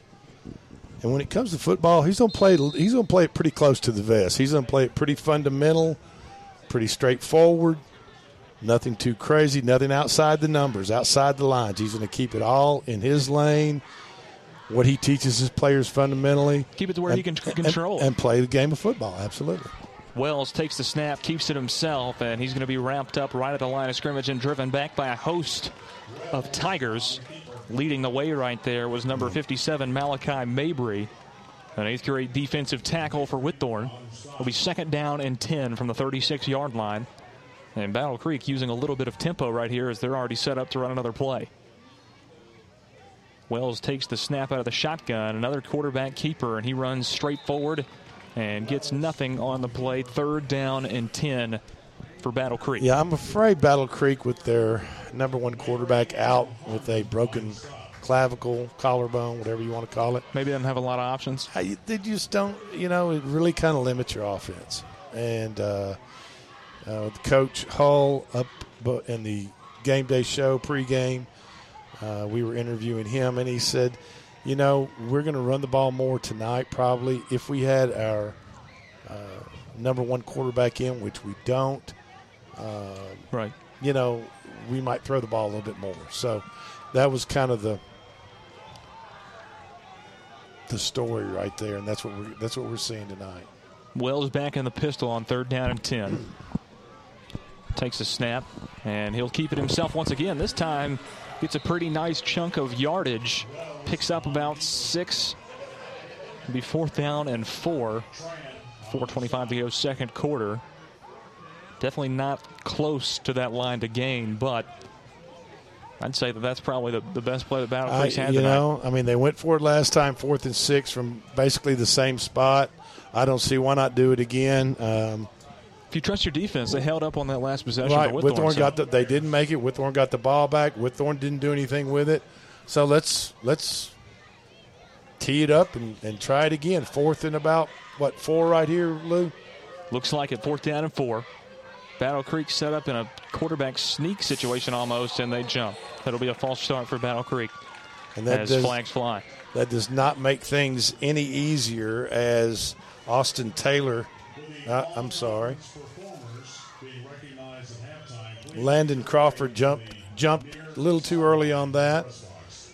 and when it comes to football, he's gonna play. He's gonna play it pretty close to the vest. He's gonna play it pretty fundamental, pretty straightforward. Nothing too crazy. Nothing outside the numbers, outside the lines. He's gonna keep it all in his lane. What he teaches his players fundamentally. Keep it to where he can control. and, and play the game of football. Absolutely. Wells takes the snap, keeps it himself, and he's going to be wrapped up right at the line of scrimmage and driven back by a host of Tigers. Leading the way right there was number 57, Malachi Mabry, an eighth grade defensive tackle for Whitthorne. Will be second down and 10 from the 36 yard line. And Battle Creek using a little bit of tempo right here as they're already set up to run another play. Wells takes the snap out of the shotgun, another quarterback keeper, and he runs straight forward and gets nothing on the play. Third down and 10 for Battle Creek. Yeah, I'm afraid Battle Creek with their number one quarterback out with a broken clavicle, collarbone, whatever you want to call it. Maybe doesn't have a lot of options. I, they just don't, you know, it really kind of limits your offense. And uh, uh, with Coach Hull up in the game day show pregame, uh, we were interviewing him, and he said, you know, we're going to run the ball more tonight, probably. If we had our uh, number one quarterback in, which we don't, uh, right? You know, we might throw the ball a little bit more. So that was kind of the the story right there, and that's what we're that's what we're seeing tonight. Wells back in the pistol on third down and 10. Takes a snap, and he'll keep it himself once again. This time, gets a pretty nice chunk of yardage. Picks up about six. It'll be fourth down and four. 4.25 to go, second quarter. Definitely not close to that line to gain, but I'd say that that's probably the, the best play that Battle Creek's had you tonight. know, I mean, they went for it last time, fourth and six from basically the same spot. I don't see why not do it again. Um, If you trust your defense, they held up on that last possession. Right, but Whitthorne so- got the. They didn't make it. Whitthorne got the ball back. Whitthorne didn't do anything with it. So let's let's tee it up and, and try it again. Fourth and about what four right here, Lou. Looks like it fourth down and four. Battle Creek set up in a quarterback sneak situation almost, and they jump. That'll be a false start for Battle Creek And that as does, flags fly. That does not make things any easier as Austin Taylor. Uh, I'm sorry. Landon Crawford jumped jumped a little too early on that,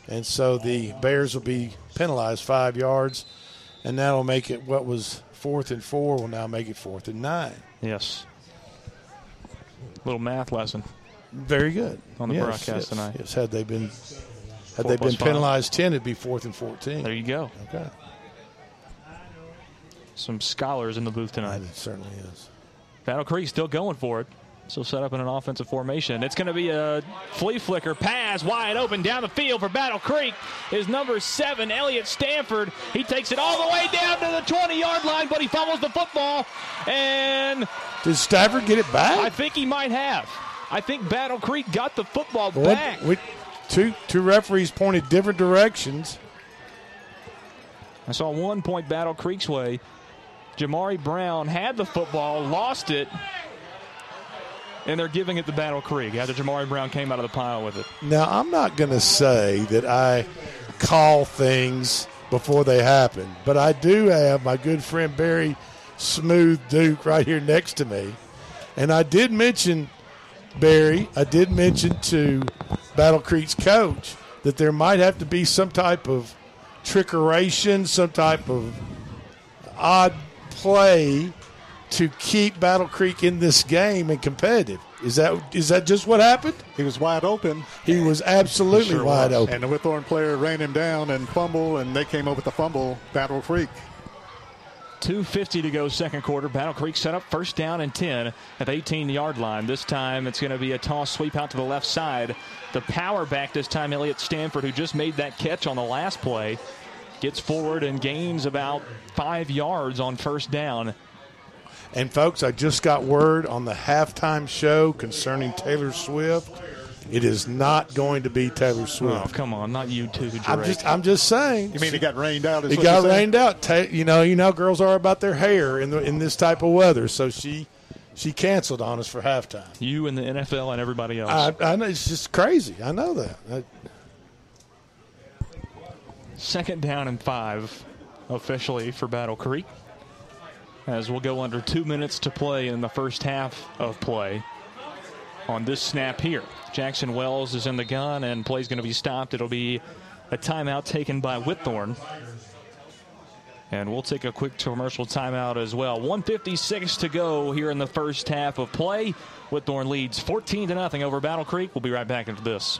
and so the Bears will be penalized five yards, and that'll make it what was fourth and four will now make it fourth and nine. Yes. Little math lesson. Very good On the Yes, broadcast yes, tonight. Yes, had they been had Four they been five. penalized ten, it'd be fourth and fourteen. There you go. Okay. Some scholars in the booth tonight. It certainly is. Battle Creek still going for it. Still set up in an offensive formation. It's going to be a flea flicker pass wide open down the field for Battle Creek. Is number seven, Elliott Stanford. He takes it all the way down to the 20 yard line, but he fumbles the football. And Did Stafford get it back? I think he might have. I think Battle Creek got the football back. we- two two referees pointed different directions. I saw one point Battle Creek's way. Jamari Brown had the football, lost it, and they're giving it to Battle Creek after Jamari Brown came out of the pile with it. Now I'm not going to say that I call things before they happen, but I do have my good friend Barry Smooth Duke right here next to me, and I did mention Barry. I did mention to Battle Creek's coach that there might have to be some type of trickeration, some type of odd play to keep Battle Creek in this game and competitive. Is that is that just what happened? He was wide open. He was absolutely Sure wide was. open. And the Whitthorne player ran him down and fumble, and they came up with the fumble. Battle Creek. 250 to go second quarter. Battle Creek set up first down and 10 at the 18 yard line. This time it's going to be a toss sweep out to the left side. The power back this time, Elliott Stanford, who just made that catch on the last play, gets forward and gains about five yards on first down. And folks, I just got word on the halftime show concerning Taylor Swift. It is not going to be Taylor Swift. Oh, Swift. come on, not you too, Drake. I'm just I'm just saying. You mean it got rained out? It got rained out. Ta- you know, you know how girls are about their hair in the in this type of weather. So she she canceled on us for halftime. You and the NFL and everybody else. I, I know it's just crazy. I know that. I- Second down and five officially for Battle Creek. As we'll go under two minutes to play in the first half of play on this snap here. Jackson Wells is in the gun and play's going to be stopped. It'll be a timeout taken by Whitthorne. And we'll take a quick commercial timeout as well. 156 to go here in the first half of play. Whitthorne leads 14 to nothing over Battle Creek. We'll be right back into this.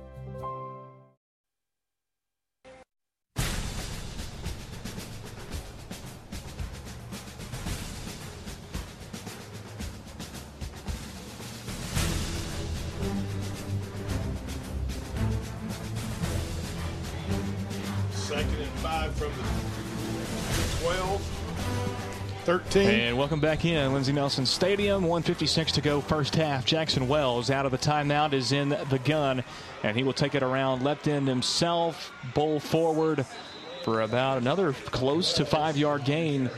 from the 12. 13. And welcome back in Lindsey Nelson Stadium. 156 to go, first half. Jackson Wells out of the timeout is in the gun, and he will take it around left end himself, bowl forward for about another close to five yard gain.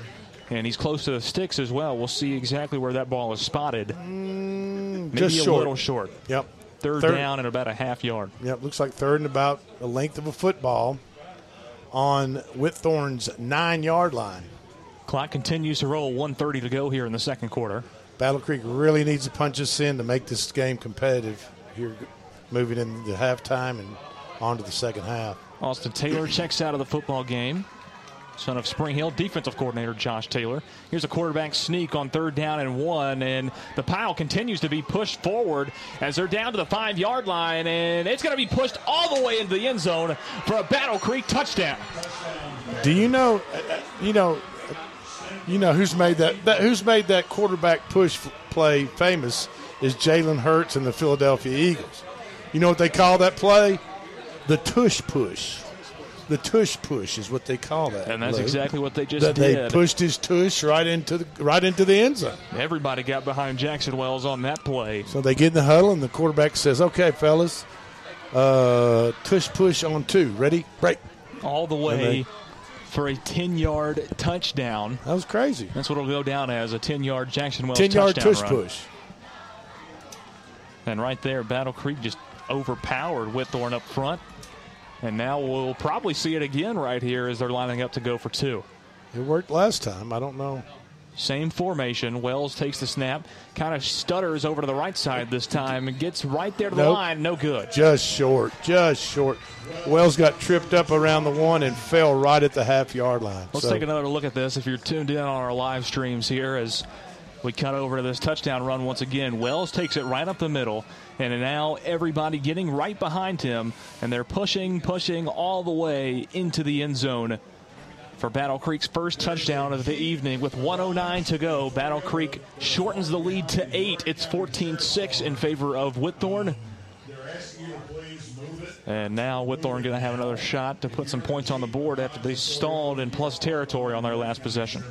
And he's close to the sticks as well. We'll see exactly where that ball is spotted. Maybe Mm, just a short. little short. Yep. Third, Third. down and about a half yard. Yep, looks like third and about the length of a football on Whitthorne's nine yard line. Clock continues to roll. 130 to go here in the second quarter. Battle Creek really needs to punch us in to make this game competitive here, moving into halftime and on to the second half. Austin Taylor checks out of the football game. Son of Spring Hill defensive coordinator Josh Taylor. Here's a quarterback sneak on third down and one, and the pile continues to be pushed forward as they're down to the five yard line, and it's going to be pushed all the way into the end zone for a Battle Creek touchdown. Do you know? You know. You know who's made that, that who's made that quarterback push play famous is Jalen Hurts and the Philadelphia Eagles. You know what they call that play? The tush push. The tush push is what they call that. And that's Lou. exactly what they just that did. They pushed his tush right into the right into the end zone. Everybody got behind Jackson Wells on that play. So they get in the huddle, and the quarterback says, "Okay, fellas, uh, tush push on two. Ready? Break." all the way for a 10 yard touchdown. That was crazy. That's what it'll go down as a 10 yard Jackson Wells 10 yard touchdown tush run. push. And right there, Battle Creek just overpowered Whitthorne up front. And now we'll probably see it again right here as they're lining up to go for two. It worked last time. I don't know. Same formation. Wells takes the snap, kind of stutters over to the right side this time, and gets right there to the line. No good. Just short, just short. Wells got tripped up around the one and fell right at the half yard line. Let's So- take another look at this. If you're tuned in on our live streams here, as we cut over to this touchdown run once again, Wells takes it right up the middle, and now everybody getting right behind him, and they're pushing, pushing all the way into the end zone for Battle Creek's first touchdown of the evening. With 109 to go, Battle Creek shortens the lead to eight. It's 14-6 in favor of Whitthorne. And now Whitthorne going to have another shot to put some points on the board after they stalled in plus territory on their last possession.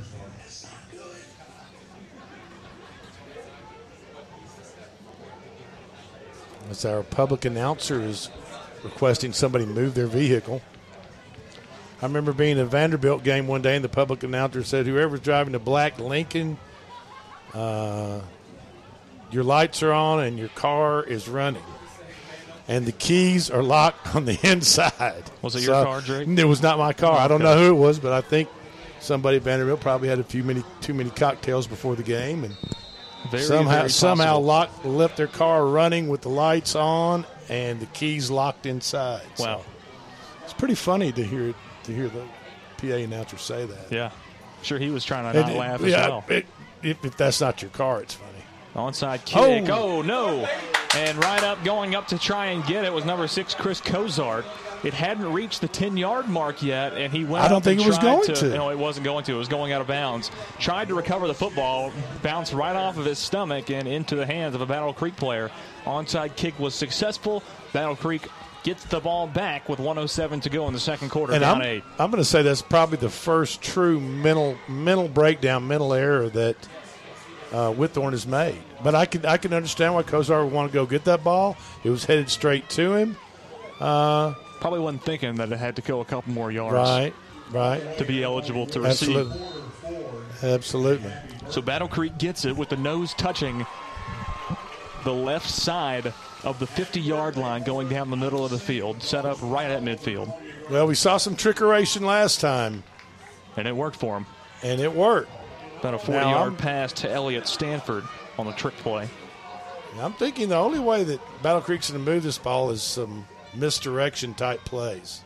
As our public announcer is requesting somebody move their vehicle. I remember being at a Vanderbilt game one day, and the public announcer said, "Whoever's driving a black Lincoln, uh, your lights are on and your car is running, and the keys are locked on the inside." Was it your car, Drake? It was not my car. I don't know who it was, but I think somebody at Vanderbilt probably had a few many too many cocktails before the game, and Very, somehow very somehow locked left their car running with the lights on and the keys locked inside. So Wow. it's pretty funny to hear to hear the PA announcer say that. Yeah. Sure, he was trying to not it- laugh as yeah, well. it- if, if that's not your car, it's funny. Onside kick. Oh. Oh. no. And right up, going up to try and get it was number six, Chris Kozart. It hadn't reached the 10 yard mark yet, and he went I don't think it was going to. No, it wasn't going to. It was going out of bounds. Tried to recover the football, bounced right off of his stomach and into the hands of a Battle Creek player. Onside kick was successful. Battle Creek gets the ball back with 107 to go in the second quarter, And I'm, eight. I'm going to say that's probably the first true mental mental breakdown, mental error that uh, Whitthorne has made. But I can I can understand why Kozar would want to go get that ball. It was headed straight to him. Uh, Probably wasn't thinking that it had to go a couple more yards. right, right. To be eligible to receive. Absolutely. Absolutely. So Battle Creek gets it with the nose touching the left side of the 50 yard line going down the middle of the field, set up right at midfield. Well, we saw some trickeration last time. And it worked for him. And it worked. About a 40 Now, yard I'm- pass to Elliott Stanford on the trick play. I'm thinking the only way that Battle Creek's going to move this ball is some misdirection type plays.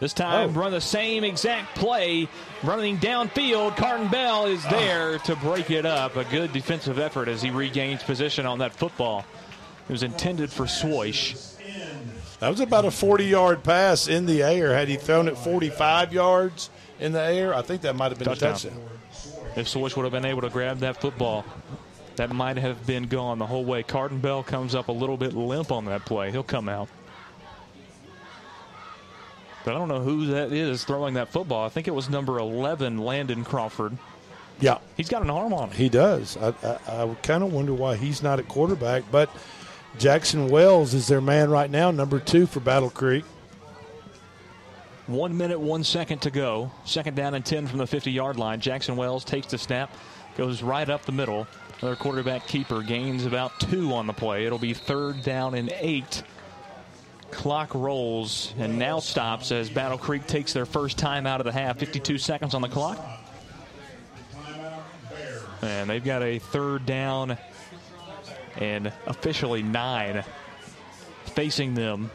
This time, Oh. run the same exact play, running downfield. Carton Bell is ah. there to break it up. A good defensive effort as he regains position on that football. It was intended for Swoish. That was about a 40 yard pass in the air. Had he thrown it 45 yards in the air, I think that might have been a touchdown. If Swoish would have been able to grab that football, that might have been gone the whole way. Carton Bell comes up a little bit limp on that play. He'll come out. But I don't know who that is throwing that football. I think it was number 11, Landon Crawford. Yeah. He's got an arm on him. He does. I, I, I kind of wonder why he's not at quarterback, but Jackson Wells is their man right now, number two for Battle Creek. One minute, one second to go. Second down and 10 from the 50 yard line. Jackson Wells takes the snap, goes right up the middle. Another quarterback keeper gains about two on the play. It'll be third down and eight. Clock rolls and now stops as Battle Creek takes their first time out of the half. 52 seconds on the clock. And they've got a third down and officially nine facing them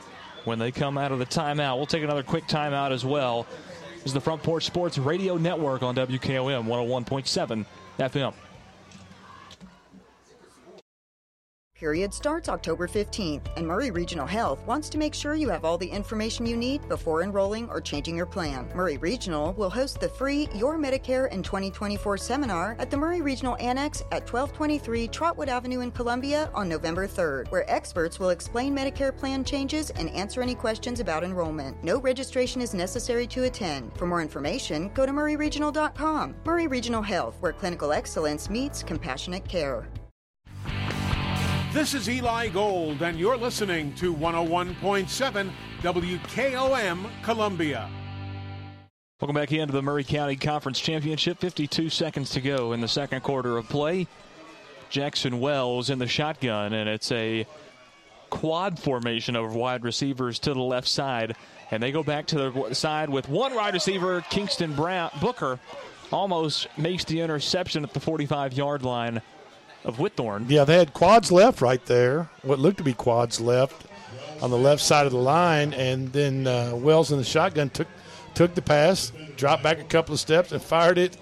when they come out of the timeout. We'll take another quick timeout as well. This is the Front Porch Sports Radio Network on WKOM 101.7 FM. Period starts October 15th, and Maury Regional Health wants to make sure you have all the information you need before enrolling or changing your plan. Maury Regional will host the free Your Medicare in 2024 seminar at the Maury Regional Annex at 1223 Trotwood Avenue in Columbia on November 3rd, where experts will explain Medicare plan changes and answer any questions about enrollment. No registration is necessary to attend. For more information, go to mauryregional.com. Maury Regional Health, where clinical excellence meets compassionate care. This is Eli Gold, and you're listening to 101.7 WKOM Columbia. Welcome back into the Maury County Conference Championship. 52 seconds to go in the second quarter of play. Jackson Wells in the shotgun, and it's a quad formation of wide receivers to the left side. And they go back to the side with one wide receiver, Kingston Brown Booker, almost makes the interception at the 45 yard line of Whitthorne. Yeah, they had quads left right there. What looked to be quads left on the left side of the line, and then uh, Wells in the shotgun took took the pass, dropped back a couple of steps, and fired it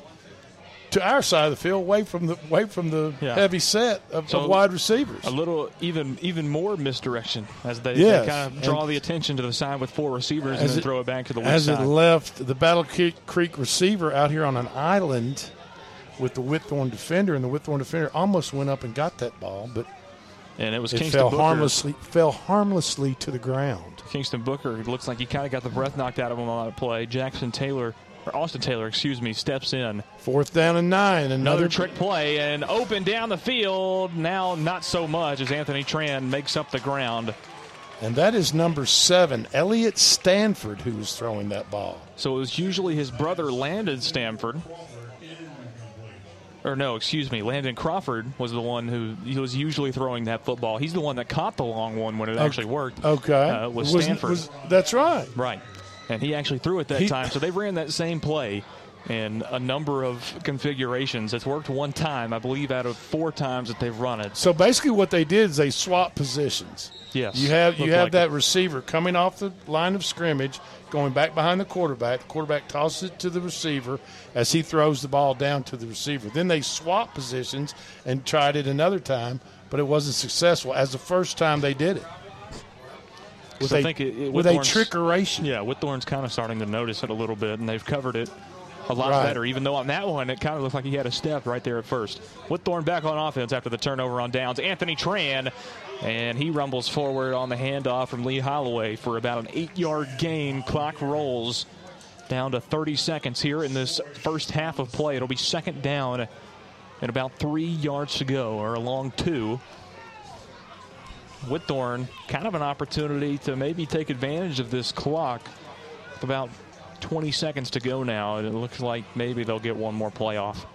to our side of the field, away from the away from the Yeah. heavy set of, So of wide receivers. A little even even more misdirection as they, Yes, they kind of draw and- the attention to the side with four receivers and then it- throw it back to the As west it left the Battle Creek receiver out here on an island with the Whitthorne defender, and the Whitthorne defender almost went up and got that ball, but and it was it Kingston fell Booker. harmlessly fell harmlessly to the ground. Kingston Booker looks like he kind of got the breath knocked out of him on that play. Jackson Taylor, or Austin Taylor, excuse me, steps in. Fourth down and nine. Another Another, trick play and open down the field. Now, not so much as Anthony Tran makes up the ground. And that is number seven, Elliott Stanford, who was throwing that ball. So it was usually his brother Landon Stanford. Or no, excuse me, Landon Crawford was the one who he was usually throwing that football. He's the one that caught the long one when it actually worked. Okay. uh, was Was- Stanford. was- that's right. Right, and he actually threw it that He- time. So they ran that same play in a number of configurations. It's worked one time, I believe, out of four times that they've run it. So basically, what they did is they swapped positions. Yes, You have you have like that receiver coming off the line of scrimmage, going back behind the quarterback. The quarterback tosses it to the receiver as he throws the ball down to the receiver. Then they swapped positions and tried it another time, but it wasn't successful as the first time they did it. With I a, think it, it, with a trickeration. Yeah, Whitthorne's kind of starting to notice it a little bit, and they've covered it a lot Right. better. Even though on that one, it kind of looked like he had a step right there at first. Whitthorne back on offense after the turnover on downs. Anthony Tran, and he rumbles forward on the handoff from Lee Holloway for about an eight-yard gain. Clock rolls down to 30 seconds here in this first half of play. It'll be second down and about three yards to go, or along two. Whitthorne, kind of an opportunity to maybe take advantage of this clock. About 20 seconds to go now, and it looks like maybe they'll get one more playoff.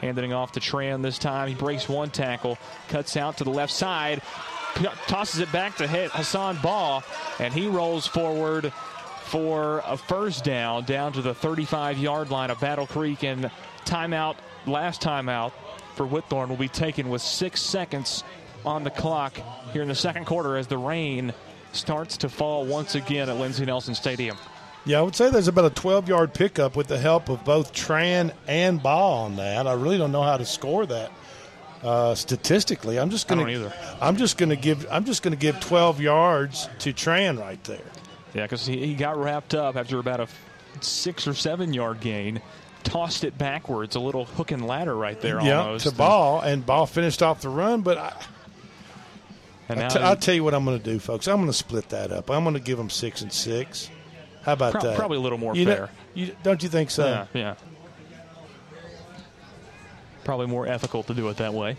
Handing off to Tran this time. He breaks one tackle, cuts out to the left side, tosses it back to hit Hassan Ball, and he rolls forward for a first down down to the 35 yard line of Battle Creek. And timeout, last timeout for Whitthorne will be taken with six seconds on the clock here in the second quarter as the rain starts to fall once again at Lindsey Nelson Stadium. Yeah, I would say there's about a 12 yard pickup with the help of both Tran and Ball on that. I really don't know how to score that uh, statistically. I'm just going to either. I'm just going to give I'm just going to give 12 yards to Tran right there. Yeah, because he, he got wrapped up after about a six or seven yard gain, tossed it backwards, a little hook and ladder right there yeah, almost. to Ball and Ball finished off the run, but I, and I t- I'll tell you what I'm going to do, folks. I'm going to split that up. I'm going to give them six and six. How about Pro- that? probably a little more You fair. you, don't you think so? Yeah, yeah. Probably more ethical to do it that way.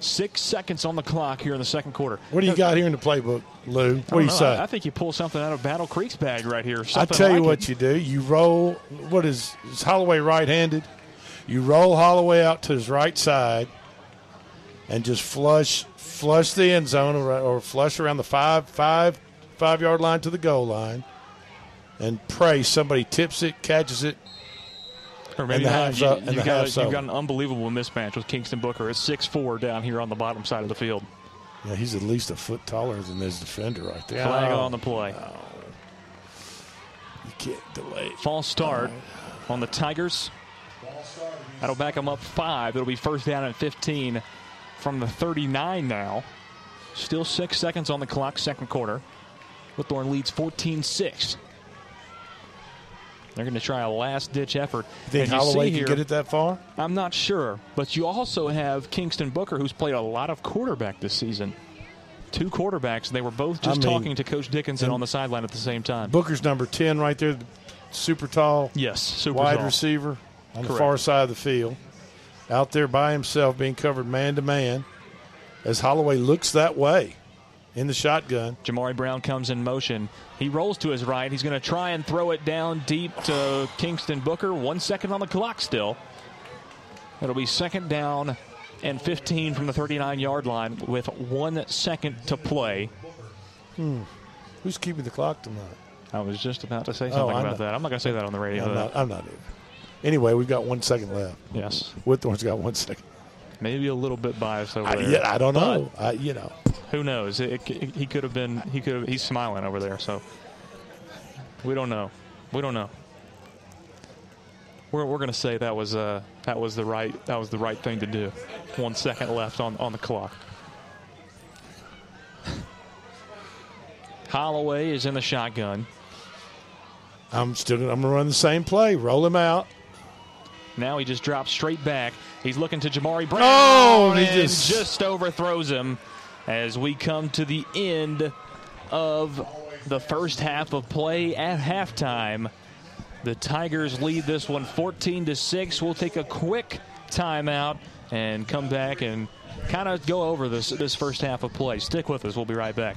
Six seconds on the clock here in the second quarter. What do you got here in the playbook, Lou? What do you know. say? I, I think you pull something out of Battle Creek's bag right here. I tell you like what it. you do. You roll. What is is Holloway right-handed? You roll Holloway out to his right side, and just flush flush the end zone or, or flush around the five five five yard line to the goal line, and pray somebody tips it, catches it, Or maybe and the not. half's You, up- and have the got, half's you've got an unbelievable mismatch with Kingston Booker. It's six four down here on the bottom side of the field. Yeah, he's at least a foot taller than his defender right there. Flag Oh, on the play. kick delayed. False start on the Tigers. That'll back them up five. It'll be first down at 15 from the 39 now. Still six seconds on the clock, second quarter. Whitthorne leads 14 6. They're going to try a last ditch effort. Think As you Holloway can here- get it that far? I'm not sure, but you also have Kingston Booker, who's played a lot of quarterback this season. Two quarterbacks. They were both just I mean- talking to Coach Dickinson on the sideline at the same time. Booker's number 10 right there, super tall. Yes, super wide tall. receiver on the far side of the field. Out there by himself, being covered man to man. As Holloway looks that way in the shotgun. Jamari Brown comes in motion. He rolls to his right. He's going to try and throw it down deep to Kingston Booker. One second on the clock still. It'll be second down and 15 from the 39 yard line with one second to play. Hmm. Who's keeping the clock tonight? I was just about to say Oh, something I'm about not- that. I'm not going to say that on the radio. I'm not, I'm not either. Anyway, we've got one second left. Yes. Whitthorne's got one second. Maybe a little bit biased over I, there. yeah, I don't know. I, you know. Who knows? It, it- he could have been. He could. have He's smiling over there. So we don't know. We don't know. We're, we're going to say that was uh, that was the right that was the right thing to do. One second left on on the clock. Holloway is in the shotgun. I'm still. I'm gonna run the same play. Roll him out. Now he just drops straight back. He's looking to Jamari Brown. Oh, and he just- just overthrows him as we come to the end of the first half of play at halftime. The Tigers lead this one 14 to 6. We'll take a quick timeout and come back and kind of go over this this first half of play. Stick with us. We'll be right back.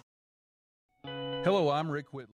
Hello, I'm Rick Whitley.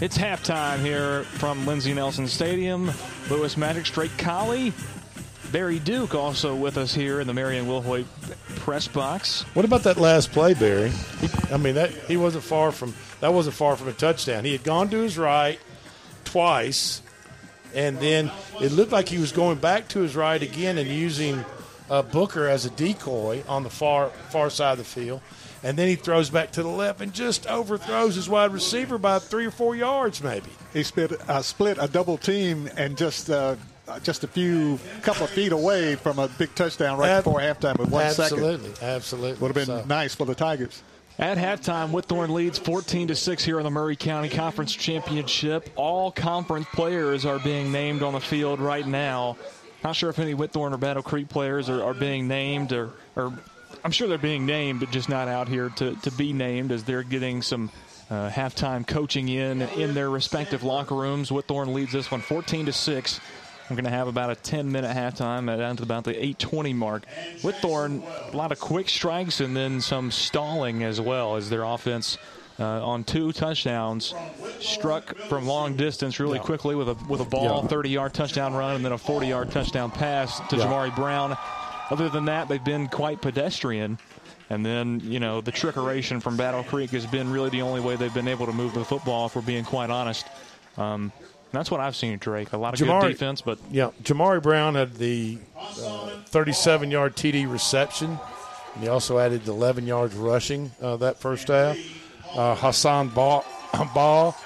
It's halftime here from Lindsey Nelson Stadium. Lewis Maddox Drake Colley. Barry Duke also with us here in the Marion Wilhoit press box. What about that last play, Barry? He, I mean, that he wasn't far from that wasn't far from a touchdown. He had gone to his right twice, and then it looked like he was going back to his right again and using uh, Booker as a decoy on the far far side of the field. And then he throws back to the left and just overthrows his wide receiver by three or four yards, maybe. He split, uh, split a double team and just uh, just a few couple of feet away from a big touchdown right Ab- before halftime with one second. Absolutely, absolutely. Would have been So- nice for the Tigers. At halftime, Whitthorne leads 14 to 6 here in the Maury County Conference Championship. All conference players are being named on the field right now. Not sure if any Whitthorne or Battle Creek players are, are being named or, or I'm sure they're being named, but just not out here to, to be named as they're getting some uh, halftime coaching in in their respective locker rooms. Whitthorne leads this one 14 to 6. We're going to have about a 10 minute halftime at down to about the 8:20 mark. Whitthorne, a lot of quick strikes and then some stalling as well as their offense uh, on two touchdowns struck from long distance really Yeah. quickly with a with a ball, 30 yard touchdown run, and then a 40 yard touchdown pass to Yeah. Jamari Brown. Other than that, they've been quite pedestrian. And then, you know, the trickeration from Battle Creek has been really the only way they've been able to move the football, if we're being quite honest. Um, that's what I've seen, Drake. A lot of good defense, but yeah, Jamari Brown had the 37 yard TD reception And he also added 11 yards rushing uh, that first half. Uh, Hassan Ball, Ball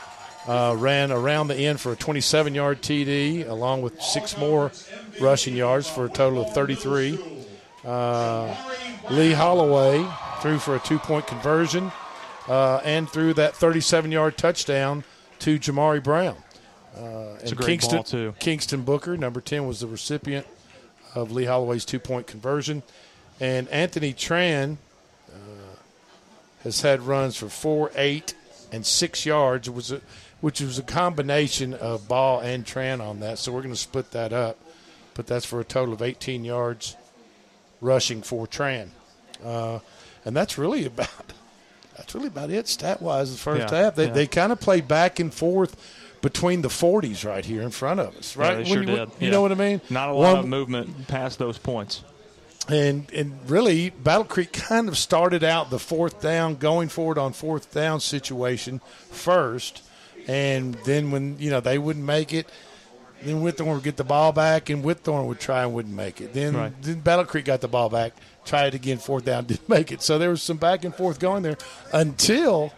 uh, ran around the end for a 27 yard TD, along with six more rushing yards for a total of 33. Uh, Lee Holloway threw for a two point conversion uh, and threw that 37 yard touchdown to Jamari Brown. Uh, and Kingston. Kingston Booker, number 10, was the recipient of Lee Holloway's two point conversion. And Anthony Tran uh, has had runs for four, eight, and six yards, it was a, which was a combination of ball and Tran on that. So we're going to split that up. But that's for a total of 18 yards rushing for Tran. Uh, and that's really about that's really about it stat wise the first Yeah, half. They, yeah. they kind of play back and forth between the 40s right here in front of us, Yeah, right? they sure you, did. you Yeah. know what I mean? Not a lot One- of movement past those points. and and really Battle Creek kind of started out the fourth down, going forward on fourth down situation first, and then when you know they wouldn't make it, then Whitthorne would get the ball back, and Whitthorne would try and wouldn't make it. Then Right. then Battle Creek got the ball back, tried it again, fourth down, didn't make it. So there was some back and forth going there until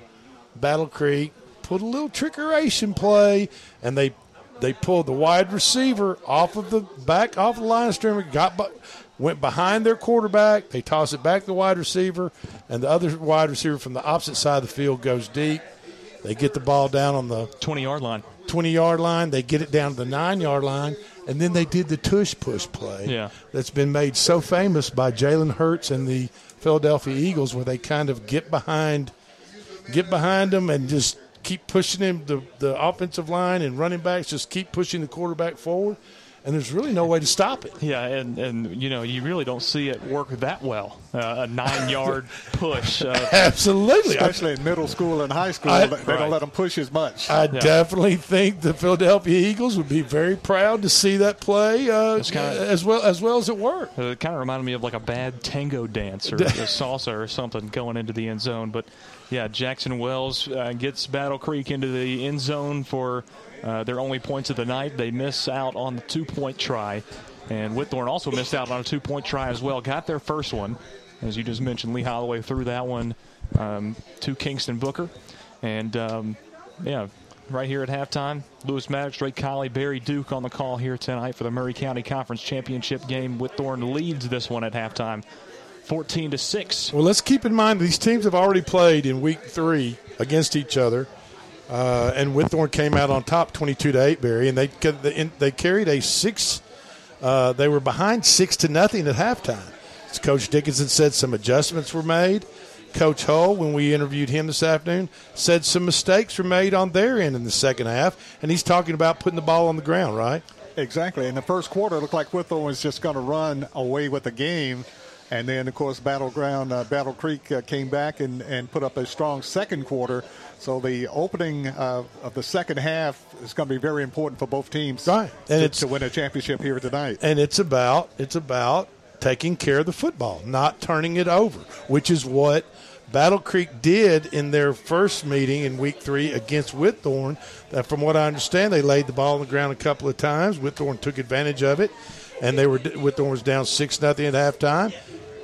Battle Creek put a little trickeration play, and they they pulled the wide receiver off of the back off the line of scrimmage, got went behind their quarterback. They toss it back to the wide receiver, and the other wide receiver from the opposite side of the field goes deep. They get the ball down on the 20 yard line. 20 yard line. They get it down to the nine yard line, and then they did the tush push play Yeah. that's been made so famous by Jalen Hurts and the Philadelphia Eagles, where they kind of get behind, get behind them and just keep pushing him. The the offensive line and running backs just keep pushing the quarterback forward, and there's really no way to stop it. Yeah, and, and you know, you really don't see it work that well. Uh, a nine yard push. Uh, Absolutely. Especially in middle school and high school, I- they don't let them push as much. I definitely think the Philadelphia Eagles would be very proud to see that play uh, kinda- as well as well as it worked. It kind of reminded me of like a bad tango dance or a salsa or something going into the end zone. But yeah, Jackson Wells uh, gets Battle Creek into the end zone for uh, their only points of the night. They miss out on the two point try. And Whitthorne also missed out on a two point try as well. Got their first one. As you just mentioned, Lee Holloway threw that one um, to Kingston Booker. And um, yeah, right here at halftime, Lewis Maddox, Drake Colley, Barry Duke on the call here tonight for the Maury County Conference Championship game. Whitthorne leads this one at halftime, 14 to 6. Well, let's keep in mind these teams have already played in week three against each other, uh, and Whitthorne came out on top, twenty-two to eight, Barry, and they they, carried a six. Uh, they were behind six to nothing at halftime. As Coach Dickinson said, some adjustments were made. Coach Hull, when we interviewed him this afternoon, said some mistakes were made on their end in the second half, and he's talking about putting the ball on the ground, right? Exactly. In the first quarter, it looked like Whitthorne was just going to run away with the game. And then, of course, Battleground, uh, Battle Creek uh, came back and, and put up a strong second quarter. So the opening uh, of the second half is going to be very important for both teams Right. And to, it's- to win a championship here tonight. and it's about it's about taking care of the football, not turning it over, which is what Battle Creek did in their first meeting in week three against Whitthorne. That, from what I understand, they laid the ball on the ground a couple of times. Whitthorne took advantage of it, and they were Whitthorne was down six nothing at halftime.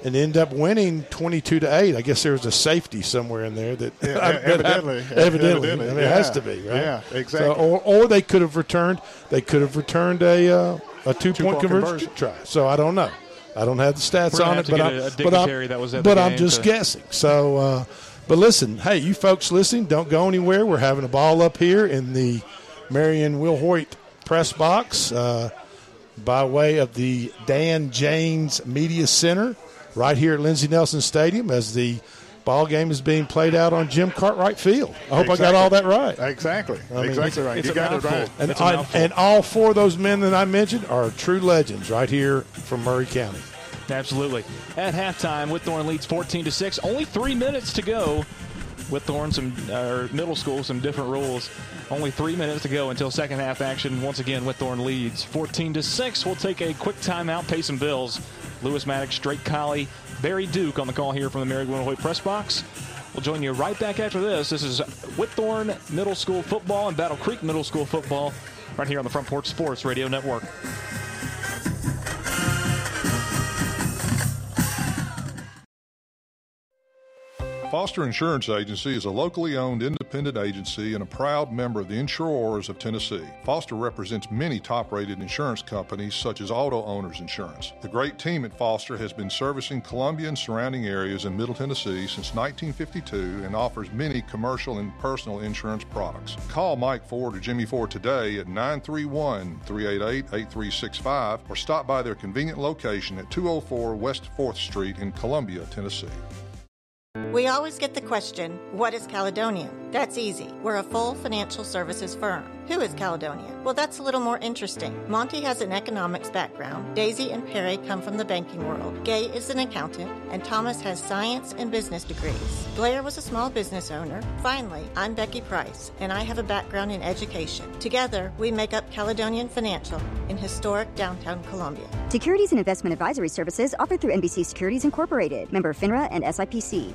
And end up winning twenty-two to eight. I guess there was a safety somewhere in there that, Yeah, that evidently. evidently, Evidently, I mean, it has to be, right? Yeah, So, exactly. or, or they could have returned. They could have returned a uh, a two-point Two-point conversion, conversion. try. So I don't know. I don't have the stats on it, but I'm, a- a but I'm, that was but I'm just to- guessing. So, uh, but listen, hey, you folks listening, don't go anywhere. We're having a ball up here in the Marion Wilhoit press box uh, by way of the Dan James Media Center right here at Lindsey Nelson Stadium as the ball game is being played out on Jim Cartwright Field. I hope I got all that right. Exactly. I mean, exactly right. it's You a got it right. And, It's a I- mouthful. and all four of those men that I mentioned are true legends right here from Maury County. Absolutely. At halftime, Whitthorne leads 14 to 6. Only three minutes to go. Whitthorne, some uh, or middle school, some different rules. Only three minutes to go until second half action. Once again, Whitthorne leads 14 to 6. We'll take a quick timeout, pay some bills. Lewis Maddox, Drake Colley, Barry Duke on the call here from the Marion Wilhoit press box. We'll join you right back after this. This is Whitthorne Middle School football and Battle Creek Middle School football right here on the Front Porch Sports Radio Network. Foster Insurance Agency is a locally owned independent agency and a proud member of the Insurers of Tennessee. Foster represents many top rated insurance companies such as Auto Owners Insurance. The great team at Foster has been servicing Columbia and surrounding areas in Middle Tennessee since 1952 and offers many commercial and personal insurance products. Call Mike Ford or Jimmy Ford today at 931 388 8365 or stop by their convenient location at 204 West 4th Street in Columbia, Tennessee. We always get the question, what is Caledonian? That's easy. We're a full financial services firm. Who is Caledonian? Well, that's a little more interesting. Monty has an economics background. Daisy and Perry come from the banking world. Gay is an accountant, and Thomas has science and business degrees. Blair was a small business owner. Finally, I'm Becky Price, and I have a background in education. Together, we make up Caledonian Financial in historic downtown Columbia. Securities and investment advisory services offered through NBC Securities Incorporated, member FINRA and SIPC.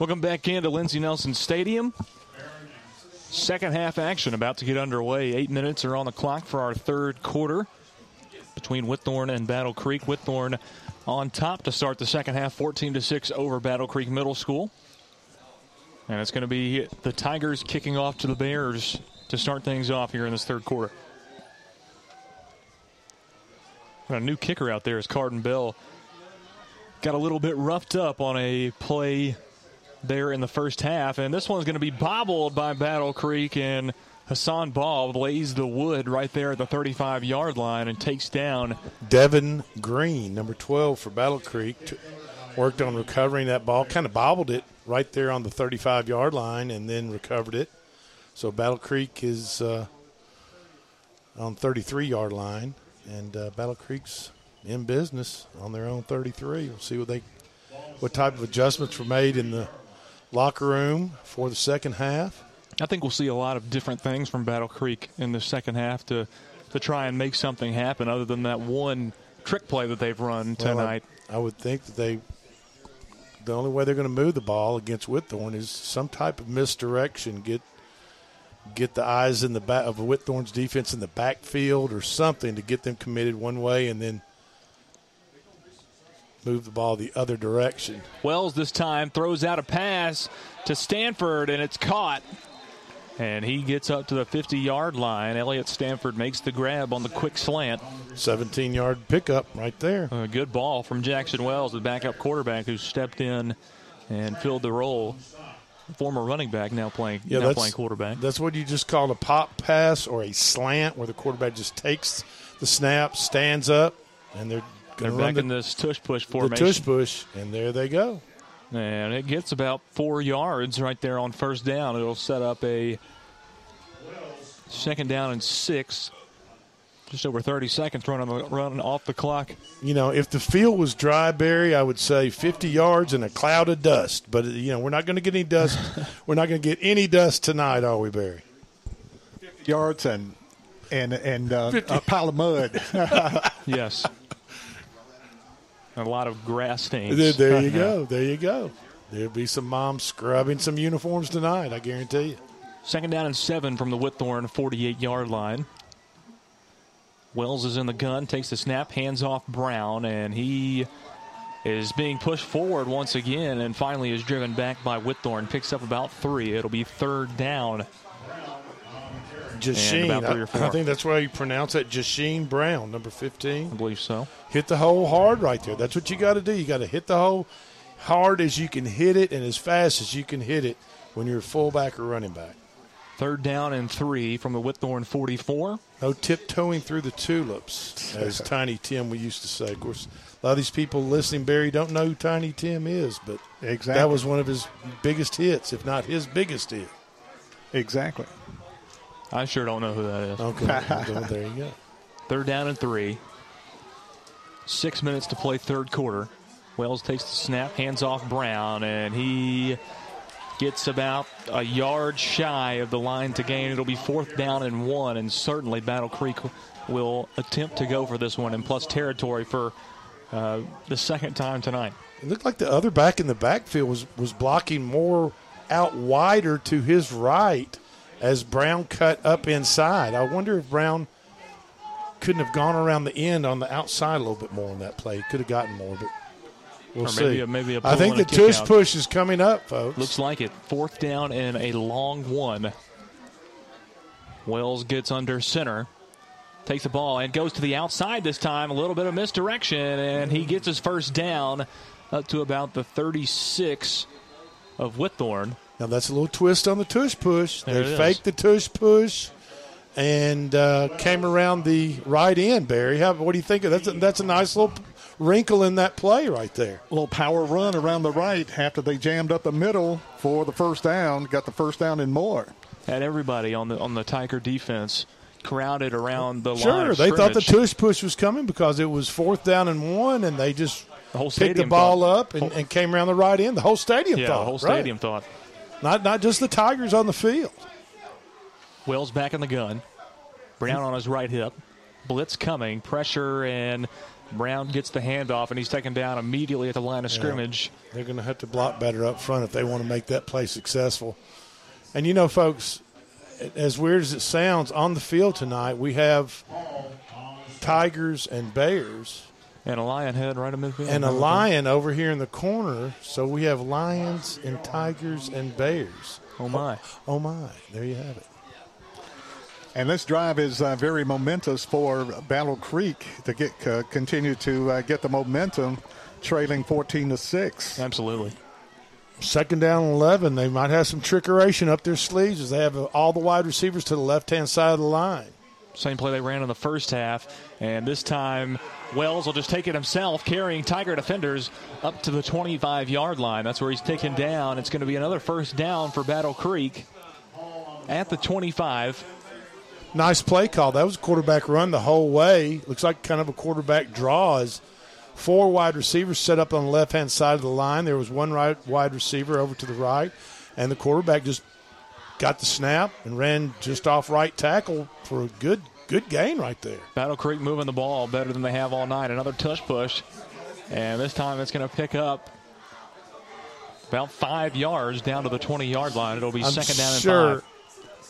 Welcome back into Lindsey Nelson Stadium. Second half action about to get underway. Eight minutes are on the clock for our third quarter between Whitthorne and Battle Creek. Whitthorne on top to start the second half, 14 to 6 over Battle Creek Middle School. And it's going to be the Tigers kicking off to the Bears to start things off here in this third quarter. Got a new kicker out there is Carden Bell. Got a little bit roughed up on a play there in the first half. And this one's going to be bobbled by Battle Creek, and Hassan Ball lays the wood right there at the 35 yard line and takes down Devin Green, number 12 for Battle Creek. Worked on recovering that ball, kind of bobbled it right there on the 35 yard line and then recovered it. So Battle Creek is uh, on 33 yard line, and uh, Battle Creek's in business on their own 33. We'll see what they what type of adjustments were made in the locker room for the second half. I think we'll see a lot of different things from Battle Creek in the second half to to try and make something happen other than that one trick play that they've run Well, I- tonight. I, would think that they the only way they're going to move the ball against Whitthorne is some type of misdirection. Get get the eyes in the back of Whitthorne's defense in the backfield or something to get them committed one way, and then move the ball the other direction. Wells this time throws out a pass to Stanford, and it's caught. And he gets up to the 50 yard line. Elliott Stanford makes the grab on the quick slant. 17 yard pickup right there. A good ball from Jackson Wells, the backup quarterback who stepped in and filled the role. Former running back, now playing, Yeah, now that's playing quarterback. That's what you just call a pop pass or a slant, where the quarterback just takes the snap, stands up, and they're They're going to run back in this tush push formation. the tush push, and there they go. And it gets about four yards right there on first down. It'll set up a second down and six. Just over 30 seconds running, running off the clock. You know, if the field was dry, Barry, I would say 50 yards and a cloud of dust. But you know, we're not going to get any dust. we're not going to get any dust tonight, are we, Barry? yards and and and uh, 50. a pile of mud. yes. A lot of grass stains. There, there you go. There you go. There'll be some moms scrubbing some uniforms tonight. I guarantee you. Second down and seven from the Whitthorne 48 yard line. Wells is in the gun, takes the snap, hands off Brown, and he is being pushed forward once again and finally is driven back by Whitthorne. Picks up about three. It'll be third down. Jasheen. And about three I, or four. I think that's why you pronounce that Jasheen Brown, number 15. I believe so. Hit the hole hard right there. That's what you got to do. You got to hit the hole hard as you can hit it and as fast as you can hit it when you're a fullback or running back. Third down and three from the Whitthorne 44. No tiptoeing through the tulips, as Tiny Tim we used to say. Of course, a lot of these people listening, Barry, don't know who Tiny Tim is, but Exactly. that was one of his biggest hits, if not his biggest hit. exactly. I sure don't know who that is. Okay, there you go. Third down and three. Six minutes to play third quarter. Wells takes the snap, hands off Brown, and he gets about a yard shy of the line to gain. It'll be fourth down and one, and certainly Battle Creek will attempt to go for this one in plus territory for uh, the second time tonight. It looked like the other back in the backfield was, was blocking more out wider to his right as Brown cut up inside. I wonder if Brown couldn't have gone around the end on the outside a little bit more on that play. Could have gotten more, but we'll Or see. maybe a- maybe a I think the tush out. push is coming up, folks. Looks like it. Fourth down and a long one. Wells gets under center, takes the ball and goes to the outside this time. A little bit of misdirection, and he gets his first down up to about the 36 of Whitthorne. Now that's a little twist on the tush push. There it they is. faked the tush push and uh, came around the right end. Barry, how, what do you think of that's a, that's a nice little wrinkle in that play right there. A little power run around the right after they jammed up the middle for the first down. Got the first down and more. Had everybody on the on the Tiger defense crowded around the line. Sure, of they thought the tush push was coming because it was fourth down and one, and they just The whole picked the ball thought- up and, and came around the right end. The whole stadium Yeah, thought. the whole right. stadium thought. Not not just the Tigers on the field. Wells back in the gun. Brown on his right hip. Blitz coming. Pressure, and Brown gets the handoff, and he's taken down immediately at the line of Yeah. scrimmage. They're going to have to block better up front if they want to make that play successful. And you know, folks, as weird as it sounds, on the field tonight we have Tigers and Bears And a lion head right in midfield. and a lion over here in the corner. So we have lions and tigers and bears. Oh my! Oh my! There you have it. And this drive is uh, very momentous for Battle Creek to get uh, continue to uh, get the momentum, trailing 14 to six. Absolutely. Second down and 11. They might have some trickeration up their sleeves as they have all the wide receivers to the left hand side of the line. Same play they ran in the first half, and this time Wells will just take it himself, carrying Tiger defenders up to the 25 yard line. That's where he's taken down. It's going to be another first down for Battle Creek at the 25. nice play call. That was a quarterback run the whole way. Looks like kind of a quarterback draw as four wide receivers set up on the left hand side of the line. There was one right wide receiver over to the right, and the quarterback just got the snap and ran just off right tackle for a good good gain right there. Battle Creek moving the ball better than they have all night. Another tush push, and this time it's going to pick up about five yards down to the 20 yard line. It'll be I'm second down and sure, five.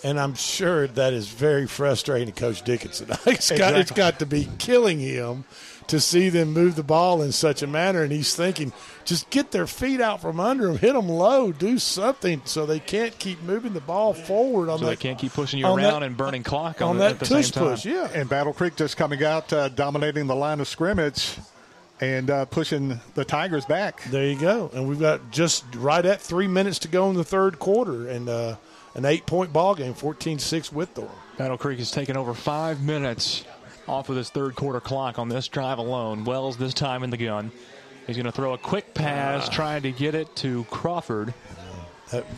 And I'm sure that is very frustrating to Coach Dickinson. It's got, it's Exactly. got to be killing him to see them move the ball in such a manner. And he's thinking, just get their feet out from under them, hit them low, do something so they can't keep moving the ball forward on So that. they can't keep pushing you around that- and burning clock on, on the, that at the tush same time. push, yeah. And Battle Creek just coming out, uh, dominating the line of scrimmage and uh, pushing the Tigers back. There you go. And we've got just right at three minutes to go in the third quarter, and uh, an eight-point ball game, 14-6 with Whitthorne. Battle Creek has taken over five minutes off of this third quarter clock on this drive alone. Wells this time in the gun. He's going to throw a quick pass, ah. trying to get it to Crawford.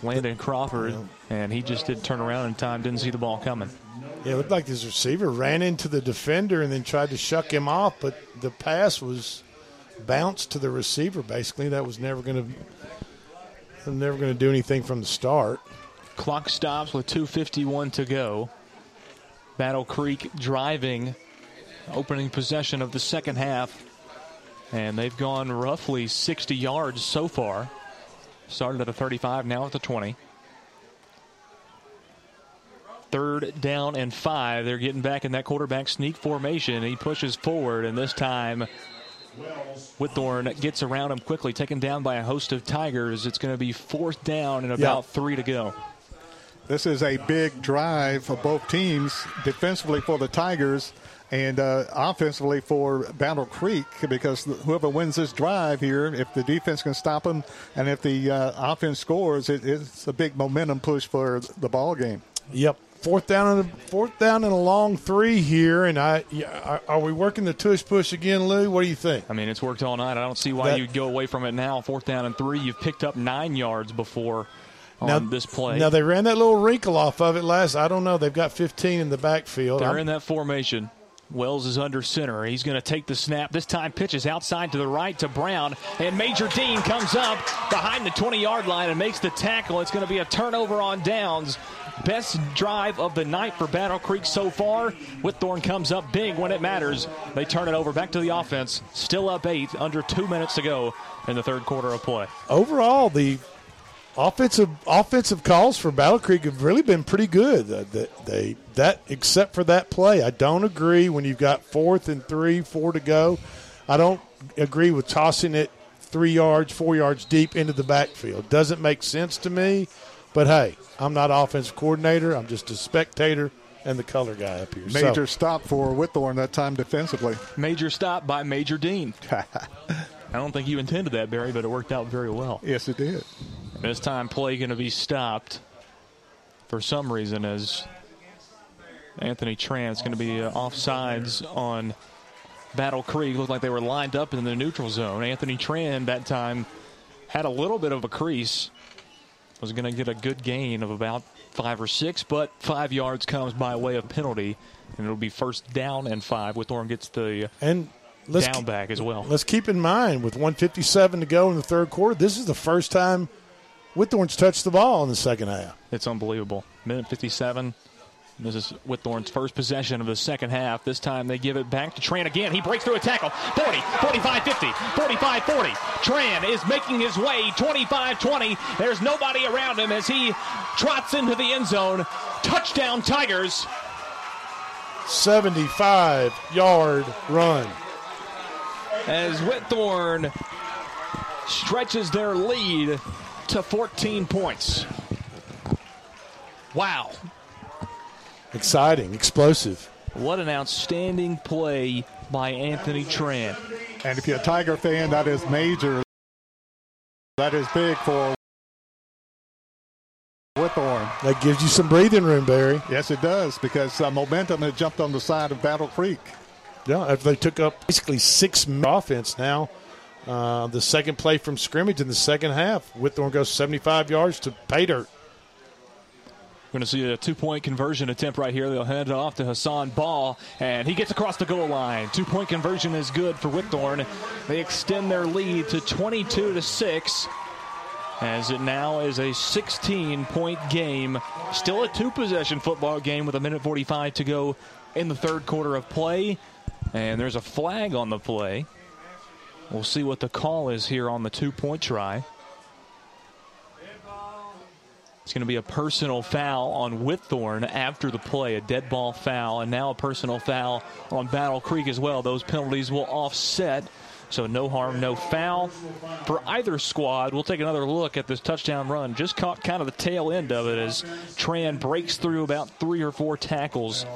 Landon Crawford, and he just didn't turn around in time, didn't see the ball coming. Yeah, it looked like this receiver ran into the defender and then tried to shuck him off, but the pass was bounced to the receiver. Basically, that was never going to never going to do anything from the start. Clock stops with 2.51 to go. Battle Creek driving, opening possession of the second half. And they've gone roughly 60 yards so far. Started at the 35, now at the 20. Third down and five. They're getting back in that quarterback sneak formation. He pushes forward, and this time Whitthorne gets around him quickly, taken down by a host of Tigers. It's going to be fourth down and about three to go. This is a big drive for both teams, defensively for the Tigers and uh, offensively for Battle Creek, because whoever wins this drive here, if the defense can stop them and if the uh, offense scores, it, it's a big momentum push for the ball game. Yep. Fourth down and a, fourth down and a long three here, and I yeah, are- are we working the tush push again, Lou? What do you think? I mean, it's worked all night. I don't see why That- you'd go away from it now. Fourth down and three. You've picked up nine yards before on Now- this play. Now they ran that little wrinkle off of it last. I don't know. They've got 15 in the backfield. They're I'm- in that formation. Wells is under center. He's going to take the snap. This time pitches outside to the right to Brown. And Major Dean comes up behind the 20 yard line and makes the tackle. It's going to be a turnover on downs. Best drive of the night for Battle Creek so far. Whitthorne comes up big when it matters. They turn it over back to the offense. Still up eight, under two minutes to go in the third quarter of play. overall the offensive offensive calls for Battle Creek have really been pretty good. Uh, they, they that except for that play, I don't agree when you've got fourth and three, four to go. I don't agree with tossing it three yards, four yards deep into the backfield. Doesn't make sense to me. But hey, I'm not offensive coordinator. I'm just a spectator and the color guy up here. So- Major stop for Whitthorne that time defensively. Major stop by Major Dean. I don't think you intended that, Barry, but it worked out very well. Yes, it did. This time, play going to be stopped for some reason as Anthony Tran's going to be uh, offsides on Battle Creek. Looked like they were lined up in the neutral zone. Anthony Tran that time had a little bit of a crease. Was going to get a good gain of about five or six, but five yards comes by way of penalty, and it'll be first down and five. With Whitthorne gets the and let's down back as well. Let's keep in mind with 157 to go in the third quarter, this is the first time Whitthorne's touched the ball in the second half. It's unbelievable. Minute 57. This is Whitthorne's first possession of the second half. This time they give it back to Tran again. He breaks through a tackle. 40, 45 50, 45 40. Tran is making his way 25 20. There's nobody around him as he trots into the end zone. Touchdown, Tigers. 75 yard run. As Whitthorne stretches their lead to 14 points. Wow. Exciting, explosive. What an outstanding play by Anthony Tran. And if you're a Tiger fan, that is major. That is big for Whitthorne. That gives you some breathing room, Barry. Yes, it does, because uh, momentum has jumped on the side of Battle Creek. Yeah, after they took up basically six offense now. Uh, the second play from scrimmage in the second half, Whitthorne goes 75 yards to pay dirt. We're going to see a two point conversion attempt right here. They'll hand it off to Hassan Ball, and he gets across the goal line. Two point conversion is good for Whitthorne. They extend their lead to 22 to 6 as it now is a 16 point game. Still a two possession football game with a minute 45 to go in the third quarter of play. And there's a flag on the play. We'll see what the call is here on the two point try. It's going to be a personal foul on Whitthorne after the play, a dead ball foul, and now a personal foul on Battle Creek as well. Those penalties will offset. So no harm, no foul for either squad. We'll take another look at this touchdown run. Just caught kind of the tail end of it as Tran breaks through about three or four tackles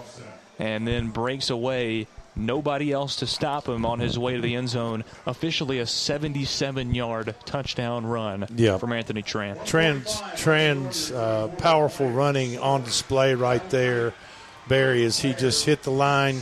and then breaks away. Nobody else to stop him on his way to the end zone. Officially a 77 yard touchdown run Yeah. from Anthony Tran. Trans trans uh, powerful running on display right there, Barry, as he just hit the line,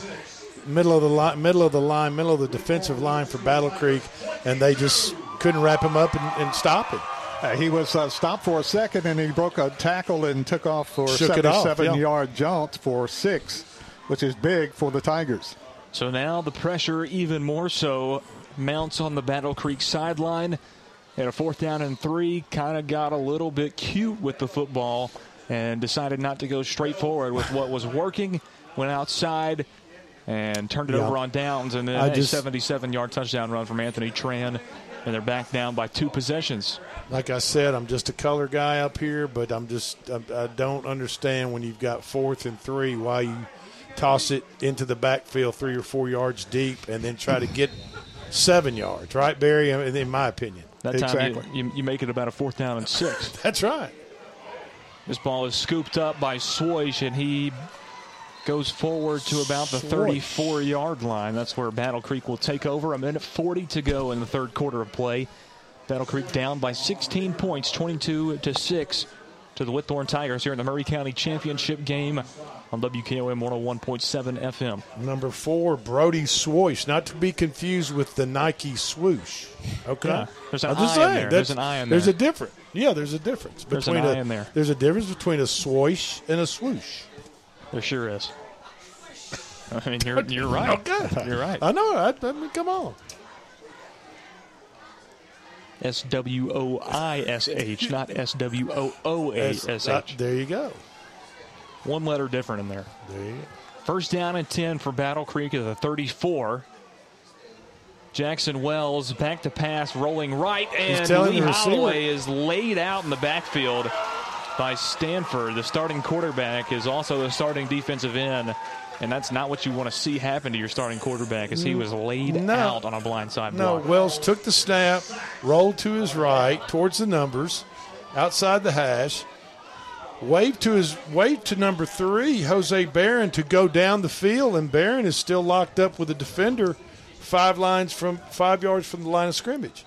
middle of the line, middle of the line, middle of the defensive line for Battle Creek, and they just couldn't wrap him up and, and stop him. Uh, he was uh, stopped for a second and he broke a tackle and took off for a Shook it off, 77 yeah. yard jaunt for six, which is big for the Tigers. So now the pressure, even more so, mounts on the Battle Creek sideline. At a fourth down and three, kind of got a little bit cute with the football and decided not to go straight forward with what was working. Went outside and turned it Yeah. over on downs, and then I a just- 77 yard touchdown run from Anthony Tran. And they're back down by two possessions. Like I said, I'm just a color guy up here, but I'm just I, I don't understand when you've got fourth and three why you toss it into the backfield three or four yards deep and then try to get seven yards, right, Barry? In my opinion, That time you, you, you make it about a fourth down and six. That's right. This ball is scooped up by Swoish, and he goes forward to about the 34 yard line. That's where Battle Creek will take over. A minute 40 to go in the third quarter of play. Battle Creek down by 16 points, 22 to 6 to the Whitthorne Tigers here in the Maury County Championship game on WKOM 101.7 FM. Number four, Brody Swoish, not to be confused with the Nike swoosh. Okay, Yeah, there's an I'm just saying, there. There's an eye in there. There's there. a difference. Yeah, there's a difference There's between a, in there. There's a difference between a swoosh and a swoosh. There sure is. I mean, you're, you're right. Okay. You're right. I know. I, I mean, come on. S W O I S H, not S W O O A S That's- uh, H. there you go. One letter different in there. There you go. First down and 10 for Battle Creek at the 34. Jackson Wells back to pass, rolling right, and Lee Holloway is laid out in the backfield by Stanford. The starting quarterback is also the starting defensive end, and that's not what you want to see happen to your starting quarterback as he was laid No. out on a blindside block. No. Wells took the snap, rolled to his right towards the numbers, outside the hash, waved to his waved to number three, Jose Barron, to go down the field, and Barron is still locked up with a defender, five lines from five yards from the line of scrimmage.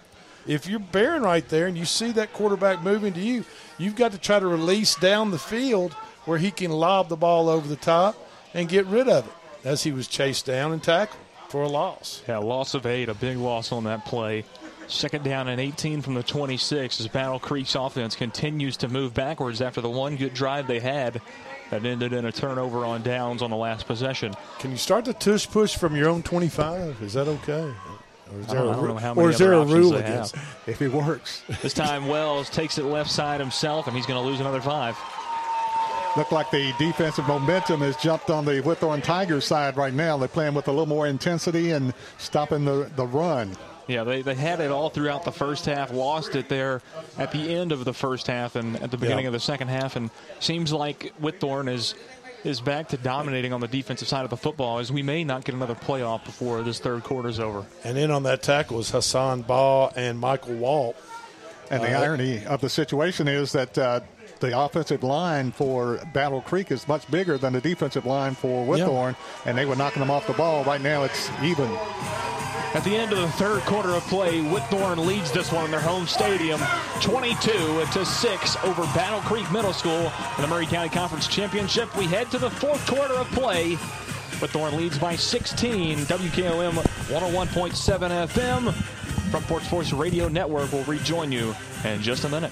If you're Barron right there and you see that quarterback moving to you, you've got to try to release down the field where he can lob the ball over the top and get rid of it as he was chased down and tackled for a loss. Yeah, loss of eight, a big loss on that play. Second down and 18 from the 26 as Battle Creek's offense continues to move backwards after the one good drive they had that ended in a turnover on downs on the last possession. Can you start the tush push from your own 25? Is that okay? Or is I there don't, a, I don't know how or is there a rule against If it works. This time Wells takes it left side himself, and he's going to lose another five. Look like the defensive momentum has jumped on the Whitthorne Tigers side right now. They're playing with a little more intensity and stopping the, the run. Yeah, they, they had it all throughout the first half, lost it there at the end of the first half and at the beginning Yeah. of the second half, and seems like Whitthorne is is back to dominating on the defensive side of the football as we may not get another playoff before this third quarter is over. And in on that tackle was Hassan Ball and Michael Walp. And the Uh, irony of the situation is that uh, the offensive line for Battle Creek is much bigger than the defensive line for Whitthorne, and they were knocking them off the ball. Right now, it's even. At the end of the third quarter of play, Whitthorne leads this one in their home stadium, 22 to 6 over Battle Creek Middle School in the Maury County Conference Championship. We head to the fourth quarter of play. Whitthorne leads by 16. WKOM 101.7 FM from Port Force Radio Network will rejoin you in just a minute.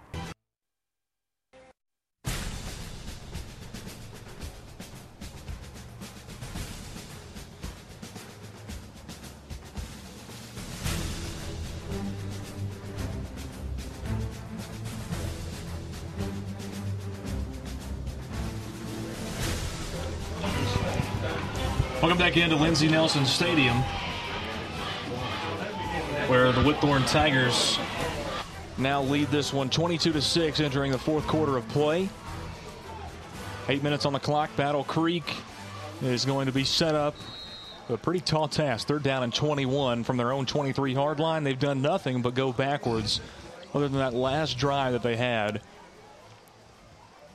Back into Lindsey Nelson Stadium, where the Whitthorne Tigers now lead this one 22 to 6 entering the fourth quarter of play. Eight minutes on the clock. Battle Creek is going to be set up. A pretty tall task. Third down and 21 from their own 23 hard line. They've done nothing but go backwards, other than that last drive that they had.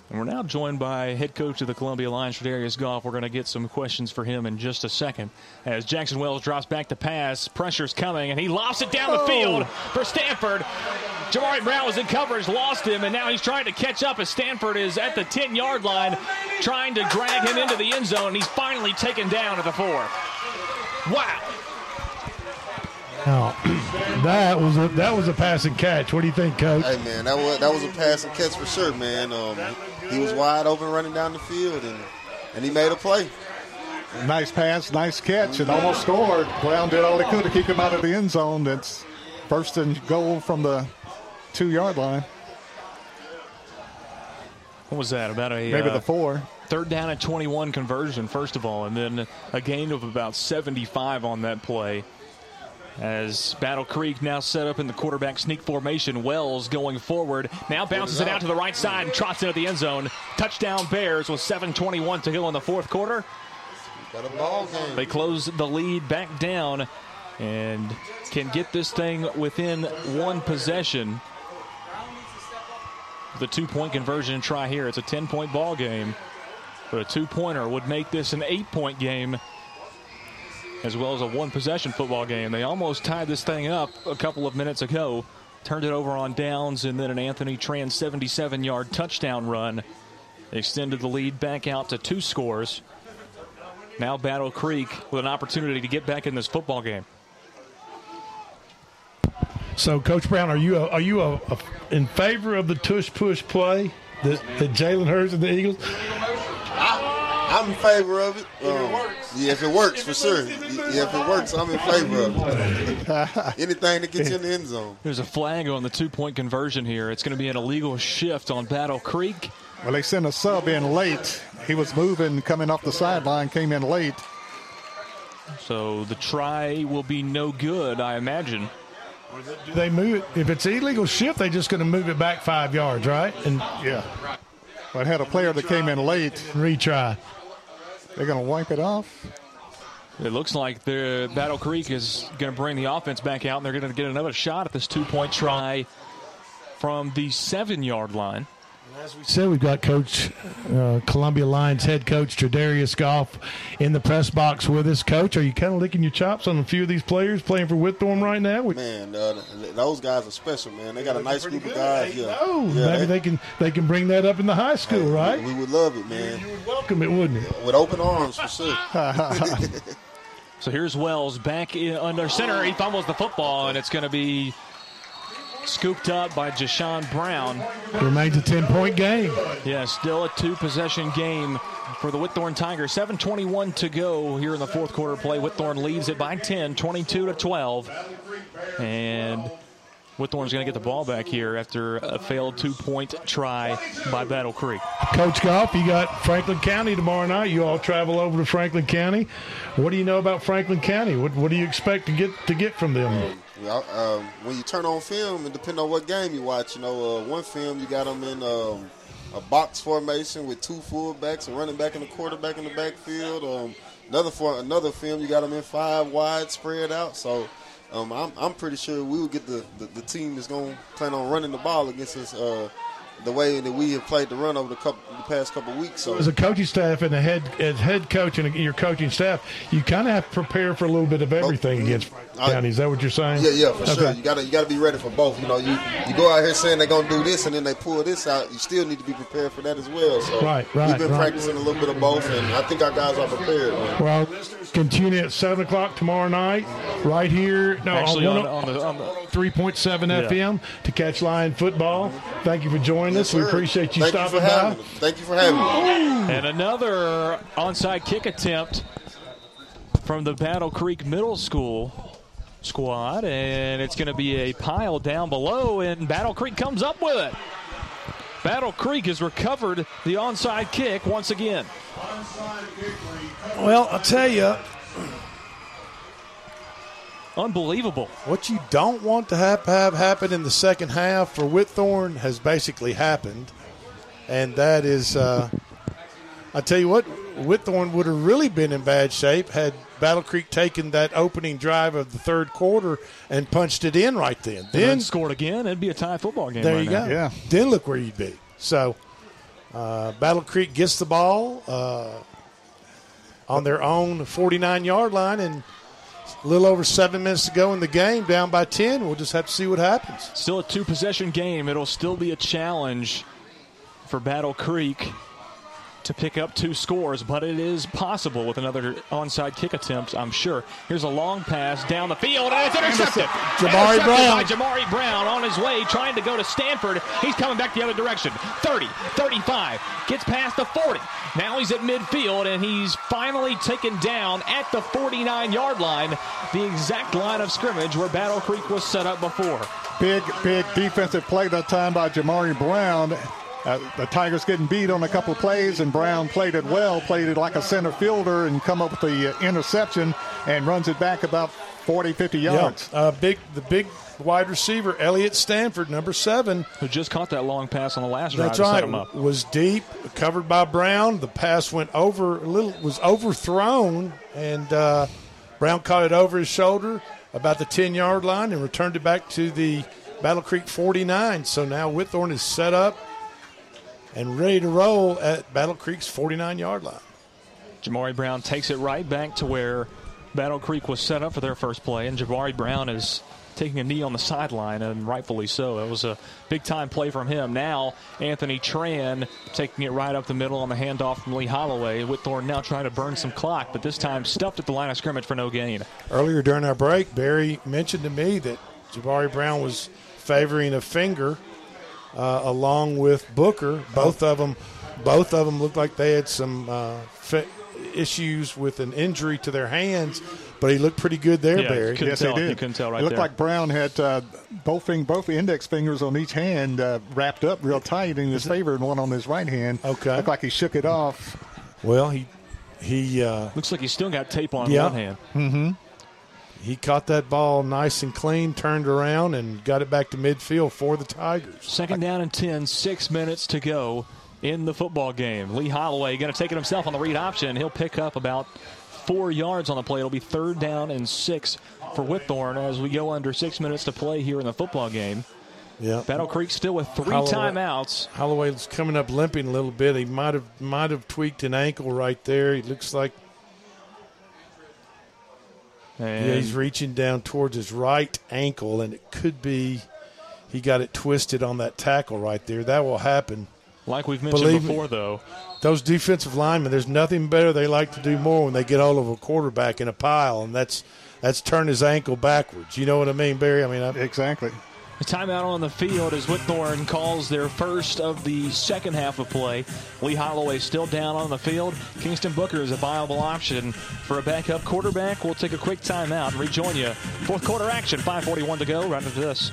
And we're now joined by head coach of the Columbia Lions, Darius Goff. We're going to get some questions for him in just a second. As Jackson Wells drops back to pass, pressure's coming, and he lofts it down the Oh. field for Stanford. Jamari Brown was in coverage, lost him, and now he's trying to catch up as Stanford is at the 10 yard line, trying to drag him into the end zone, and he's finally taken down at the four. Wow. Now, that was a that was a passing catch. What do you think, Coach? Hey man, that was that was a pass and catch for sure, man. Um, he was wide open running down the field, and and he made a play. Nice pass, nice catch, and almost scored. Brown did all he could to keep him out of the end zone. That's first and goal from the two yard line. What was that? About a Maybe uh, the four. Third down at 21 conversion, first of all, and then a gain of about 75 on that play. As Battle Creek now set up in the quarterback sneak formation, Wells going forward. Now bounces it out to the right side and trots into the end zone. Touchdown Bears with 7.21 to go in the fourth quarter. They close the lead back down and can get this thing within one possession. The two point conversion try here. It's a 10 point ball game. But a two pointer would make this an eight point game as well as a one possession football game. They almost tied this thing up a couple of minutes ago. Turned it over on downs and then an Anthony Tran 77 yard touchdown run. Extended the lead back out to two scores. Now Battle Creek with an opportunity to get back in this football game. So, Coach Brown, are you a, are you a, a, in favor of the tush push play that, that Jalen Hurts and the Eagles? I'm in favor of it. Um, yeah, if it works, for sure. Yeah, if it works, I'm in favor of it. Anything to get you in the end zone. There's a flag on the two point conversion here. It's going to be an illegal shift on Battle Creek. Well, they sent a sub in late. He was moving, coming off the sideline, came in late. So the try will be no good, I imagine. Do they move it? If it's illegal shift, they're just going to move it back five yards, right? And yeah, but it had a player that came in late. Retry. They're going to wipe it off. It looks like the Battle Creek is going to bring the offense back out, and they're going to get another shot at this two-point try from the seven-yard line. As we said, we've got Coach uh, Columbia Lions head coach Tredarius Goff in the press box with us. Coach, are you kind of licking your chops on a few of these players playing for Whitthorne right now? We- Man, uh, those guys are special, man. They got a nice group of guys. Yeah, Oh, yeah maybe they can they can bring that up in the high school, right? We would love it, man. You, you would welcome it, wouldn't it? With open arms, for sure. So here's Wells back in, under center. He fumbles the football, and it's going to be scooped up by Jashawn Brown. Remains a ten point game. Yeah, still a two possession game for the Whitthorne Tigers. 7.21 to go here in the fourth quarter play. Whitthorne leads it by 10, 22 to 12. And Whitthorne's going to get the ball back here after a failed two point try by Battle Creek. Coach Goff, you got Franklin County tomorrow night. You all travel over to Franklin County. What do you know about Franklin County? What what do you expect to get to get from them? Well, um, when you turn on film, and depending on what game you watch, you know, uh, one film you got them in um, a box formation with two fullbacks, a running back and a quarterback in the backfield. Um, another for another film you got them in five wide, spread out. So. Um, I'm, I'm pretty sure we will get the, the, the team that's going to plan on running the ball against us uh, the way that we have played the run over the, couple, the past couple weeks. So As a coaching staff and the head as head coach and your coaching staff, you kind of have to prepare for a little bit of oh. everything against I- County. Is that what you're saying? Yeah, yeah, for sure. You gotta you gotta be ready for both. You know, you, you go out here saying they're gonna do this and then they pull this out. You still need to be prepared for that as well. So Right, right, we've been right. practicing a little bit of both, and I think our guys are prepared. Man. Well, continue at seven o'clock tomorrow night, right here. No, Actually, on, oh on, on the, on the three point seven Yeah. FM to catch Lion football. Thank you for joining Yes, us. We appreciate you Thank stopping you by. Thank you for having me. And another onside kick attempt from the Battle Creek Middle School squad, and it's going to be a pile down below, and Battle Creek comes up with it. Battle Creek has recovered the onside kick once again. Well, I'll tell you, Unbelievable. what you don't want to have, have happen in the second half for Whitthorne has basically happened, and that is, uh, I tell you what, Whitthorne would have really been in bad shape had Battle Creek taken that opening drive of the third quarter and punched it in right then. And then scored again. It'd be a tie football game. There right you now. go. Yeah. Then look where you'd be. So, uh, Battle Creek gets the ball uh, on their own 49 yard line, and a little over seven minutes to go in the game, down by 10. We'll just have to see what happens. Still a two possession game. It'll still be a challenge for Battle Creek to pick up two scores, but it is possible with another onside kick attempt, I'm sure. Here's a long pass down the field, and it's intercepted. Jamari intercepted Brown. by Jamari Brown on his way, trying to go to Stanford. He's coming back the other direction. 30, 35, gets past the 40. Now he's at midfield, and he's finally taken down at the 49 yard line, the exact line of scrimmage where Battle Creek was set up before. Big, big defensive play that time by Jamari Brown. Uh, the Tigers getting beat on a couple plays, and Brown played it well, played it like a center fielder, and come up with the uh, interception and runs it back about 40, 50 yards. Yeah, uh, big the big wide receiver Elliott Stanford, number seven, Who just caught that long pass on the last drive That's to set right. him up. Was deep, covered by Brown. The pass went over a little, was overthrown, and uh, Brown caught it over his shoulder about the ten yard line and returned it back to the Battle Creek forty nine. So now Whitthorne is set up and ready to roll at Battle Creek's forty nine yard line. Jamari Brown takes it right back to where Battle Creek was set up for their first play, and Jamari Brown is taking a knee on the sideline, and rightfully so. It was a big time play from him. Now, Anthony Tran taking it right up the middle on the handoff from Lee Holloway. Whitthorne now trying to burn some clock, but this time stuffed at the line of scrimmage for no gain. Earlier during our break, Barry mentioned to me that Jabari Brown was favoring a finger uh, along with Booker. Both of them, both of them looked like they had some uh, fi- issues with an injury to their hands, but he looked pretty good there, Yeah, Barry. couldn't yes, tell. he did. You couldn't tell right it looked there. like Brown had uh, both fing- both index fingers on each hand uh, wrapped up real tight in his favor, and one on his right hand. Okay. looked like he shook it off. Well, he he uh, Looks like he's still got tape on Yeah. one hand. Mm-hmm. He caught that ball nice and clean, turned around, and got it back to midfield for the Tigers. Second down and 10, six minutes to go in the football game. Lee Holloway going to take it himself on the read option. He'll pick up about four yards on the play. It'll be third down and six for Whitthorne as we go under six minutes to play here in the football game. Yeah, Battle Creek still with three Holloway- timeouts. Holloway's coming up limping a little bit. He might have might have tweaked an ankle right there. He looks like And yeah, he's reaching down towards his right ankle, and it could be he got it twisted on that tackle right there. That will happen. like we've mentioned Believe me. before, though, Those defensive linemen, there's nothing better they like to do more when they get hold of a quarterback in a pile, and that's that's turn his ankle backwards. You know what I mean, Barry? I mean, I, Exactly. The timeout on the field as Whitthorne calls their first of the second half of play. Lee Holloway still down on the field. Kingston Booker is a viable option for a backup quarterback. We'll take a quick timeout and rejoin you. Fourth quarter action, 541 to go. Right into this.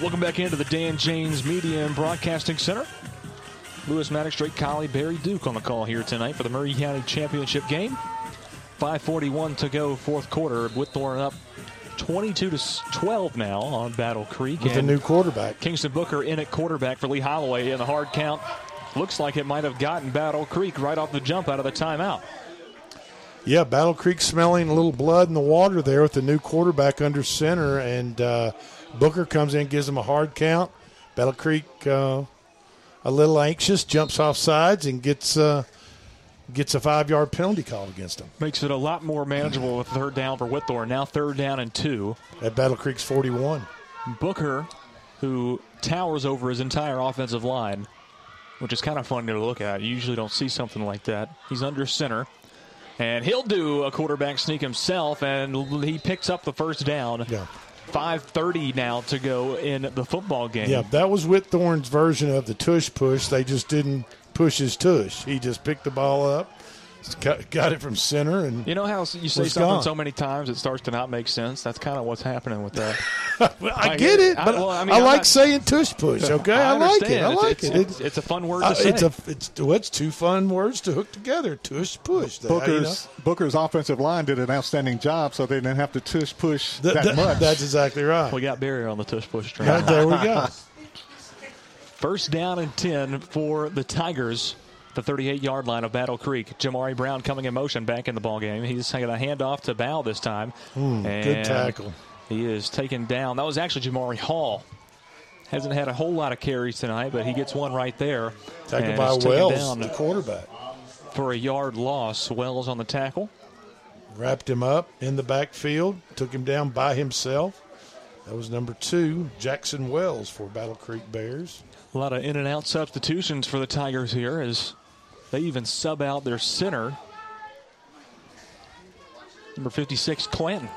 Welcome back into the Dan James Media and Broadcasting Center. Lewis Maddox, Drake Colley, Barry Duke on the call here tonight for the Maury County Championship game. 5:41 to go, fourth quarter. Whitthorne up 22 to 12 now on Battle Creek. With a new quarterback. Kingston Booker in at quarterback for Lee Holloway in the hard count. Looks like it might have gotten Battle Creek right off the jump out of the timeout. Yeah, Battle Creek smelling a little blood in the water there with the new quarterback under center, and uh, Booker comes in, gives them a hard count. Battle Creek uh, a little anxious, jumps off sides, and gets uh, gets a five yard penalty call against him. Makes it a lot more manageable with third down for Whitthorne. Now third down and two. At Battle Creek's 41. Booker, who towers over his entire offensive line, which is kind of funny to look at. You usually don't see something like that. He's under center. And he'll do a quarterback sneak himself, and he picks up the first down. Yeah. 5.30 now to go in the football game. Yeah, that was Whitthorne's version of the tush push. They just didn't push his tush. He just picked the ball up, got, got it from center, and You know how you say something gone. so many times it starts to not make sense? That's kind of what's happening with that. Well, I get it, but I, well, I, mean, I'm like not- saying tush push. Okay, I, like it. I It's- like it's, it. It's, it's a fun word to Uh, say. it's a it's well, it's two fun words to hook together. Tush push. That, you know? Booker's Booker's offensive line did an outstanding job, so they didn't have to tush push Th- that th- much. That's exactly right. We got Barry on the tush push train. Right, there we go. First down and 10 for the Tigers. The 38 yard line of Battle Creek. Jamari Brown coming in motion back in the ball game. He's going to hand off to Bow this time. Hmm, good tackle. He is taken down. That was actually Jamari Hall. Hasn't had a whole lot of carries tonight, but he gets one right there. Tackled by Wells, down the quarterback. For a yard loss. Wells on the tackle. Wrapped him up in the backfield, took him down by himself. That was number two, Jackson Wells for Battle Creek Bears. A lot of in and out substitutions for the Tigers here as they even sub out their center. Number 56, Clinton.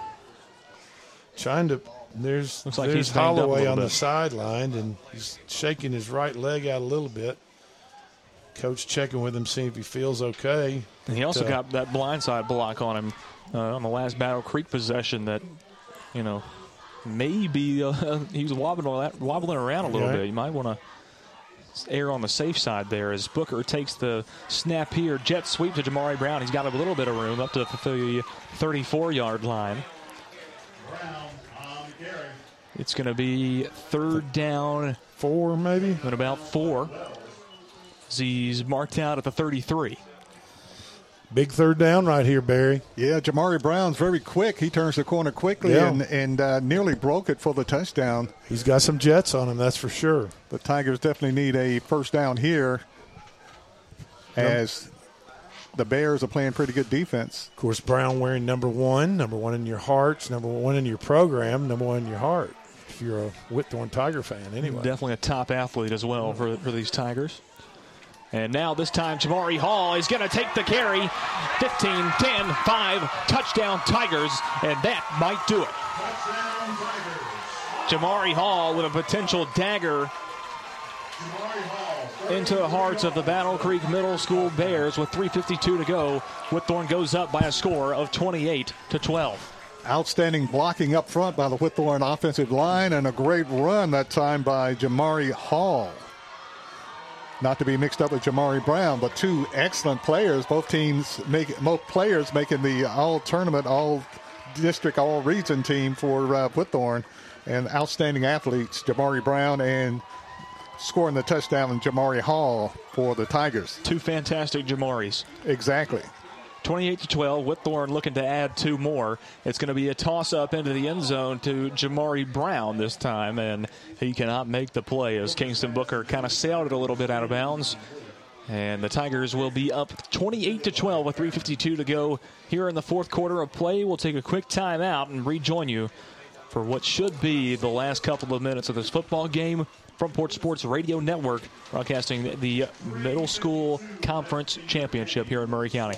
Trying to there's Looks like there's he's banged up a Holloway on the sideline and he's shaking his right leg out a little bit. Coach checking with him, seeing if he feels okay. And he also But, uh, got that blindside block on him uh, on the last Battle Creek possession that, you know, maybe uh, he was wobbling, wobbling around a little Yeah. bit. You might want to err on the safe side there as Booker takes the snap here. Jet sweep to Jamari Brown. He's got a little bit of room up to the 34 yard line. It's going to be third down. Four, maybe? And about four. He's marked out at the 33. Big third down right here, Barry. Yeah, Jamari Brown's very quick. He turns the corner quickly Yeah. and, and uh, nearly broke it for the touchdown. He's got some jets on him, that's for sure. The Tigers definitely need a first down here as the Bears are playing pretty good defense. Of course, Brown wearing number one, number one in your hearts, number one in your program, number one in your heart. If you're a Whitthorne Tiger fan, anyway. Definitely a top athlete as well for, for these Tigers. And now this time Jamari Hall is going to take the carry. 15, 10, 5, touchdown Tigers, and that might do it. Jamari Hall with a potential dagger into the hearts of the Battle Creek Middle School Bears with 3.52 to go. Whitthorne goes up by a score of 28 to 12. Outstanding blocking up front by the Whitthorne offensive line and a great run that time by Jamari Hall. Not to be mixed up with Jamari Brown, but two excellent players. Both teams make both players making the all tournament, all district, all region team for uh, Whitthorne, and outstanding athletes Jamari Brown and scoring the touchdown and Jamari Hall for the Tigers. Two fantastic Jamaris. Exactly. 28 to 12. Whitthorne looking to add two more. It's going to be a toss up into the end zone to Jamari Brown this time, and he cannot make the play as Kingston Booker kind of sailed it a little bit out of bounds. And the Tigers will be up 28 to 12 with 3:52 to go here in the fourth quarter of play. We'll take a quick timeout and rejoin you for what should be the last couple of minutes of this football game from Port Sports Radio Network, broadcasting the Middle School Conference Championship here in Maury County.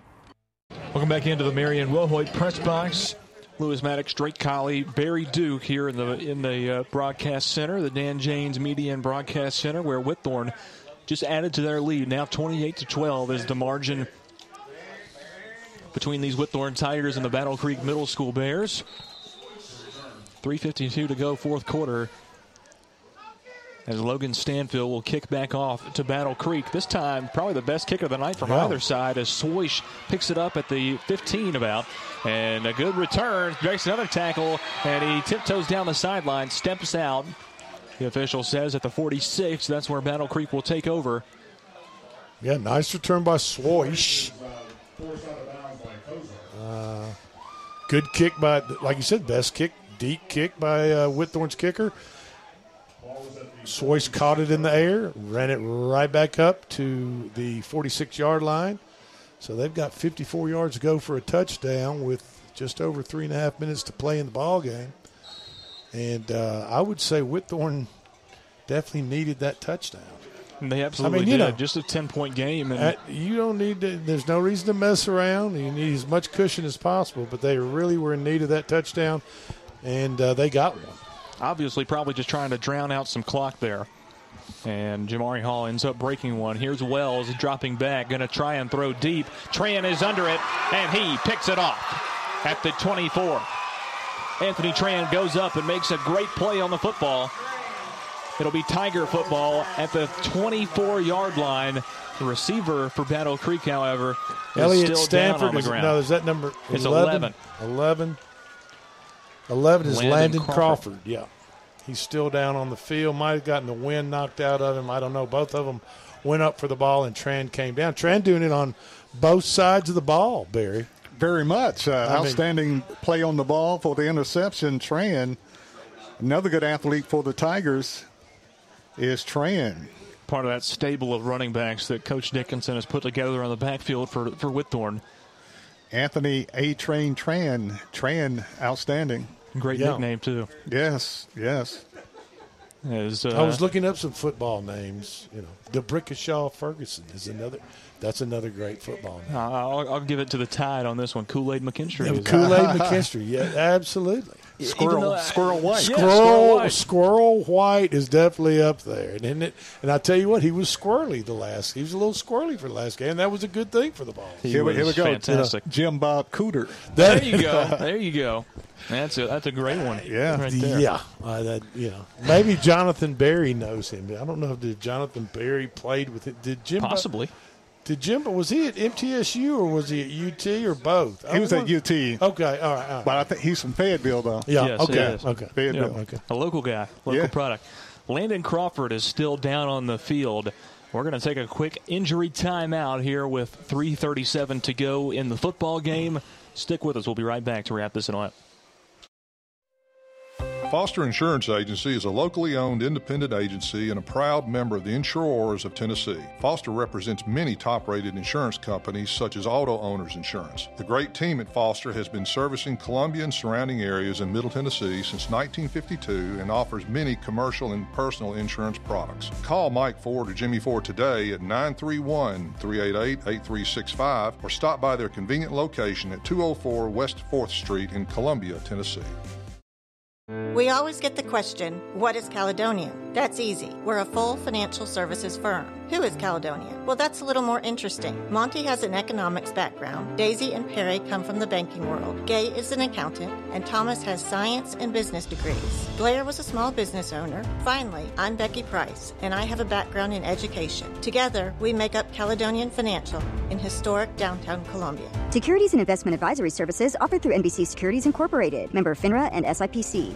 Welcome back into the Marion Wilhoit press box. Lewis Maddox, Drake Colley, Barry Duke here in the in the uh, broadcast center, the Dan James Media and Broadcast Center, where Whitthorne just added to their lead. Now 28 to 12 is the margin between these Whitthorne Tigers and the Battle Creek Middle School Bears. 3.52 to go, fourth quarter. As Logan Stanfield will kick back off to Battle Creek. This time, probably the best kick of the night from Yeah. either side as Swoish picks it up at the 15 about. And a good return. Breaks another tackle, and he tiptoes down the sideline, steps out. The official says at the 46, that's where Battle Creek will take over. Yeah, nice return by Swoish. Uh, good kick by, like you said, best kick, deep kick by uh, Whitthorne's kicker. Swoish caught it in the air, ran it right back up to the 46 yard line. So they've got 54 yards to go for a touchdown with just over three and a half minutes to play in the ball game. And uh, I would say Whitthorne definitely needed that touchdown. And they absolutely I mean, you did. know, Just a 10 point game. And Uh, you don't need to. There's no reason to mess around. You need as much cushion as possible. But they really were in need of that touchdown, and uh, they got one. Obviously probably just trying to drown out some clock there. And Jamari Hall ends up breaking one. Here's Wells dropping back, going to try and throw deep. Tran is under it, and he picks it off at the 24. Anthony Tran goes up and makes a great play on the football. It'll be Tiger football at the 24 yard line. The receiver for Battle Creek, however, is Elliot still down Stanford on the is ground. no. Is that number? It's 11? 11. 11 is Landon Landon, Crawford. Crawford. Yeah, he's still down on the field. Might have gotten the wind knocked out of him. I don't know. Both of them went up for the ball, and Tran came down. Tran doing it on both sides of the ball. Barry. Very much. Uh, I mean- outstanding play on the ball for the interception. Tran, another good athlete for the Tigers, is Tran. part of that stable of running backs that Coach Dickinson has put together on the backfield for, for Whitthorne. Anthony A. Train Tran. Tran, outstanding. Great Yeah. nickname, too. Yes, yes. As, uh, I was looking up some football names. You know, DeBrickashaw Ferguson is another. That's another great football name. I'll, I'll give it to the Tide on this one. Kool Aid McKinstry. Yeah, Kool Aid McKinstry. Yeah, absolutely. Squirrel, though I- Squirrel White. Yeah, Squirrel, Squirrel White. Squirrel White is definitely up there, and isn't it? And I tell you what, he was squirrely the last. He was a little squirrely for the last game. That was a good thing for the ball. He Here we, here we go. fantastic. Jim Bob Cooter. There you go. There you go. That's a that's a great one. Yeah. right there. Yeah, uh, that you know, maybe Jonathan Barry knows him. I don't know if did Jonathan Barry played with it. Did Jim Possibly. Did Jim? Was he at MTSU or was he at UT or both? He was at UT, Okay, all right. All right. but I think he's from Fayetteville, though. Yeah. Yes, he okay. is. Okay. Fayetteville. Yeah. Okay. A local guy, local Yeah. product. Landon Crawford is still down on the field. We're going to take a quick injury timeout here with 3:37 to go in the football game. Stick with us. We'll be right back to wrap this one up. Foster Insurance Agency is a locally owned independent agency and a proud member of the Insurers of Tennessee. Foster represents many top rated insurance companies such as Auto Owners Insurance. The great team at Foster has been servicing Columbia and surrounding areas in Middle Tennessee since 1952 and offers many commercial and personal insurance products. Call Mike Ford or Jimmy Ford today at 931 388 8365 or stop by their convenient location at 204 West 4th Street in Columbia, Tennessee. We always get the question, what is Caledonia? That's easy. We're a full financial services firm. Who is Caledonia? Well, that's a little more interesting. Monty has an economics background. Daisy and Perry come from the banking world. Gay is an accountant, and Thomas has science and business degrees. Blair was a small business owner. Finally, I'm Becky Price, and I have a background in education. Together, we make up Caledonian Financial in historic downtown Columbia. Securities and investment advisory services offered through NBC Securities Incorporated, member FINRA and SIPC.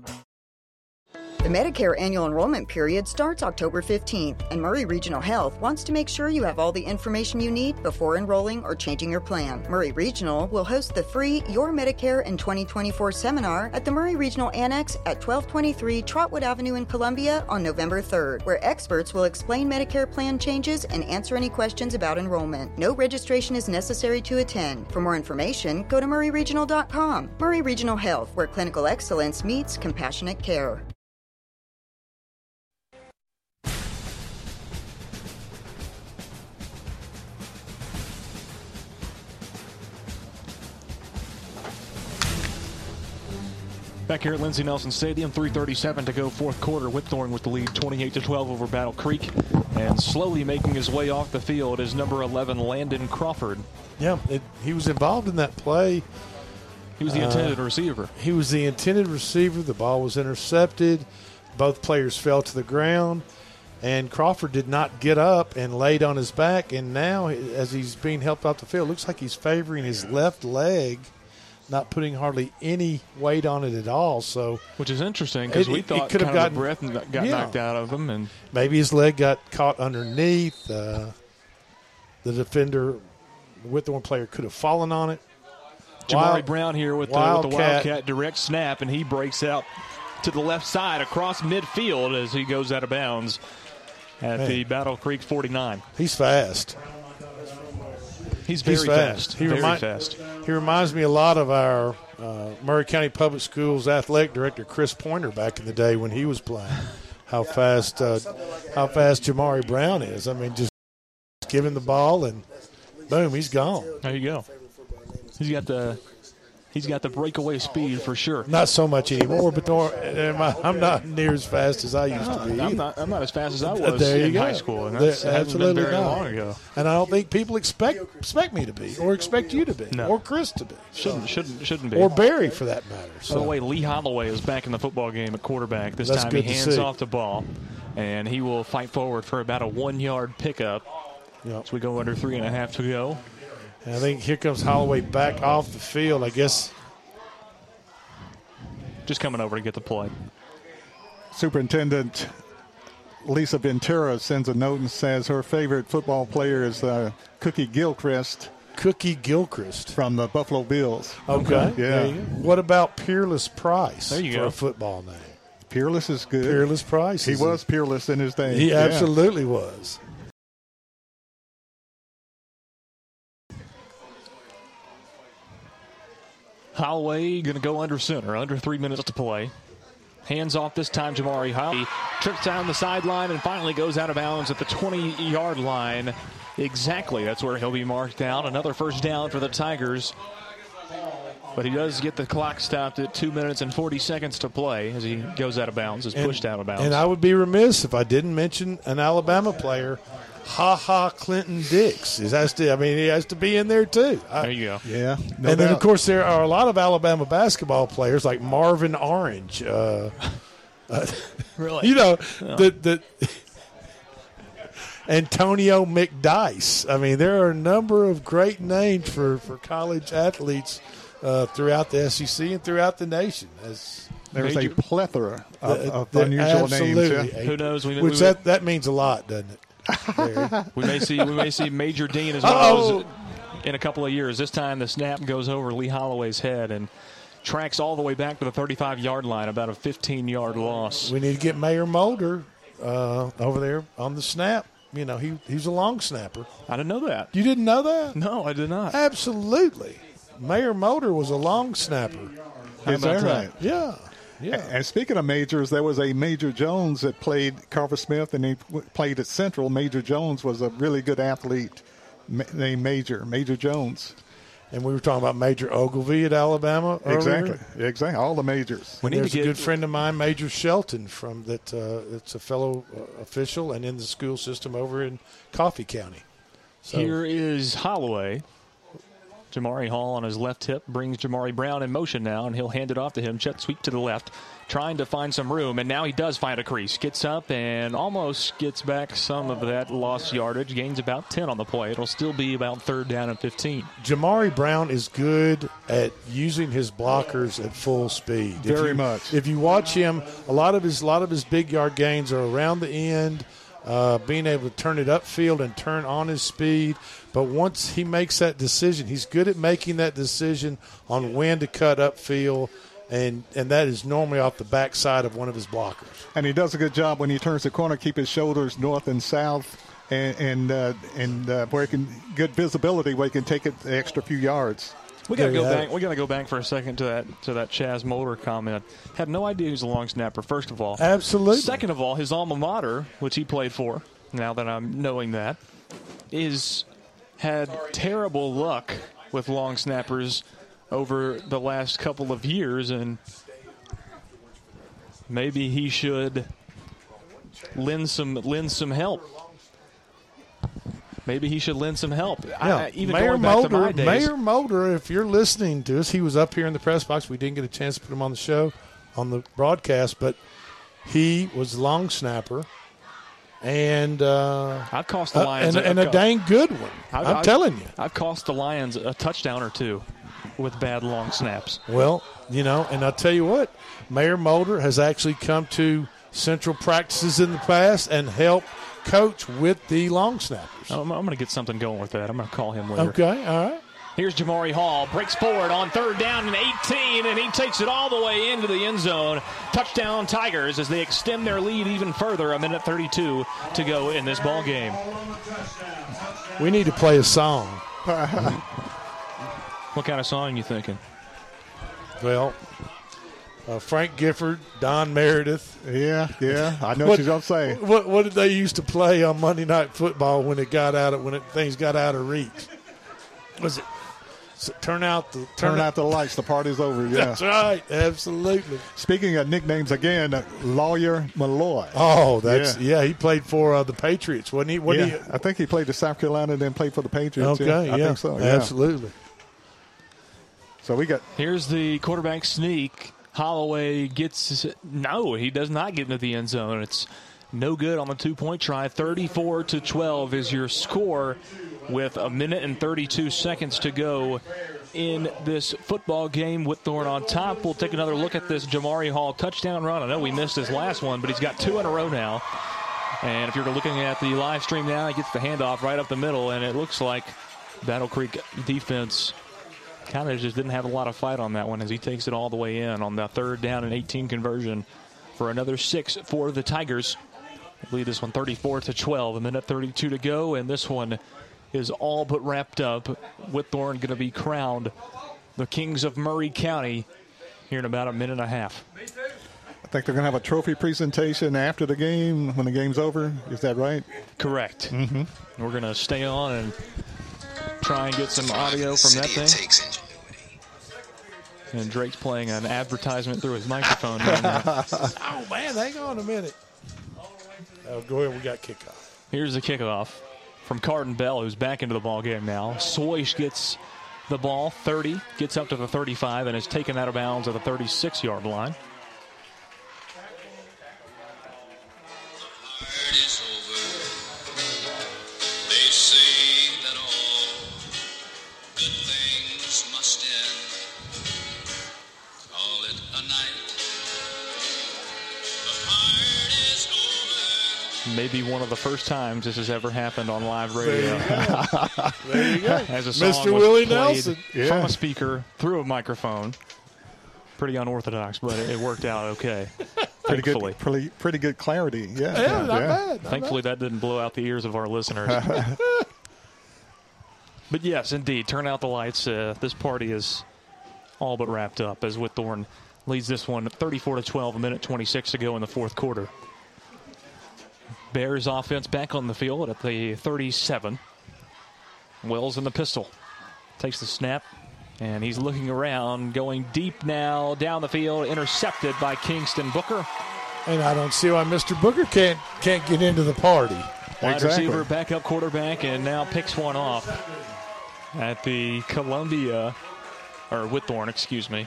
Medicare annual enrollment period starts October 15th, and Maury Regional Health wants to make sure you have all the information you need before enrolling or changing your plan. Maury Regional will host the free Your Medicare in 2024 seminar at the Maury Regional Annex at 1223 Trotwood Avenue in Columbia on November 3rd, where experts will explain Medicare plan changes and answer any questions about enrollment. No registration is necessary to attend. For more information, go to mauryregional.com. Maury Regional Health, where clinical excellence meets compassionate care. Back here at Lindsey Nelson Stadium, 3:37 to go, fourth quarter. Whitthorne with the lead, 28 to 12 over Battle Creek, and slowly making his way off the field is number 11 Landon Crawford. Yeah, it, he was involved in that play. He was the intended uh, receiver. He was the intended receiver. The ball was intercepted. Both players fell to the ground, and Crawford did not get up and laid on his back. And now, as he's being helped off the field, looks like he's favoring his left leg not putting hardly any weight on it at all. So, which is interesting because we thought could have gotten breath and got yeah. knocked out of him, and maybe his leg got caught underneath. Uh, the defender, with the one player, could have fallen on it. Jamari Wild, Brown here with the, with the Wildcat direct snap, and he breaks out to the left side across midfield as he goes out of bounds at Man. the Battle Creek 49. He's fast. He's very He's fast. fast. He very remi- fast. He reminds me a lot of our uh, Maury County Public Schools athletic director Chris Pointer back in the day when he was playing. How fast, uh, how fast Jamari Brown is. I mean, just give him the ball and boom, he's gone. There you go. He's got the He's got the breakaway speed for sure. Not so much anymore, but nor, I'm not near as fast as I used to be. I'm not, I'm not as fast as I was there in go. high school. And that's There- hasn't been absolutely very not. long ago. And I don't think people expect expect me to be, or expect you to be, No. or Chris to be, Shouldn't shouldn't shouldn't be. or Barry for that matter. By the So way, Lee Holloway is back in the football game at quarterback. This That's time he hands off the ball, and he will fight forward for about a one-yard pickup. Yep. As we go under three and a half to go. And I think here comes Holloway back off the field. I guess Just coming over to get the play. Superintendent Lisa Ventura sends a note and says her favorite football player is uh, Cookie Gilchrist. Cookie Gilchrist from the Buffalo Bills. Okay. yeah. There you go. What about Peerless Price? There you for go. a football name. Peerless is good. Peerless Price. He is was peerless in his day. He Yeah. absolutely was. Holloway going to go under center, under three minutes to play. Hands off this time, Jamari Holloway trips down the sideline and finally goes out of bounds at the 20 yard line. Exactly, that's where he'll be marked down. Another first down for the Tigers. But he does get the clock stopped at two minutes and 40 seconds to play as he goes out of bounds, is And- pushed out of bounds. And I would be remiss if I didn't mention an Alabama player, Ha Ha Clinton Dix. He has to. I mean, he has to be in there too. I- there you go. Yeah. and then, of course, there are a lot of Alabama basketball players like Marvin Orange. Uh, uh, Really? You know, Yeah. the, the Antonio McDyess. I mean, there are a number of great names for, for college athletes uh, throughout the SEC and throughout the nation. As There's a plethora of, The- of the- unusual names. Yeah. Who knows? We- Which we- that, that means a lot, doesn't it? Barry? We may see we may see Major Dean as well Uh-oh. as in a couple of years. This time the snap goes over Lee Holloway's head and tracks all the way back to the 35 yard line, about a 15 yard loss. We need to get Mayor Molder uh, over there on the snap. You know, he he's a long snapper. I didn't know that. You didn't know that? No, I did not. Absolutely. Mayor Molder was a long snapper. Is that right? Yeah. Yeah. And speaking of majors, there was a Major Jones that played Carver Smith, and he played at Central. Major Jones was a really good athlete ma- named Major Major Jones. And we were talking about Major Ogilvie at Alabama. earlier. Exactly, exactly. All the majors. And there's a good friend of mine, Major Shelton, from that. Uh, it's a fellow uh, official and in the school system over in Coffee County. So Here is Holloway. Jamari Hall on his left hip brings Jamari Brown in motion now, and he'll hand it off to him. jet sweep to the left, trying to find some room, and now he does find a crease. Gets up and almost gets back some of that lost yardage. Gains about 10 on the play. It'll still be about third down and 15. Jamari Brown is good at using his blockers at full speed. If Very you- much. If you watch him, a lot of his a lot of his big yard gains are around the end, uh, being able to turn it upfield and turn on his speed. But once he makes that decision, he's good at making that decision on when to cut upfield, and and that is normally off the backside of one of his blockers. And he does a good job when he turns the corner, keep his shoulders north and south, and and uh, and uh, where he can good visibility, where he can take it the extra few yards. We gotta There go back. it. We gotta go back for a second to that to that Chaz Molder comment. Had no idea he was a long snapper. First of all, Absolutely. Second of all, his alma mater, which he played for. Now that I'm knowing that, is had terrible luck with long snappers over the last couple of years, and maybe he should lend some lend some help. Maybe he should lend some help. I- I, even Mayor going back Molder, to my days, Mayor Molder, if you're listening to us, he was up here in the press box. We didn't get a chance to put him on the show, on the broadcast, but he was long snapper, and uh, I've cost the uh, Lions and, a- and a dang good one. I'm I've- telling you. I've cost the Lions a touchdown or two with bad long snaps. Well, you know, and I'll tell you what, Mayor Molder has actually come to central practices in the past and helped coach with the long snappers. I'm, I'm going to get something going with that. I'm going to call him later. Okay, all right. Here's Jamari Hall. Breaks forward on third down and 18, and he takes it all the way into the end zone. Touchdown Tigers as they extend their lead even further. A minute 32 to go in this ball game. We need to play a song. What kind of song you thinking? Well, uh, Frank Gifford, Don Meredith. Yeah, yeah, I know what you're gonna say. What what did they used to play on Monday Night Football when it got out of when it, things got out of reach? Was it so turn out the Turn out the lights. The party's over. Yeah, That's right, absolutely. Speaking of nicknames again, uh, Lawyer Milloy. Oh, that's yeah. he played for uh, the Patriots, wasn't he? What yeah, he? I think he played to South Carolina, and then played for the Patriots. Okay, yeah, I yeah, think so. Yeah. absolutely. So we got Here's the quarterback sneak. Holloway gets no, he does not get into the end zone. It's no good on the two point try. 34 to 12 is your score with a minute and 32 seconds to go in this football game Whitthorne on top. We'll take another look at this Jamari Hall touchdown run. I know we missed his last one, but he's got two in a row now. And if you're looking at the live stream now, he gets the handoff right up the middle, and it looks like Battle Creek defense kind of just didn't have a lot of fight on that one as he takes it all the way in on the third down and 18 conversion for another six for the Tigers. Believe this one 34 to 12, a minute 32 to go, and this one is all but wrapped up. Whitthorne going to be crowned the Kings of Maury County here in about a minute and a half. I think they're going to have a trophy presentation after the game when the game's over. Is that right? Correct. Mm-hmm. We're going to stay on and try and get some audio from that thing. And Drake's playing an advertisement through his microphone. oh man, hang on a minute. Oh, go ahead. We got kickoff. Here's the kickoff from Carden Bell, who's back into the ball game now. Swoish gets the ball 30, gets up to the 35, and is taken out of bounds at the 36 yard line. Maybe one of the first times this has ever happened on live radio. There you go. As a song Mr. was Willie played Nelson. from a speaker through a microphone. pretty unorthodox, but it, it worked out okay. Pretty Thankfully. good, pretty, pretty good clarity. Yeah, Yeah, not bad, not Thankfully, that didn't blow out the ears of our listeners. but yes, indeed, turn out the lights. Uh, this party is all but wrapped up as Whitthorne leads this one 34 to 12, a minute 26 to go in the fourth quarter. Bears offense back on the field at the 37. Wells in the pistol. Takes the snap, and he's looking around, going deep now down the field, intercepted by Kingston Booker. And I don't see why Mr. Booker can't can't get into the party. Wide receiver, backup quarterback, and now picks one off at the Columbia, or Whitthorne, excuse me,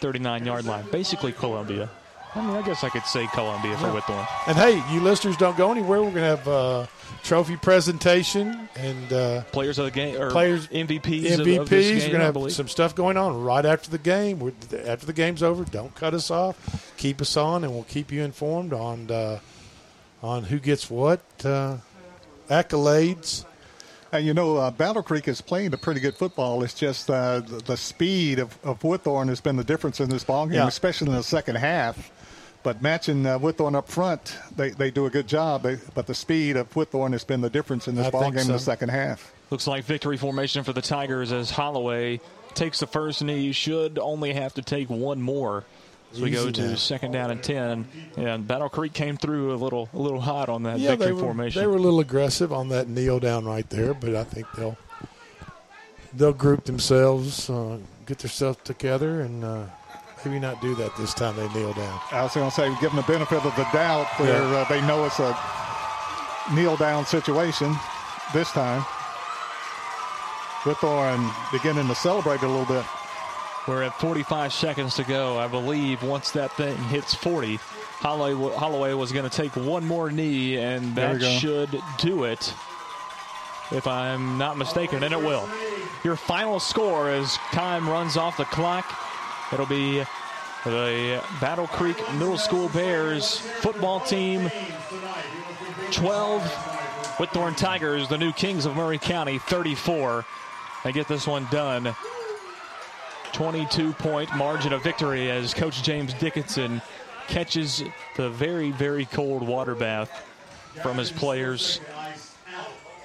39 yard line. Basically, Columbia. I mean, I guess I could say Columbia for Whitthorne. And hey, you listeners don't go anywhere. We're going to have uh, trophy presentation and uh, Players of the game, or players MVPs. MVPs. of this We're going to have some stuff going on right after the game. We're, after the game's over, don't cut us off. Keep us on, and we'll keep you informed on uh, on who gets what uh, accolades. And you know, uh, Battle Creek is playing a pretty good football. It's just uh, the, the speed of, of Whitthorne has been the difference in this ball game, Yeah. especially in the second half. But matching uh, Whitthorne up front, they, they do a good job. They, but the speed of Whitthorne has been the difference in this I ball think game in the second half. Looks like victory formation for the Tigers as Holloway takes the first knee. Should only have to take one more. As we go to now. second down and ten, and Battle Creek came through a little, a little hot on that yeah, victory they were, formation. they were a little aggressive on that kneel down right there, but I think they'll they'll group themselves, uh, get themselves together, and uh, maybe not do that this time. They kneel down. I was going to say, give them the benefit of the doubt where Yeah. uh, they know it's a kneel down situation this time. Whitthorne beginning to celebrate a little bit. We're at 45 seconds to go. I believe once that thing hits 40, Holloway, Holloway was going to take one more knee, and There that should do it. If I'm not mistaken, and it will. Your final score as time runs off the clock. It'll be the Battle Creek Middle School Bears football team 12, Whitthorne Tigers, the new Kings of Maury County 34. They get this one done 22 point margin of victory as Coach James Dickinson catches the very, very cold water bath from his players.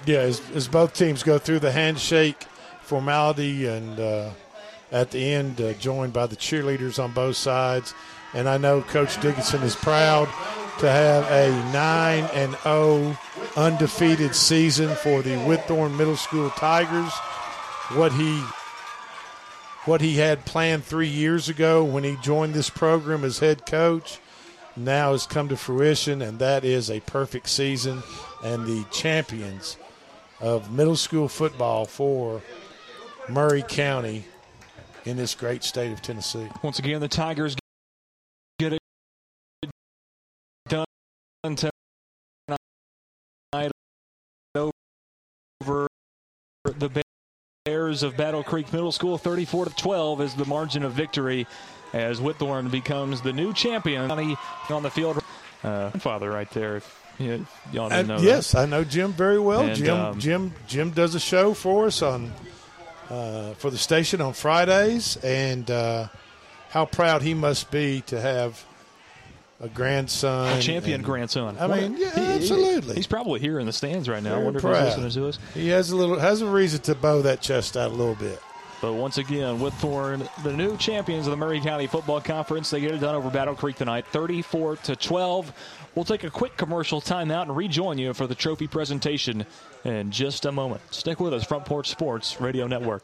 Yeah, as, as both teams go through the handshake formality and uh, at the end, uh, joined by the cheerleaders on both sides. And I know Coach Dickinson is proud to have a 9 and 0 undefeated season for the Whitthorne Middle School Tigers. What he what he had planned three years ago when he joined this program as head coach now has come to fruition, and that is a perfect season and the champions of middle school football for Maury County in this great state of Tennessee. Once again, the Tigers get it done tonight over the Bears of Battle Creek Middle School. 34 to 12 is the margin of victory as Whitthorne becomes the new champion on the field. Uh, father, right there. You, y'all know yes, that. I know Jim very well. And, Jim, um, Jim, Jim does a show for us on uh, for the station on Fridays, and uh, how proud he must be to have a grandson, A champion and- grandson. I mean, yeah, He- absolutely. he's probably here in the stands right now. I wonder proud. if he's listening to us. He has a little has a reason to bow that chest out a little bit. But once again, Whitthorne, the new champions of the Maury County Football Conference, they get it done over Battle Creek tonight, 34 to 12. We'll take a quick commercial timeout and rejoin you for the trophy presentation in just a moment. Stick with us, Front Porch Sports Radio Network.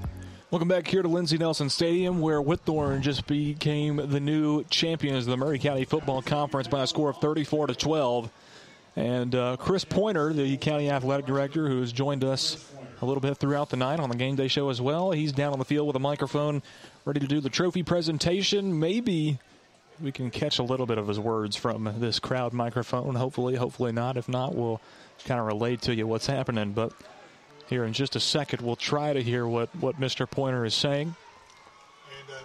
Welcome back here to Lindsey Nelson Stadium, where Whitthorne just became the new champions of the Maury County Football Conference by a score of 34 to 12. And uh, Chris Pointer, the county athletic director, who has joined us a little bit throughout the night on the game day show as well, he's down on the field with a microphone, ready to do the trophy presentation. Maybe we can catch a little bit of his words from this crowd microphone. Hopefully, hopefully not. If not, we'll kind of relate to you what's happening. But here in just a second, we'll try to hear what, what Mr. Pointer is saying. And uh,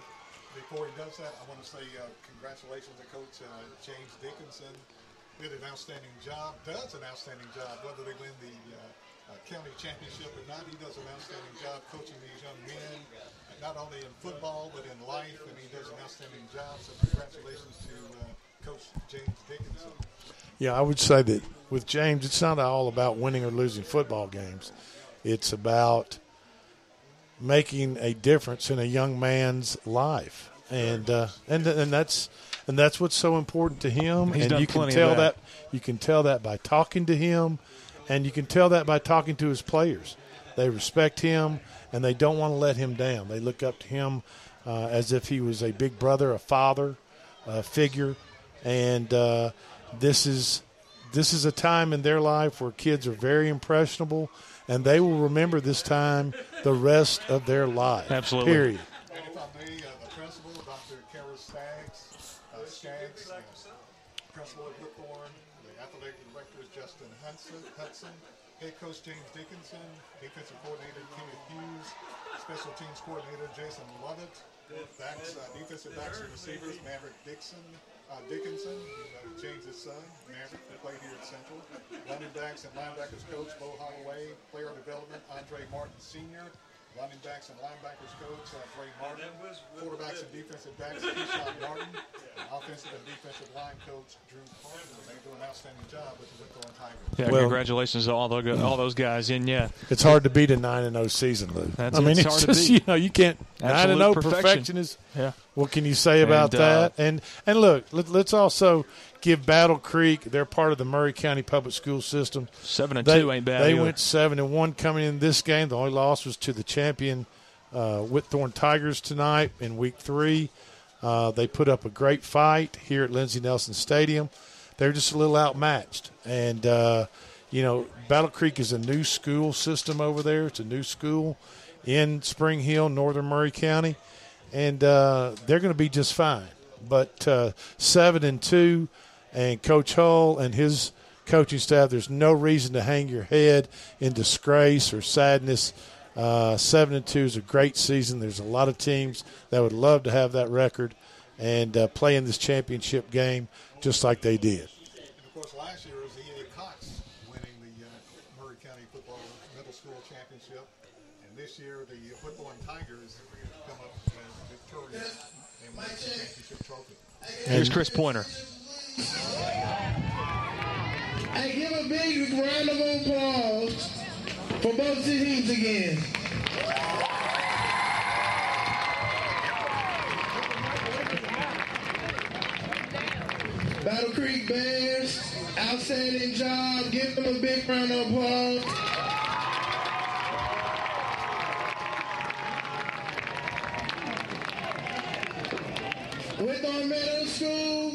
before he does that, I want to say uh, congratulations to Coach uh, James Dickinson. Did an outstanding job, does an outstanding job, whether they win the uh, uh, county championship or not. He does an outstanding job coaching these young men, not only in football, but in life, and he does an outstanding job. So congratulations to uh, Coach James Dickinson. Yeah, I would say that with James, it's not all about winning or losing football games. It's about making a difference in a young man's life, and uh, and and that's and that's what's so important to him. He's and you can tell that. you can tell that by talking to him, and you can tell that by talking to his players. They respect him, and they don't want to let him down. They look up to him uh, as if he was a big brother, a father, a figure, and uh, this is this is a time in their life where kids are very impressionable, and they will remember this time the rest of their life. Absolutely. Period. And if I may, uh, the principal, Dr. Kara Staggs, uh, Skaggs, uh, principal at Whitthorne, the athletic director is Justin Hudson, Hudson, head coach James Dickinson, defensive coordinator Kenneth Hughes, special teams coordinator Jason Lovett, backs, uh, defensive backs and receivers Maverick Dixon, uh, Dickinson, uh, James's son, Maverick, who played here at Central, running backs and linebackers coach Bo Holloway, player development Andre Martin Sr., running backs and linebackers coach uh, Dre Martin, quarterbacks and defensive backs Keyshawn Martin, and offensive and defensive line coach Drew Parker. They do an outstanding job with the Whitthorne Tigers. Yeah, Well- congratulations to all, the, all those guys. And yeah, It's hard to beat a nine and zero season, Lou. That's- I mean, it's it's, hard to just beat. you know you can't nine Absolute and zero perfection. perfection is. Yeah. What can you say about And, uh, that? And and look, let, let's also give Battle Creek. They're part of the Maury County Public School System. Seven and They- two ain't bad They either. went seven and one coming in this game. The only loss was to the champion uh, Whitthorne Tigers tonight in Week Three. Uh, they put up a great fight here at Lindsey Nelson Stadium. They're just a little outmatched, and uh, you know Battle Creek is a new school system over there. It's a new school in Spring Hill, Northern Maury County, and uh, they're going to be just fine. But uh, seven and two, and Coach Hull and his coaching staff, there's no reason to hang your head in disgrace or sadness. Uh, seven and two is a great season. There's a lot of teams that would love to have that record and uh, play in this championship game just like they did. Here's Chris Pointer. I give a big round of applause for both teams again. Battle Creek Bears, outstanding job. Give them a big round of applause. Whitthorne Middle School,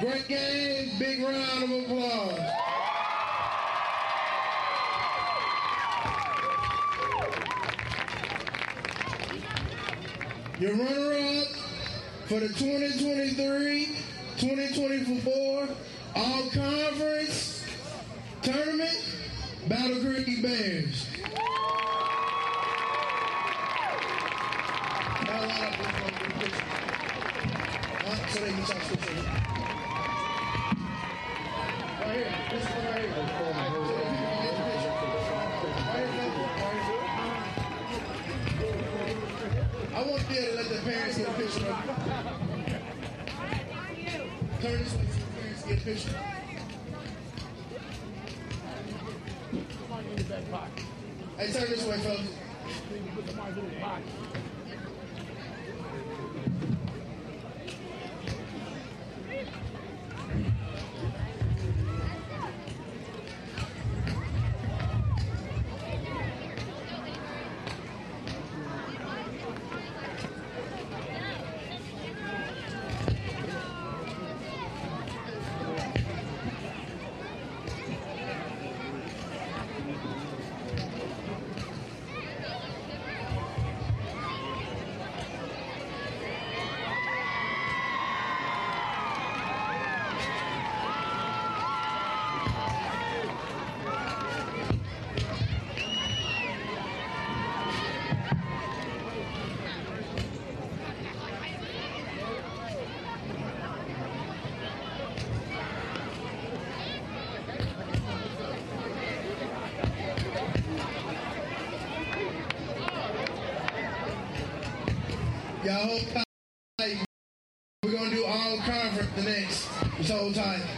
great game. Big round of applause. Your runner-up for the 2023-2024 All-Conference Tournament, Battle Creek Bears. I want to be able to let the parents get a picture this way the parents get a picture. Hey, turn this way, fellas. We're gonna do all conference the next. Just hold tight.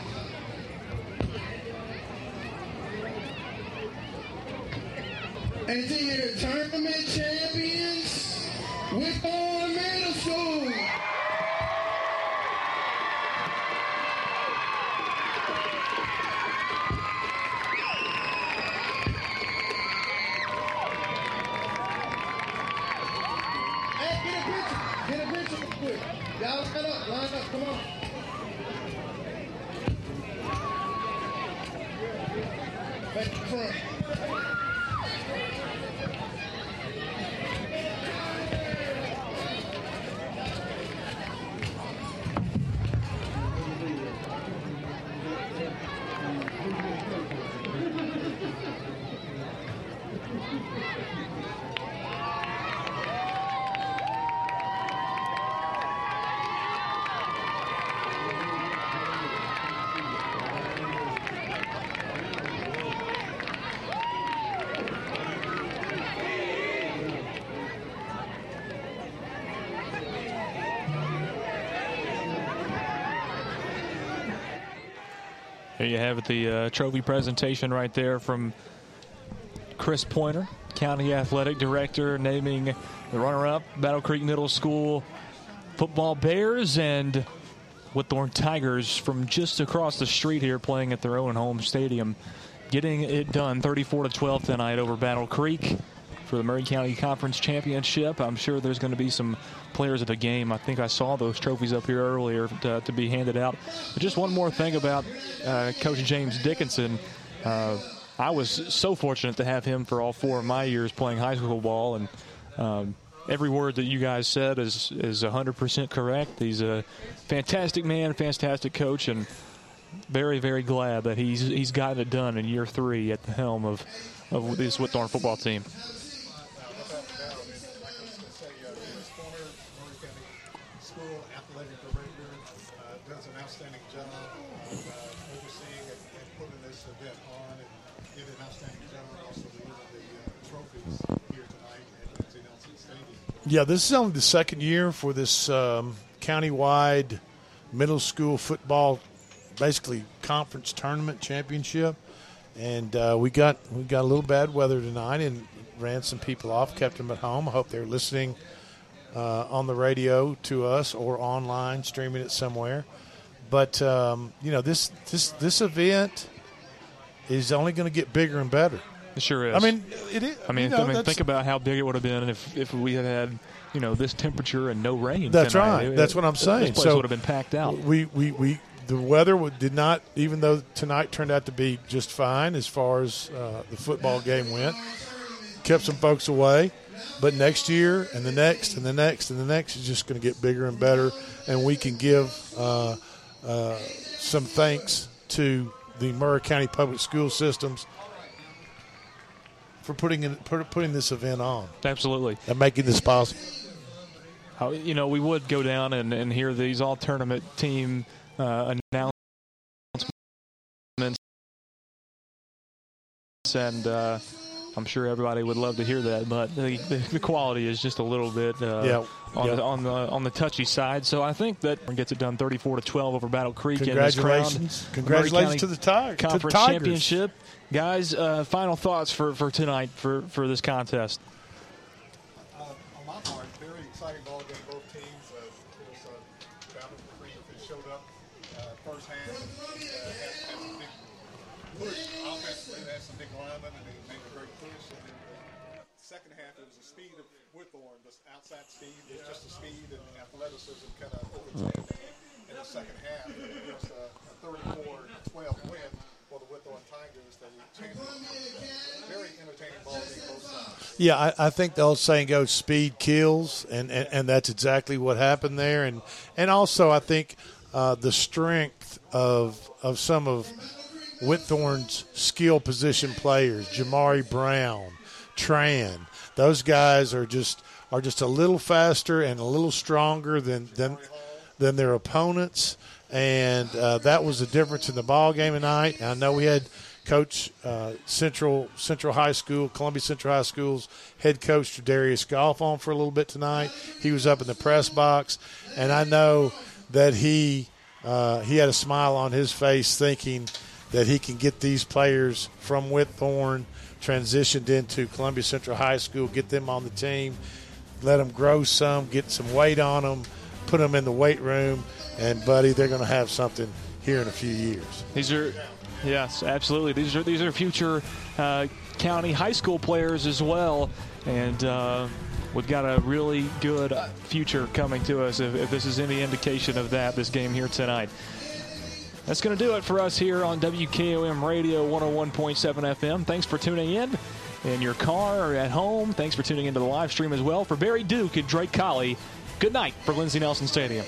You have it, the uh, trophy presentation right there from Chris Pointer, County Athletic Director, naming the runner-up Battle Creek Middle School football Bears and Whitthorne Tigers from just across the street here, playing at their own home stadium, getting it done, 34 to 12 tonight over Battle Creek for the Maury County Conference Championship. I'm sure there's going to be some players of the game. I think I saw those trophies up here earlier to, to be handed out. But just one more thing about uh, Coach James Dickinson. Uh, I was so fortunate to have him for all four of my years playing high school ball, and um, every word that you guys said is is 100% correct. He's a fantastic man, fantastic coach, and very very glad that he's he's gotten it done in year three at the helm of of this Whitthorne football team. Yeah, this is only the second year for this um, countywide middle school football, basically conference tournament championship. And uh, we got we got a little bad weather tonight and ran some people off, kept them at home. I hope they're listening uh, on the radio to us or online, streaming it somewhere. But um, you know this this this event is only going to get bigger and better. It sure is. I mean, it is. I mean, you know, I mean, think about how big it would have been if, if we had had you know this temperature and no rain. That's tonight. right. It- That's what I'm saying. This place so would have been packed out. We we, we the weather did not, even though tonight turned out to be just fine as far as uh, the football game went, kept some folks away. But next year and the next and the next and the next is just going to get bigger and better, and we can give uh, uh, some thanks to the Maury County Public School Systems for putting in, put- putting this event on Absolutely. and making this possible. How, you know, we would go down and, and hear these all tournament team uh, announcements, and uh, I'm sure everybody would love to hear that, but the, the, the quality is just a little bit uh, Yeah. on Yeah. the on the on the touchy side. So I think that gets it done 34 to 12 over Battle Creek. in this crowned Congratulations. Congratulations to the Tigers- to the Conference Tigers. Championship, guys. Uh, final thoughts for, for tonight for for this contest. Uh, on my part, very exciting ball game. Both teams. Uh, it was uh, Battle Creek that showed up uh, first half. Uh, had, had some big push offensively. They had some big linemen, and they made a great push. And then the second half, it was the speed of Whitthorne, the outside speed. It just the speed and athleticism kind of overcame in the second half. It was a, a 34-12 win for the Whitthorne Tigers. They championed. Very entertaining ball game both sides. Yeah, I, I think the old saying goes, "Speed kills," and, and, and that's exactly what happened there. And and also, I think uh, the strength of of some of Whitthorne's skill position players, Jamari Brown, Tran, those guys are just are just a little faster and a little stronger than than than their opponents, and uh, that was the difference in the ball game tonight. I know we had coach uh, Central Central High School, Columbia Central High School's head coach Darius Goff on for a little bit tonight. He was up in the press box, and I know that he uh, he had a smile on his face, thinking that he can get these players from Whitthorne transitioned into Columbia Central High School, get them on the team, let them grow some, get some weight on them, put them in the weight room, and buddy, they're going to have something here in a few years. These are, yes, absolutely. These are these are future uh, county high school players as well, and uh, we've got a really good future coming to us. If, if this is any indication of that, this game here tonight. That's going to do it for us here on WKOM Radio 101.7 FM. Thanks for tuning in in your car or at home. Thanks for tuning into the live stream as well. For Barry Duke and Drake Colley, good night for Lindsey Nelson Stadium.